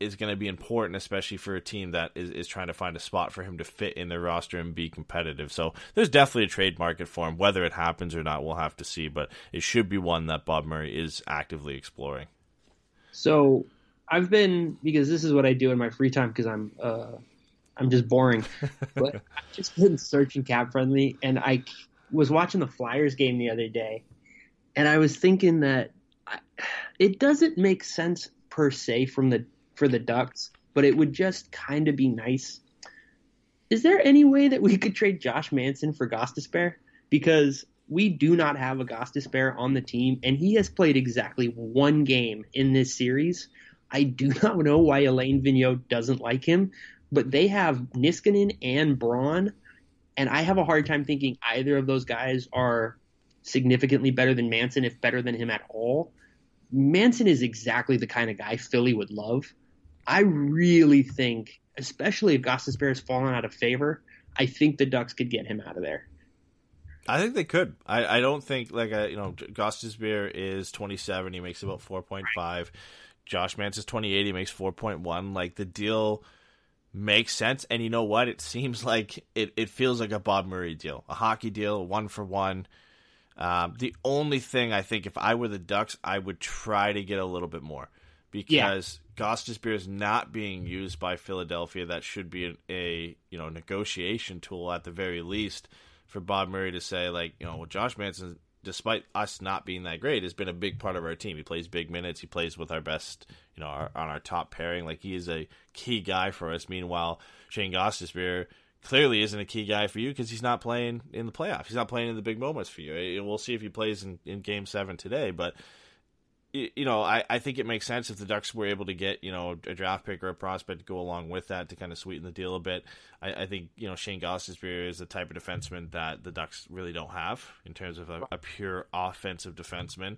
is going to be important, especially for a team that is, is trying to find a spot for him to fit in their roster and be competitive. So there's definitely a trade market for him. Whether it happens or not, we'll have to see, but it should be one that Bob Murray is actively exploring. So I've been because this is what I do in my free time because I'm uh, I'm just boring. but I've just been searching cap friendly, and I was watching the Flyers game the other day, and I was thinking that I, it doesn't make sense per se from the for the Ducks, but it would just kind of be nice. Is there any way that we could trade Josh Manson for Gostisbehere? Because we do not have a Gostisbehere on the team, and he has played exactly one game in this series I do not know why Alain Vigneault doesn't like him, but they have Niskanen and Braun, and I have a hard time thinking either of those guys are significantly better than Manson, if better than him at all. Manson is exactly the kind of guy Philly would love. I really think, especially if Gostisbehere has fallen out of favor, I think the Ducks could get him out of there. I think they could. I, I don't think like uh, you know Gostisbehere is 27. He makes about 4.5. Right. Josh Manson's 2080 makes 4.1. Like the deal makes sense. And you know what? It seems like it, it feels like a Bob Murray deal, a hockey deal, one for one. Um, the only thing I think if I were the Ducks, I would try to get a little bit more because yeah. Gostisbehere is not being used by Philadelphia. That should be a, a, you know negotiation tool at the very least for Bob Murray to say like you know well Josh Manson despite us not being that great, has been a big part of our team. He plays big minutes. He plays with our best, you know, our, on our top pairing. Like he is a key guy for us. Meanwhile, Shane Gostisbehere clearly isn't a key guy for you because he's not playing in the playoffs. He's not playing in the big moments for you. We'll see if he plays in, in Game Seven today, but you know, I, I think it makes sense if the Ducks were able to get, you know, a draft pick or a prospect to go along with that to kind of sweeten the deal a bit. I, I think, you know, Shane Gostisbehere is the type of defenseman that the Ducks really don't have in terms of a, a pure offensive defenseman.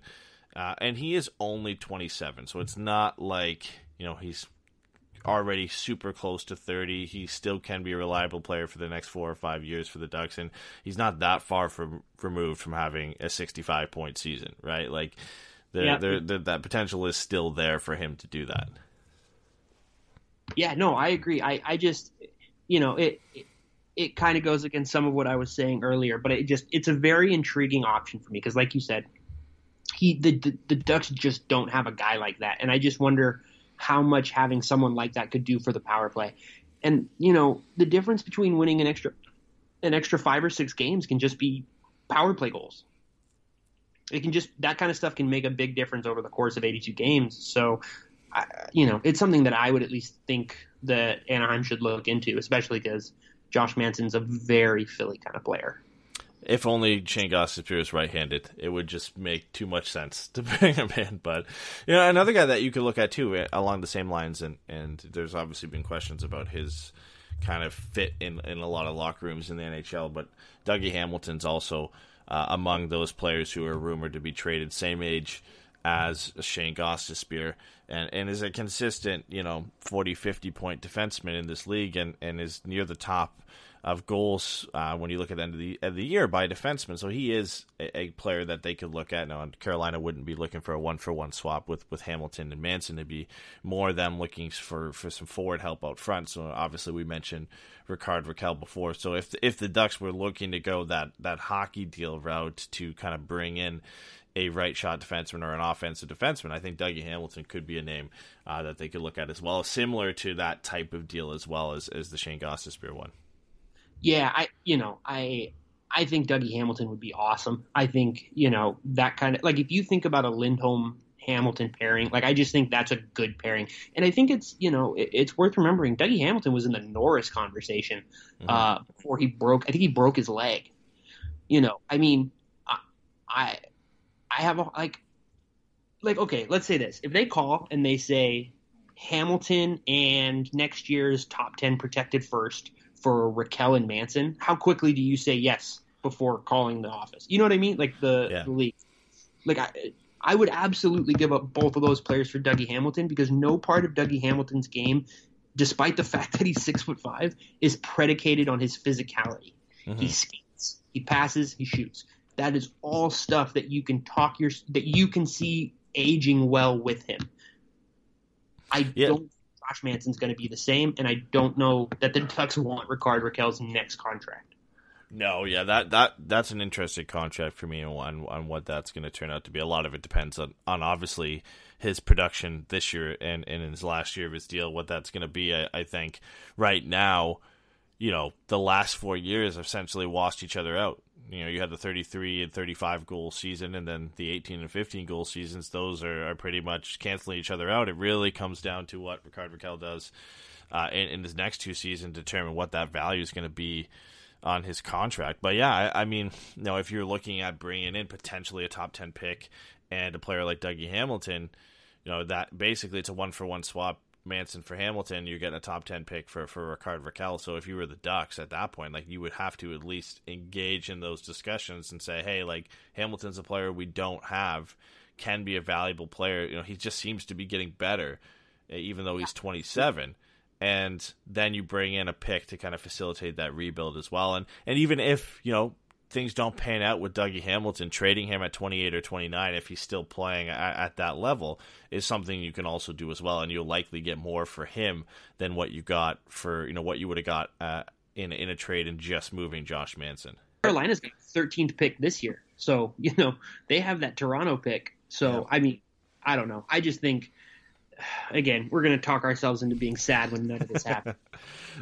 Uh, and he is only 27, so it's not like, you know, he's already super close to 30. He still can be a reliable player for the next four or five years for the Ducks, and he's not that far from removed from having a 65 point season, right? Like, the, yeah. the, the, that potential is still there for him to do that. Yeah, no, I agree. I, I just, you know, it, it, it kind of goes against some of what I was saying earlier, but it just, it's a very intriguing option for me because, like you said, he, the, the, the Ducks just don't have a guy like that, and I just wonder how much having someone like that could do for the power play. And you know, the difference between winning an extra, an extra five or six games can just be power play goals it can just that kind of stuff can make a big difference over the course of 82 games. So I, you know, it's something that I would at least think that Anaheim should look into, especially because Josh Manson's a very Philly kind of player. If only Shane Gostisbehere is right-handed, it would just make too much sense to bring him in. But you know, another guy that you could look at too, eh, along the same lines, and and there's obviously been questions about his kind of fit in in a lot of locker rooms in the NHL. But Dougie Hamilton's also uh, among those players who are rumored to be traded, same age as Shane Gostisbehere, and and is a consistent, you know, 40, 50 point defenseman in this league, and and is near the top of goals uh, when you look at the end of the, of the year by a defenseman. So he is a, a, player that they could look at. Now, Carolina wouldn't be looking for a one for one swap with, with Hamilton and Manson. It'd be more them looking for, for some forward help out front. So obviously, we mentioned Rickard Rakell before. So if if the Ducks were looking to go that that hockey deal route to kind of bring in a right shot defenseman or an offensive defenseman, I think Dougie Hamilton could be a name uh, that they could look at as well, similar to that type of deal as well as, as the Shane Gostisbehere one yeah, I you know I I think Dougie Hamilton would be awesome. I think you know that kind of like if you think about a Lindholm Hamilton pairing, like I just think that's a good pairing, and I think it's you know it, it's worth remembering Dougie Hamilton was in the Norris conversation mm-hmm. uh, before he broke. I think he broke his leg. You know, I mean, I I, I have a like like okay, let's say this: if they call and they say Hamilton and next year's top ten protected first for Rakell and Manson, how quickly do you say yes before calling the office? You know what I mean? Like the, yeah. the league. Like I, I would absolutely give up both of those players for Dougie Hamilton because no part of Dougie Hamilton's game, despite the fact that he's six foot five, is predicated on his physicality. Mm-hmm. He skates, he passes, he shoots. That is all stuff that you can talk your that you can see aging well with him. I yeah. don't Josh Manson's going to be the same, and I don't know that the Ducks want Rickard Rakell's next contract. No, yeah, that that that's an interesting contract for me on on what that's going to turn out to be. A lot of it depends on on obviously his production this year and, and in his last year of his deal, what that's going to be. I, I think right now, you know, the last four years have essentially washed each other out you know you had the 33 and 35 goal season and then the 18 and 15 goal seasons. Those are, are pretty much canceling each other out. It really comes down to what Rickard Rakell does uh, in, in his next two seasons determine what that value is going to be on his contract. But yeah I, I, mean you know if you're looking at bringing in potentially a top 10 pick and a player like Dougie Hamilton you know that basically it's a one for one swap Manson for Hamilton, you're getting a top ten pick for for Rickard Rakell. So if you were the Ducks at that point, like you would have to at least engage in those discussions and say, hey, like Hamilton's a player we don't have, can be a valuable player. You know, he just seems to be getting better, eh, even though he's 27. And then you bring in a pick to kind of facilitate that rebuild as well. And and even if you know things don't pan out with Dougie Hamilton, trading him at 28 or 29, if he's still playing at, at, that level, is something you can also do as well, and you'll likely get more for him than what you got for you know what you would have got uh, in in a trade and just moving Josh Manson. Carolina's got 13th pick this year, so you know they have that Toronto pick. So yeah. I mean, I don't know. I just think again, we're going to talk ourselves into being sad when none of this happens.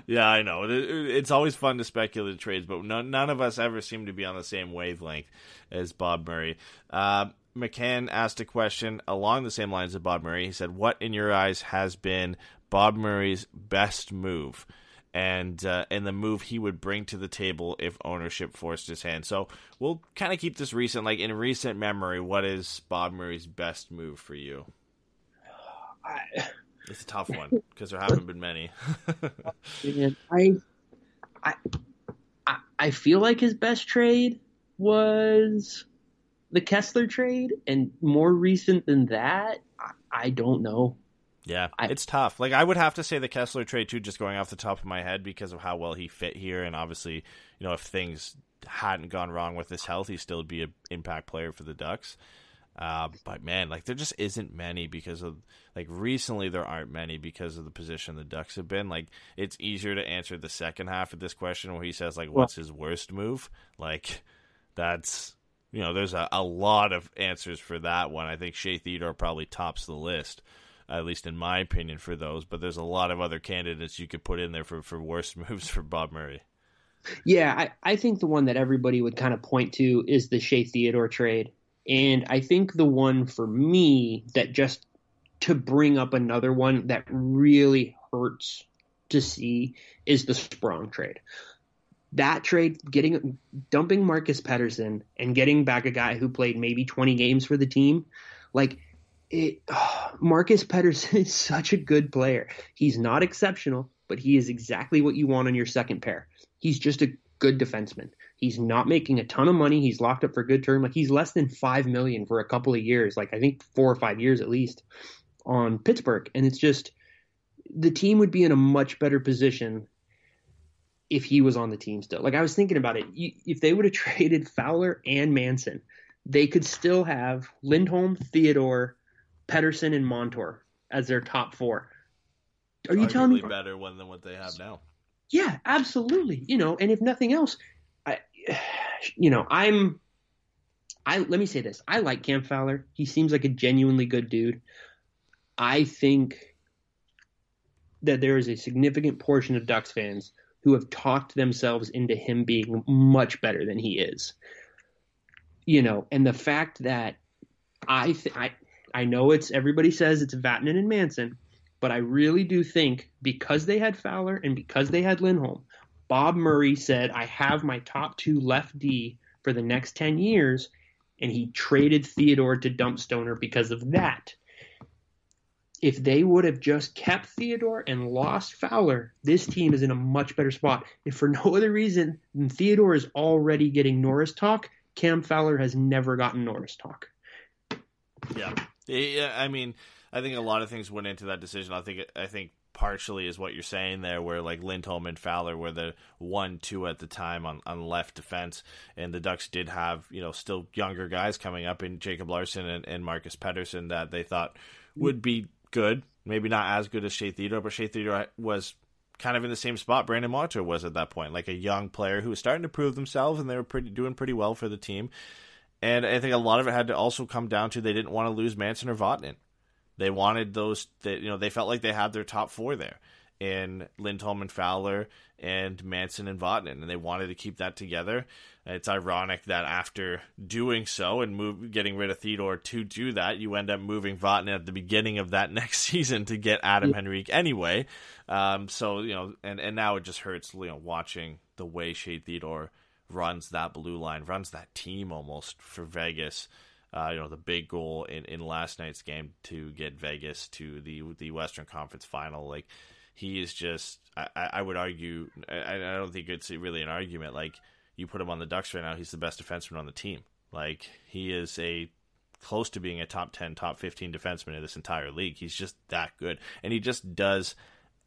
yeah, I know. It's always fun to speculate trades, but none, none, of us ever seem to be on the same wavelength as Bob Murray. Uh, McCann asked a question along the same lines of Bob Murray. He said, "What in your eyes has been Bob Murray's best move?" and uh, and the move he would bring to the table if ownership forced his hand. So we'll kind of keep this recent, like in recent memory. What is Bob Murray's best move for you? I, it's a tough one because there haven't been many. I, I, I feel like his best trade was the Kesler trade, and more recent than that, I, I don't know. Yeah, I, it's tough. Like I would have to say the Kesler trade too, just going off the top of my head because of how well he fit here, and obviously, you know, if things hadn't gone wrong with his health, he'd still be an impact player for the Ducks. Uh, but man, like there just isn't many because of like recently there aren't many because of the position the Ducks have been. Like it's easier to answer the second half of this question where he says like, "What's his worst move?" Like that's you know, there's a, a lot of answers for that one. I think Shea Theodore probably tops the list, at least in my opinion, for those. But there's a lot of other candidates you could put in there for for worst moves for Bob Murray. Yeah, I, I think the one that everybody would kind of point to is the Shea Theodore trade. And I think the one for me that just to bring up another one that really hurts to see is the Sprong trade. That trade, getting dumping Marcus Pettersson and getting back a guy who played maybe 20 games for the team, like it, oh, Marcus Pettersson is such a good player. He's not exceptional, but he is exactly what you want on your second pair. He's just a good defenseman. He's not making a ton of money. He's locked up for a good term. Like he's less than five million for a couple of years. Like I think four or five years at least on Pittsburgh. And it's just the team would be in a much better position if he was on the team still. Like I was thinking about it. If they would have traded Fowler and Manson, they could still have Lindholm, Theodore, Pettersson, and Montour as their top four. Are you telling me better one than what they have now? Yeah, absolutely. You know, and if nothing else, you know, I'm, I let me say this: I like Cam Fowler. He seems like a genuinely good dude. I think that there is a significant portion of Ducks fans who have talked themselves into him being much better than he is. You know, and the fact that I th- I I know it's everybody says it's Vatanen and Manson, but I really do think because they had Fowler and because they had Lindholm, Bob Murray said, I have my top two left D for the next 10 years, and he traded Theodore to dump Stoner because of that. If they would have just kept Theodore and lost Fowler, this team is in a much better spot. If for no other reason than Theodore is already getting Norris talk, Cam Fowler has never gotten Norris talk. Yeah. Yeah, I mean, I think a lot of things went into that decision. I think I think partially is what you're saying there, where like Lindholm and Fowler were the one, two at the time on, on left defense, and the Ducks did have you know still younger guys coming up in Jacob Larsson and, and Marcus Pettersson that they thought would be good, maybe not as good as Shea Theodore, but Shea Theodore was kind of in the same spot Brandon Montour was at that point, like a young player who was starting to prove themselves, and they were pretty doing pretty well for the team. And I think a lot of it had to also come down to they didn't want to lose Manson or Vatanen. They wanted those that you know they felt like they had their top four there in Lindholm and Fowler and Manson and Vatanen, and they wanted to keep that together. It's ironic that after doing so and move, getting rid of Theodore to do that, you end up moving Vatanen at the beginning of that next season to get Adam Henrique anyway. Um, so you know, and and now it just hurts, you know, watching the way Shea Theodore runs that blue line, runs that team almost for Vegas. Uh, you know, the big goal in, in last night's game to get Vegas to the the Western Conference Final. Like he is just, I, I would argue, I, I don't think it's really an argument. Like you put him on the Ducks right now, he's the best defenseman on the team. Like he is a close to being a top 10, top 15 defenseman in this entire league. He's just that good. And he just does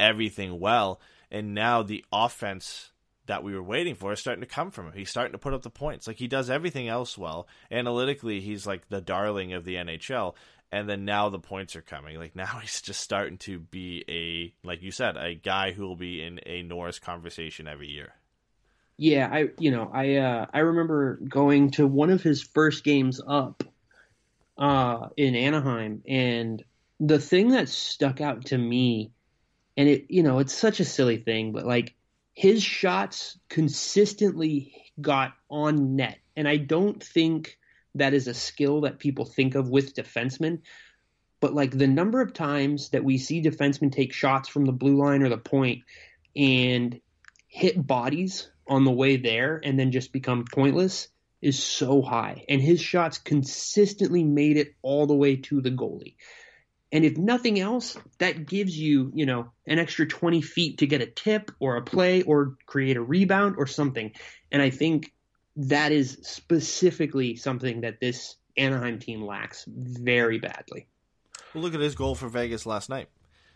everything well. And now the offense that we were waiting for is starting to come from him. He's starting to put up the points. Like he does everything else well. Analytically, he's like the darling of the NHL. And then now the points are coming. Like now he's just starting to be a, like you said, a guy who will be in a Norris conversation every year. Yeah, I you know I uh, I remember going to one of his first games up uh, in Anaheim, and the thing that stuck out to me, and it you know it's such a silly thing, but like his shots consistently got on net. And I don't think that is a skill that people think of with defensemen. But like the number of times that we see defensemen take shots from the blue line or the point and hit bodies on the way there and then just become pointless is so high. And his shots consistently made it all the way to the goalie. And if nothing else, that gives you, you know, an extra 20 feet to get a tip or a play or create a rebound or something. And I think that is specifically something that this Anaheim team lacks very badly. Well, look at his goal for Vegas last night.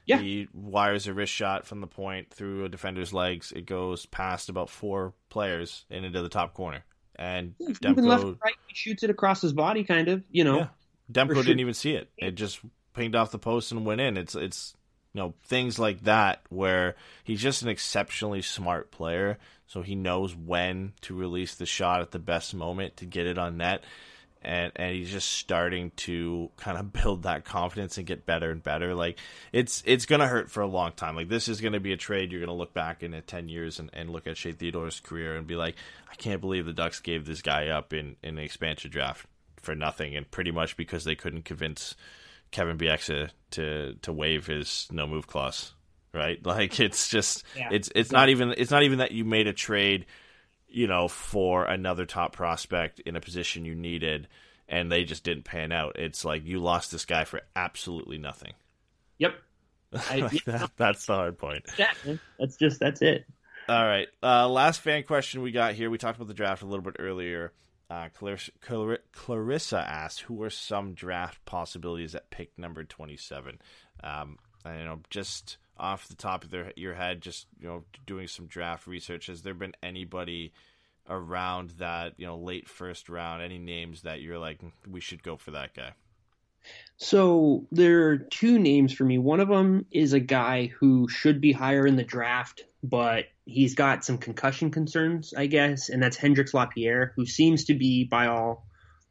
Yeah. He wires a wrist shot from the point through a defender's legs. It goes past about four players and into the top corner. And yeah, Demko, left right, he shoots it across his body, kind of. You know, yeah. Demko didn't even see it. It just pinged off the post and went in. It's it's you know things like that where he's just an exceptionally smart player, so he knows when to release the shot at the best moment to get it on net. And, and he's just starting to kind of build that confidence and get better and better. Like it's it's gonna hurt for a long time. Like this is gonna be a trade you're gonna look back in ten years and, and look at Shea Theodore's career and be like, I can't believe the Ducks gave this guy up in, in an expansion draft for nothing and pretty much because they couldn't convince Kevin Bieksa to to waive his no move clause, right? Like it's just yeah. it's it's not even it's not even that you made a trade, you know, for another top prospect in a position you needed and they just didn't pan out. It's like you lost this guy for absolutely nothing. Yep. I, like that, that's the hard point. That's just that's it. All right. Uh, last fan question we got here. We talked about the draft a little bit earlier. Uh, Clarissa, Clarissa asked, "Who are some draft possibilities at pick number twenty-seven? Um, I know just off the top of their, your head, just you know, doing some draft research. Has there been anybody around that you know late first round? Any names that you're like, we should go for that guy? So there are two names for me. One of them is a guy who should be higher in the draft, but he's got some concussion concerns, I guess, and that's Hendrix Lapierre, who seems to be by all,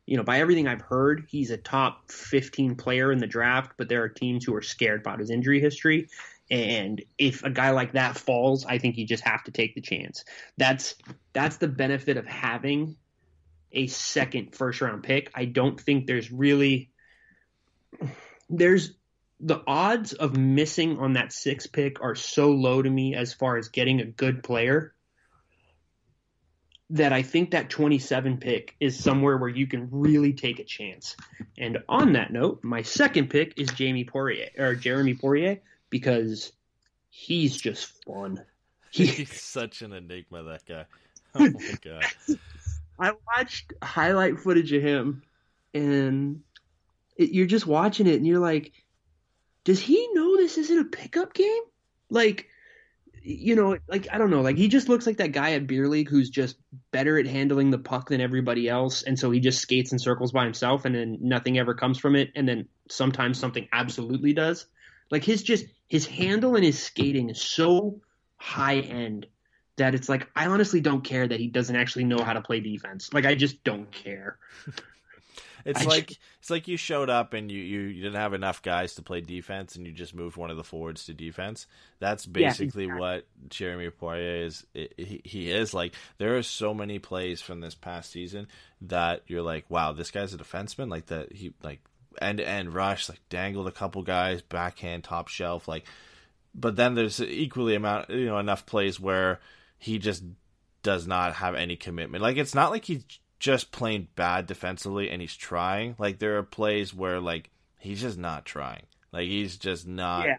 you know, by everything I've heard, he's a top 15 player in the draft, but there are teams who are scared about his injury history. And if a guy like that falls, I think you just have to take the chance. That's that's the benefit of having a second first round pick. I don't think there's really there's the odds of missing on that six pick are so low to me as far as getting a good player that I think that 27 pick is somewhere where you can really take a chance. And on that note, my second pick is Jamie Poirier or Jeremy Poirier because he's just fun. He, he's such an enigma, that guy. Oh my god! I watched highlight footage of him, and it, you're just watching it, and you're like, does he know this isn't a pickup game? Like, you know, like I don't know, like he just looks like that guy at beer league who's just better at handling the puck than everybody else, and so he just skates in circles by himself, and then nothing ever comes from it, and then sometimes something absolutely does. Like his just his handle and his skating is so high end that it's like I honestly don't care that he doesn't actually know how to play defense. Like I just don't care. It's I like it's like you showed up and you, you, you, didn't have enough guys to play defense and you just moved one of the forwards to defense. That's basically yeah, exactly. what Jeremy Poirier is. He, he is like there are so many plays from this past season that you're like, wow, this guy's a defenseman. Like that he like end to end rush, like dangled a couple guys, backhand, top shelf, like. But then there's equally amount, you know, enough plays where he just does not have any commitment. Like it's not like he's just playing bad defensively and he's trying. Like there are plays where like he's just not trying. Like he's just not yeah.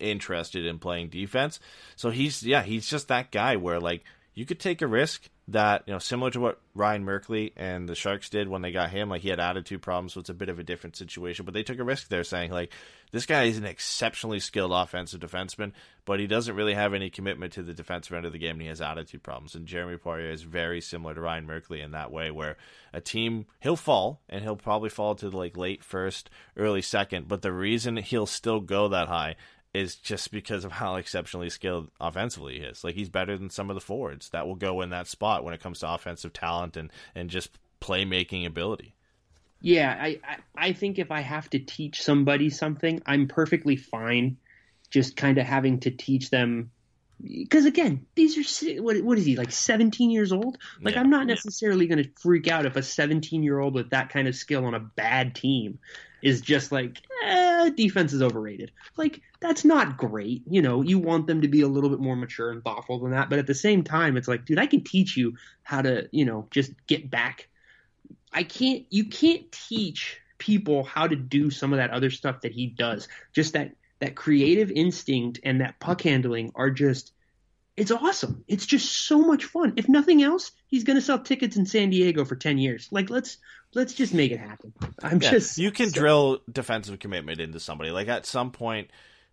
interested in playing defense. So he's yeah, he's just that guy where like you could take a risk that you know similar to what Ryan Merkley and the Sharks did when they got him. Like he had attitude problems, so it's a bit of a different situation. But they took a risk there, saying like this guy is an exceptionally skilled offensive defenseman, but he doesn't really have any commitment to the defensive end of the game, and he has attitude problems. And Jeremy Poirier is very similar to Ryan Merkley in that way, where a team he'll fall and he'll probably fall to like late first, early second, but the reason he'll still go that high is just because of how exceptionally skilled offensively he is. Like he's better than some of the forwards that will go in that spot when it comes to offensive talent and and just playmaking ability. Yeah, I, I, I think if I have to teach somebody something, I'm perfectly fine just kind of having to teach them because again, these are what what is he like 17 years old? Like yeah, I'm not necessarily yeah. going to freak out if a 17 year old with that kind of skill on a bad team is just like eh, defense is overrated. Like that's not great. You know, you want them to be a little bit more mature and thoughtful than that, but at the same time, it's like, dude, I can teach you how to, you know, just get back. I can't. You can't teach people how to do some of that other stuff that he does. Just that that creative instinct and that puck handling are just it's awesome. It's just so much fun. If nothing else, he's going to sell tickets in San Diego for 10 years. Like let's let's just make it happen. I'm yeah, just You can so... drill defensive commitment into somebody. Like at some point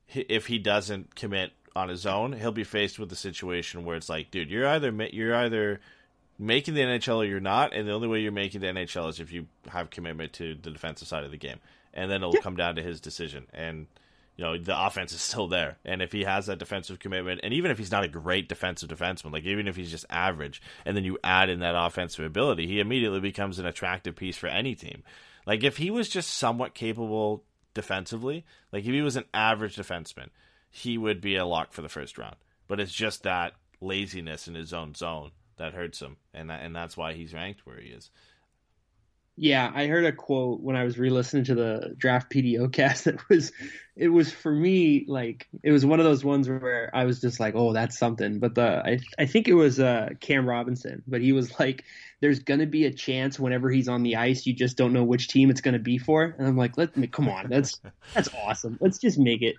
if he doesn't commit on his own, he'll be faced with a situation where it's like, dude, you're either you're either making the NHL or you're not, and the only way you're making the NHL is if you have commitment to the defensive side of the game, and then it'll yeah. come down to his decision. And you know the offense is still there, and if he has that defensive commitment, and even if he's not a great defensive defenseman, like even if he's just average, and then you add in that offensive ability, he immediately becomes an attractive piece for any team. Like if he was just somewhat capable defensively, like if he was an average defenseman, he would be a lock for the first round. But it's just that laziness in his own zone that hurts him, and that, and that's why he's ranked where he is. Yeah, I heard a quote when I was re-listening to the draft PDO cast that was it was for me like it was one of those ones where I was just like, "Oh, that's something." But the I I think it was uh Cam Robinson, but he was like there's going to be a chance whenever he's on the ice, you just don't know which team it's going to be for. And I'm like, "Let me come on. That's that's awesome. Let's just make it."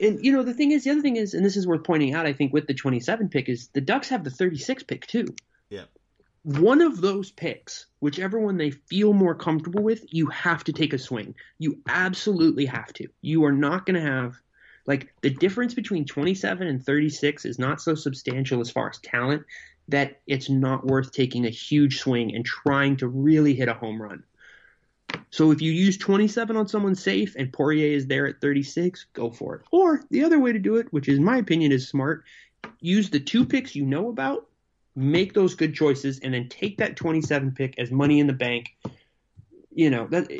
And you know, the thing is, the other thing is, and this is worth pointing out, I think with the 27 pick is the Ducks have the 36 pick too. One of those picks, whichever one they feel more comfortable with, you have to take a swing. You absolutely have to. You are not going to have like the difference between 27 and 36 is not so substantial as far as talent that it's not worth taking a huge swing and trying to really hit a home run. So if you use 27 on someone safe and Poirier is there at 36, go for it. Or the other way to do it, which in my opinion is smart, use the two picks you know about, make those good choices, and then take that 27 pick as money in the bank. You know, that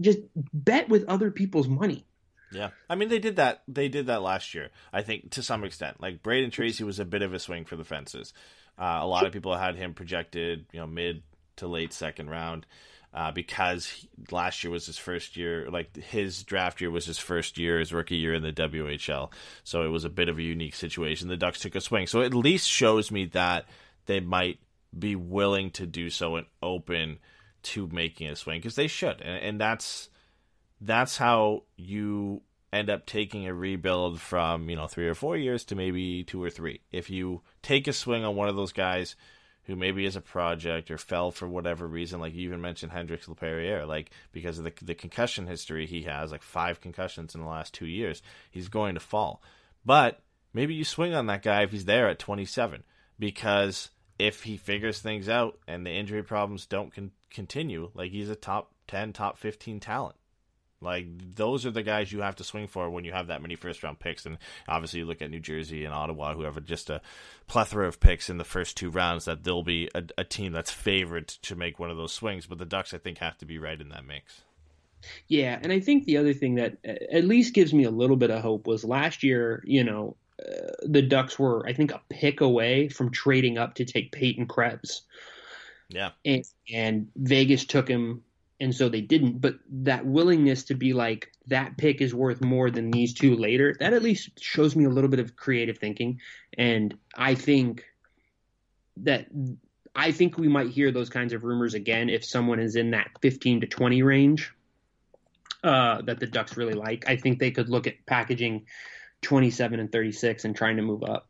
just bet with other people's money. Yeah, I mean they did that. They did that last year. I think to some extent. Like Brayden Tracey was a bit of a swing for the fences. Uh, a lot of people had him projected, you know, mid to late second round. Uh, because he, last year was his first year, like his draft year was his first year, his rookie year in the WHL. So it was a bit of a unique situation. The Ducks took a swing. So it at least shows me that they might be willing to do so and open to making a swing because they should. And, and that's that's how you end up taking a rebuild from you know three or four years to maybe two or three. If you take a swing on one of those guys who maybe is a project or fell for whatever reason, like you even mentioned Hendrix Lapierre, like because of the the concussion history he has, like five concussions in the last two years, he's going to fall. But maybe you swing on that guy if he's there at 27, because if he figures things out and the injury problems don't con- continue, like he's a top 10, top 15 talent. Like those are the guys you have to swing for when you have that many first round picks, and obviously you look at New Jersey and Ottawa, who have just a plethora of picks in the first two rounds. That they'll be a, a team that's favored to make one of those swings, but the Ducks I think have to be right in that mix. Yeah, and I think the other thing that at least gives me a little bit of hope was last year. You know, uh, the Ducks were I think a pick away from trading up to take Peyton Krebs. Yeah, and, and Vegas took him and so they didn't. But that willingness to be like that pick is worth more than these two later, that at least shows me a little bit of creative thinking. And I think that I think we might hear those kinds of rumors again if someone is in that 15 to 20 range uh, that the Ducks really like. I think they could look at packaging 27 and 36 and trying to move up.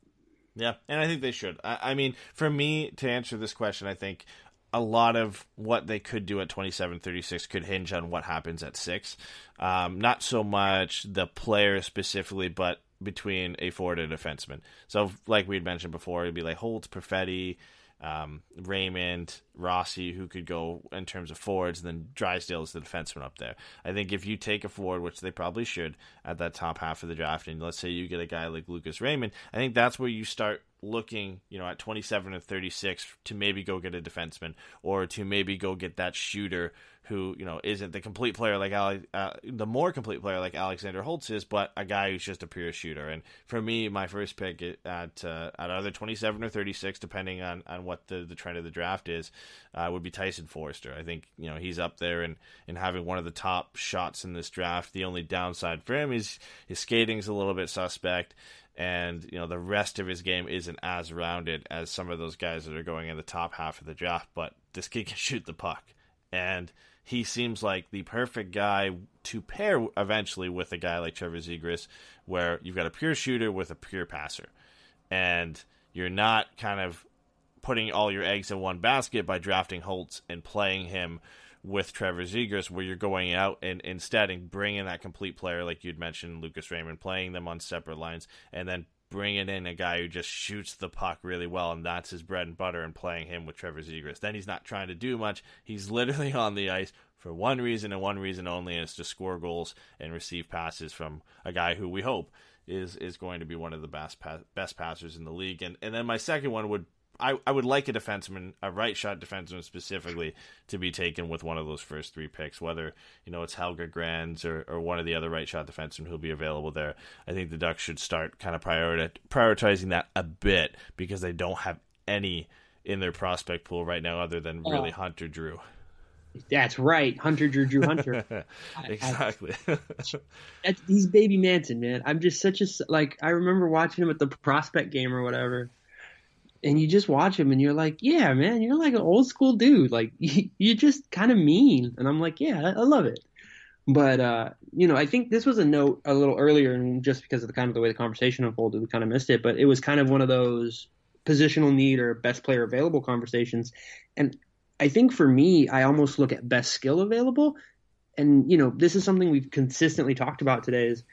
Yeah, and I think they should. I, I mean, for me to answer this question, I think a lot of what they could do at 27 36 could hinge on what happens at six. Um, not so much the player specifically, but between a forward and a defenseman. So, like we had mentioned before, it'd be like Holtz, Perfetti, um, Raymond, Rossi, who could go in terms of forwards, and then Drysdale is the defenseman up there. I think if you take a forward, which they probably should at that top half of the draft, and let's say you get a guy like Lucas Raymond, I think that's where you start looking, you know, at 27 and 36 to maybe go get a defenseman or to maybe go get that shooter who, you know, isn't the complete player like Ale- uh, the more complete player like Alexander Holtz is, but a guy who's just a pure shooter. And for me, my first pick at uh, at either 27 or 36, depending on, on what the, the trend of the draft is, uh, would be Tyson Foerster. I think, you know, he's up there and, and having one of the top shots in this draft. The only downside for him is his skating's a little bit suspect and you know the rest of his game isn't as rounded as some of those guys that are going in the top half of the draft. But this kid can shoot the puck, and he seems like the perfect guy to pair eventually with a guy like Trevor Zegras, where you've got a pure shooter with a pure passer, and you're not kind of putting all your eggs in one basket by drafting Holtz and playing him with Trevor Zegras, where you're going out and instead and bringing that complete player, like you'd mentioned, Lucas Raymond, playing them on separate lines, and then bringing in a guy who just shoots the puck really well, and that's his bread and butter, and playing him with Trevor Zegras. Then he's not trying to do much. He's literally on the ice for one reason and one reason only, and it's to score goals and receive passes from a guy who we hope is is going to be one of the best pa- best passers in the league. And and then my second one would I, I would like a defenseman, a right shot defenseman specifically, to be taken with one of those first three picks, whether you know it's Helge Grans or, or one of the other right shot defensemen who'll be available there. I think the Ducks should start kind of prioritizing that a bit because they don't have any in their prospect pool right now other than oh. really Hunter Drew. That's right, Hunter Drew Drew Hunter. exactly. that's, he's baby Manson, man. I'm just such a like. I remember watching him at the prospect game or whatever, and you just watch him and you're like, yeah, man, you're like an old school dude. Like you're just kind of mean, and I'm like, yeah, I, love it. But uh, you know, I think this was a note a little earlier, and just because of the kind of the way the conversation unfolded, we kind of missed it. But it was kind of one of those positional need or best player available conversations. And I think for me, I almost look at best skill available. And you know, this is something we've consistently talked about today is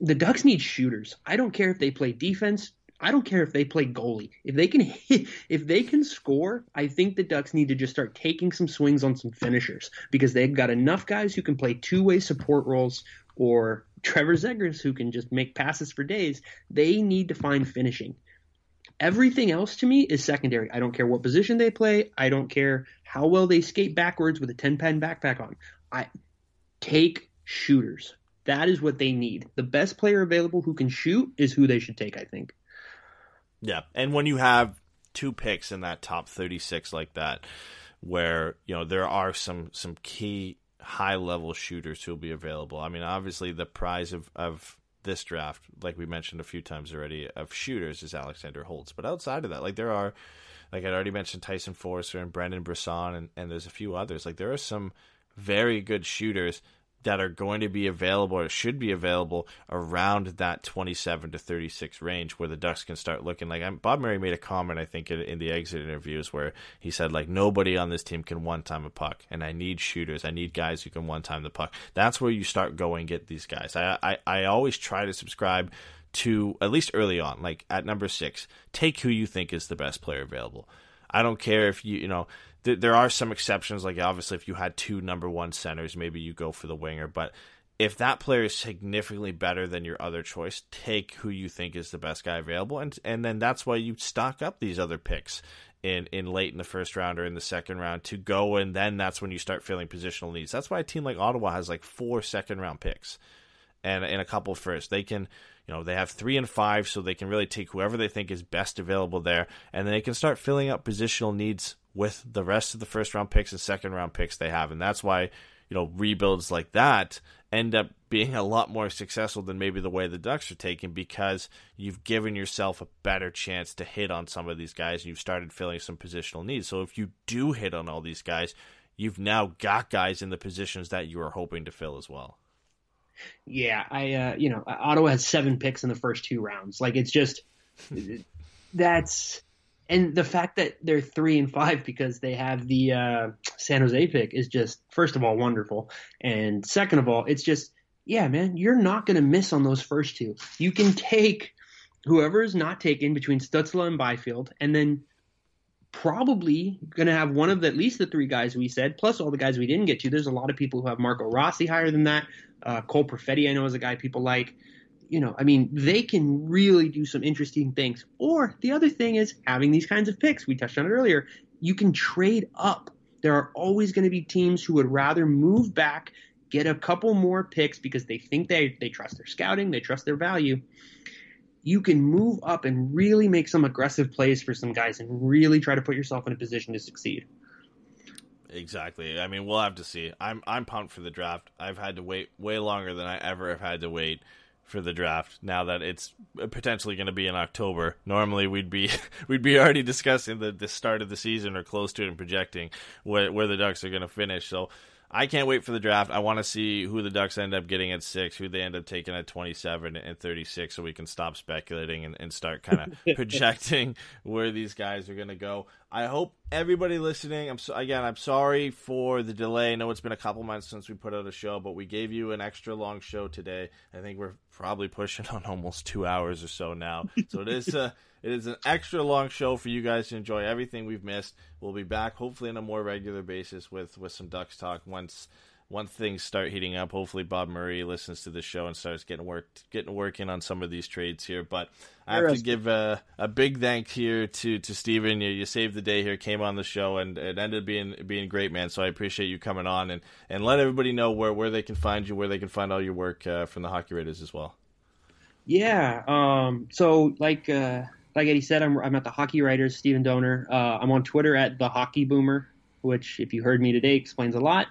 the Ducks need shooters. I don't care if they play defense, I don't care if they play goalie. If they can hit, if they can score, I think the Ducks need to just start taking some swings on some finishers because they've got enough guys who can play two-way support roles or Trevor Zegras who can just make passes for days. They need to find finishing. Everything else to me is secondary. I don't care what position they play. I don't care how well they skate backwards with a 10 pen backpack on. I take shooters. That is what they need. The best player available who can shoot is who they should take, I think. Yeah, and when you have two picks in that top 36 like that where, you know, there are some some key high level shooters who'll be available. I mean, obviously the prize of of this draft, like we mentioned a few times already, of shooters is Alexander Holtz. But outside of that, like there are like I'd already mentioned Tyson Foerster and Brendan Brisson and, and there's a few others. Like there are some very good shooters that are going to be available or should be available around that 27 to 36 range where the Ducks can start looking. Like I'm, Bob Murray made a comment I think in, in, the exit interviews where he said like nobody on this team can one time a puck and I need shooters. I need guys who can one time the puck. That's where you start going get these guys. I, I, I always try to subscribe to at least early on like at number six take who you think is the best player available. I don't care if you you know th- there are some exceptions. Like obviously, if you had two number one centers, maybe you go for the winger. But if that player is significantly better than your other choice, take who you think is the best guy available, and and then that's why you stock up these other picks in in late in the first round or in the second round to go, and then that's when you start feeling positional needs. That's why a team like Ottawa has like four second round picks and and a couple first. They can you know they have three and five, so they can really take whoever they think is best available there, and then they can start filling up positional needs with the rest of the first round picks and second round picks they have. And that's why, you know, rebuilds like that end up being a lot more successful than maybe the way the Ducks are taking because you've given yourself a better chance to hit on some of these guys and you've started filling some positional needs. So if you do hit on all these guys, you've now got guys in the positions that you are hoping to fill as well. Yeah, I uh, you know, Ottawa has seven picks in the first two rounds. Like it's just that's and the fact that they're three and five because they have the uh, San Jose pick is just first of all wonderful, and second of all, it's just yeah, man, you're not going to miss on those first two. You can take whoever is not taken between Stützle and Byfield, and then probably going to have one of the, at least the three guys we said, plus all the guys we didn't get to. There's a lot of people who have Marco Rossi higher than that. Uh, Cole Perfetti, I know, is a guy people like you know, I mean, they can really do some interesting things. Or the other thing is having these kinds of picks. We touched on it earlier. You can trade up. There are always going to be teams who would rather move back, get a couple more picks because they think they, they trust their scouting, they trust their value. You can move up and really make some aggressive plays for some guys and really try to put yourself in a position to succeed. Exactly. I mean, we'll have to see. I'm I'm pumped for the draft. I've had to wait way longer than I ever have had to wait for the draft now that it's potentially going to be in October. Normally we'd be we'd be already discussing the, the start of the season or close to it and projecting where where the Ducks are going to finish. So I can't wait for the draft. I want to see who the Ducks end up getting at six, who they end up taking at 27 and 36, so we can stop speculating and, and start kind of projecting where these guys are going to go. I hope everybody listening. I'm so, again. I'm sorry for the delay. I know it's been a couple months since we put out a show, but we gave you an extra long show today. I think we're probably pushing on almost two hours or so now. So it is. Uh, it is an extra long show for you guys to enjoy everything we've missed. We'll be back hopefully on a more regular basis with with some Ducks talk once once things start heating up. Hopefully Bob Murray listens to the show and starts getting worked getting working on some of these trades here. But I have to give a, a big thank here to to Steven. You, you saved the day here, came on the show, and it ended up being being great, man. So I appreciate you coming on and and let everybody know where where they can find you, where they can find all your work uh, from the Hockey Writers as well. Yeah. Um. So like. Uh like Eddie said, I'm, I'm at the Hockey Writers, Stephen Donor. Uh, I'm on Twitter at the Hockey Boomer. which, if you heard me today, explains a lot.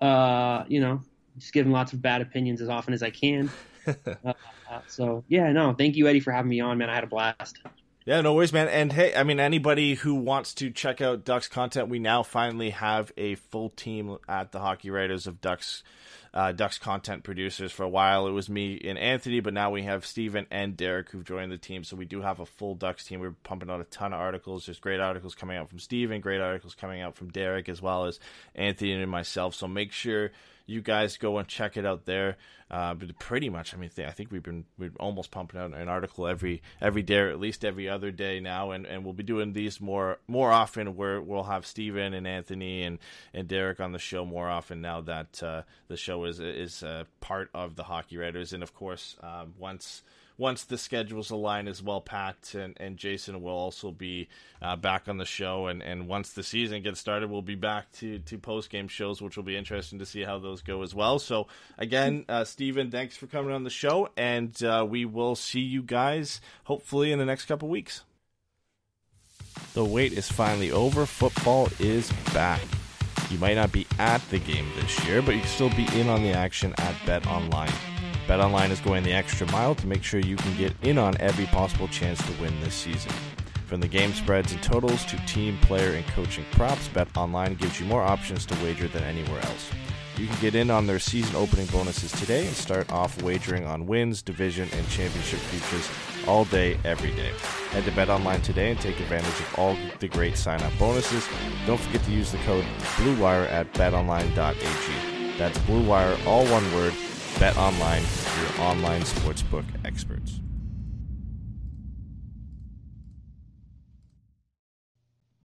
Uh, you know, just giving lots of bad opinions as often as I can. uh, so yeah, no, thank you, Eddie, for having me on, man. I had a blast. Yeah, no worries, man. And hey, I mean, anybody who wants to check out Ducks content, we now finally have a full team at the Hockey Writers of Ducks. Uh, Ducks content producers for a while. It was me and Anthony, but now we have Steven and Derek who've joined the team. So we do have a full Ducks team. We're pumping out a ton of articles. There's great articles coming out from Steven, great articles coming out from Derek, as well as Anthony and myself. So make sure you guys go and check it out there. Uh, but pretty much, I mean, I think we've been we're almost pumping out an article every every day, or at least every other day now, and, and we'll be doing these more more often. Where we'll have Steven and Anthony and, and Derek on the show more often now that uh, the show is is uh, part of the Hockey Writers, and of course, um, once once the schedules align as well, Pat and, and Jason will also be uh, back on the show. And, and once the season gets started, we'll be back to, to post game shows, which will be interesting to see how those go as well. So, again, uh, Steven, thanks for coming on the show. And uh, we will see you guys hopefully in the next couple weeks. The wait is finally over. Football is back. You might not be at the game this year, but you can still be in on the action at Bet Online. BetOnline is going the extra mile to make sure you can get in on every possible chance to win this season. From the game spreads and totals to team, player, and coaching props, BetOnline gives you more options to wager than anywhere else. You can get in on their season opening bonuses today and start off wagering on wins, division, and championship futures all day, every day. Head to BetOnline today and take advantage of all the great sign-up bonuses. Don't forget to use the code BLUEWIRE at betonline.ag. That's BLUEWIRE, all one word, Bet Online, your online sportsbook experts.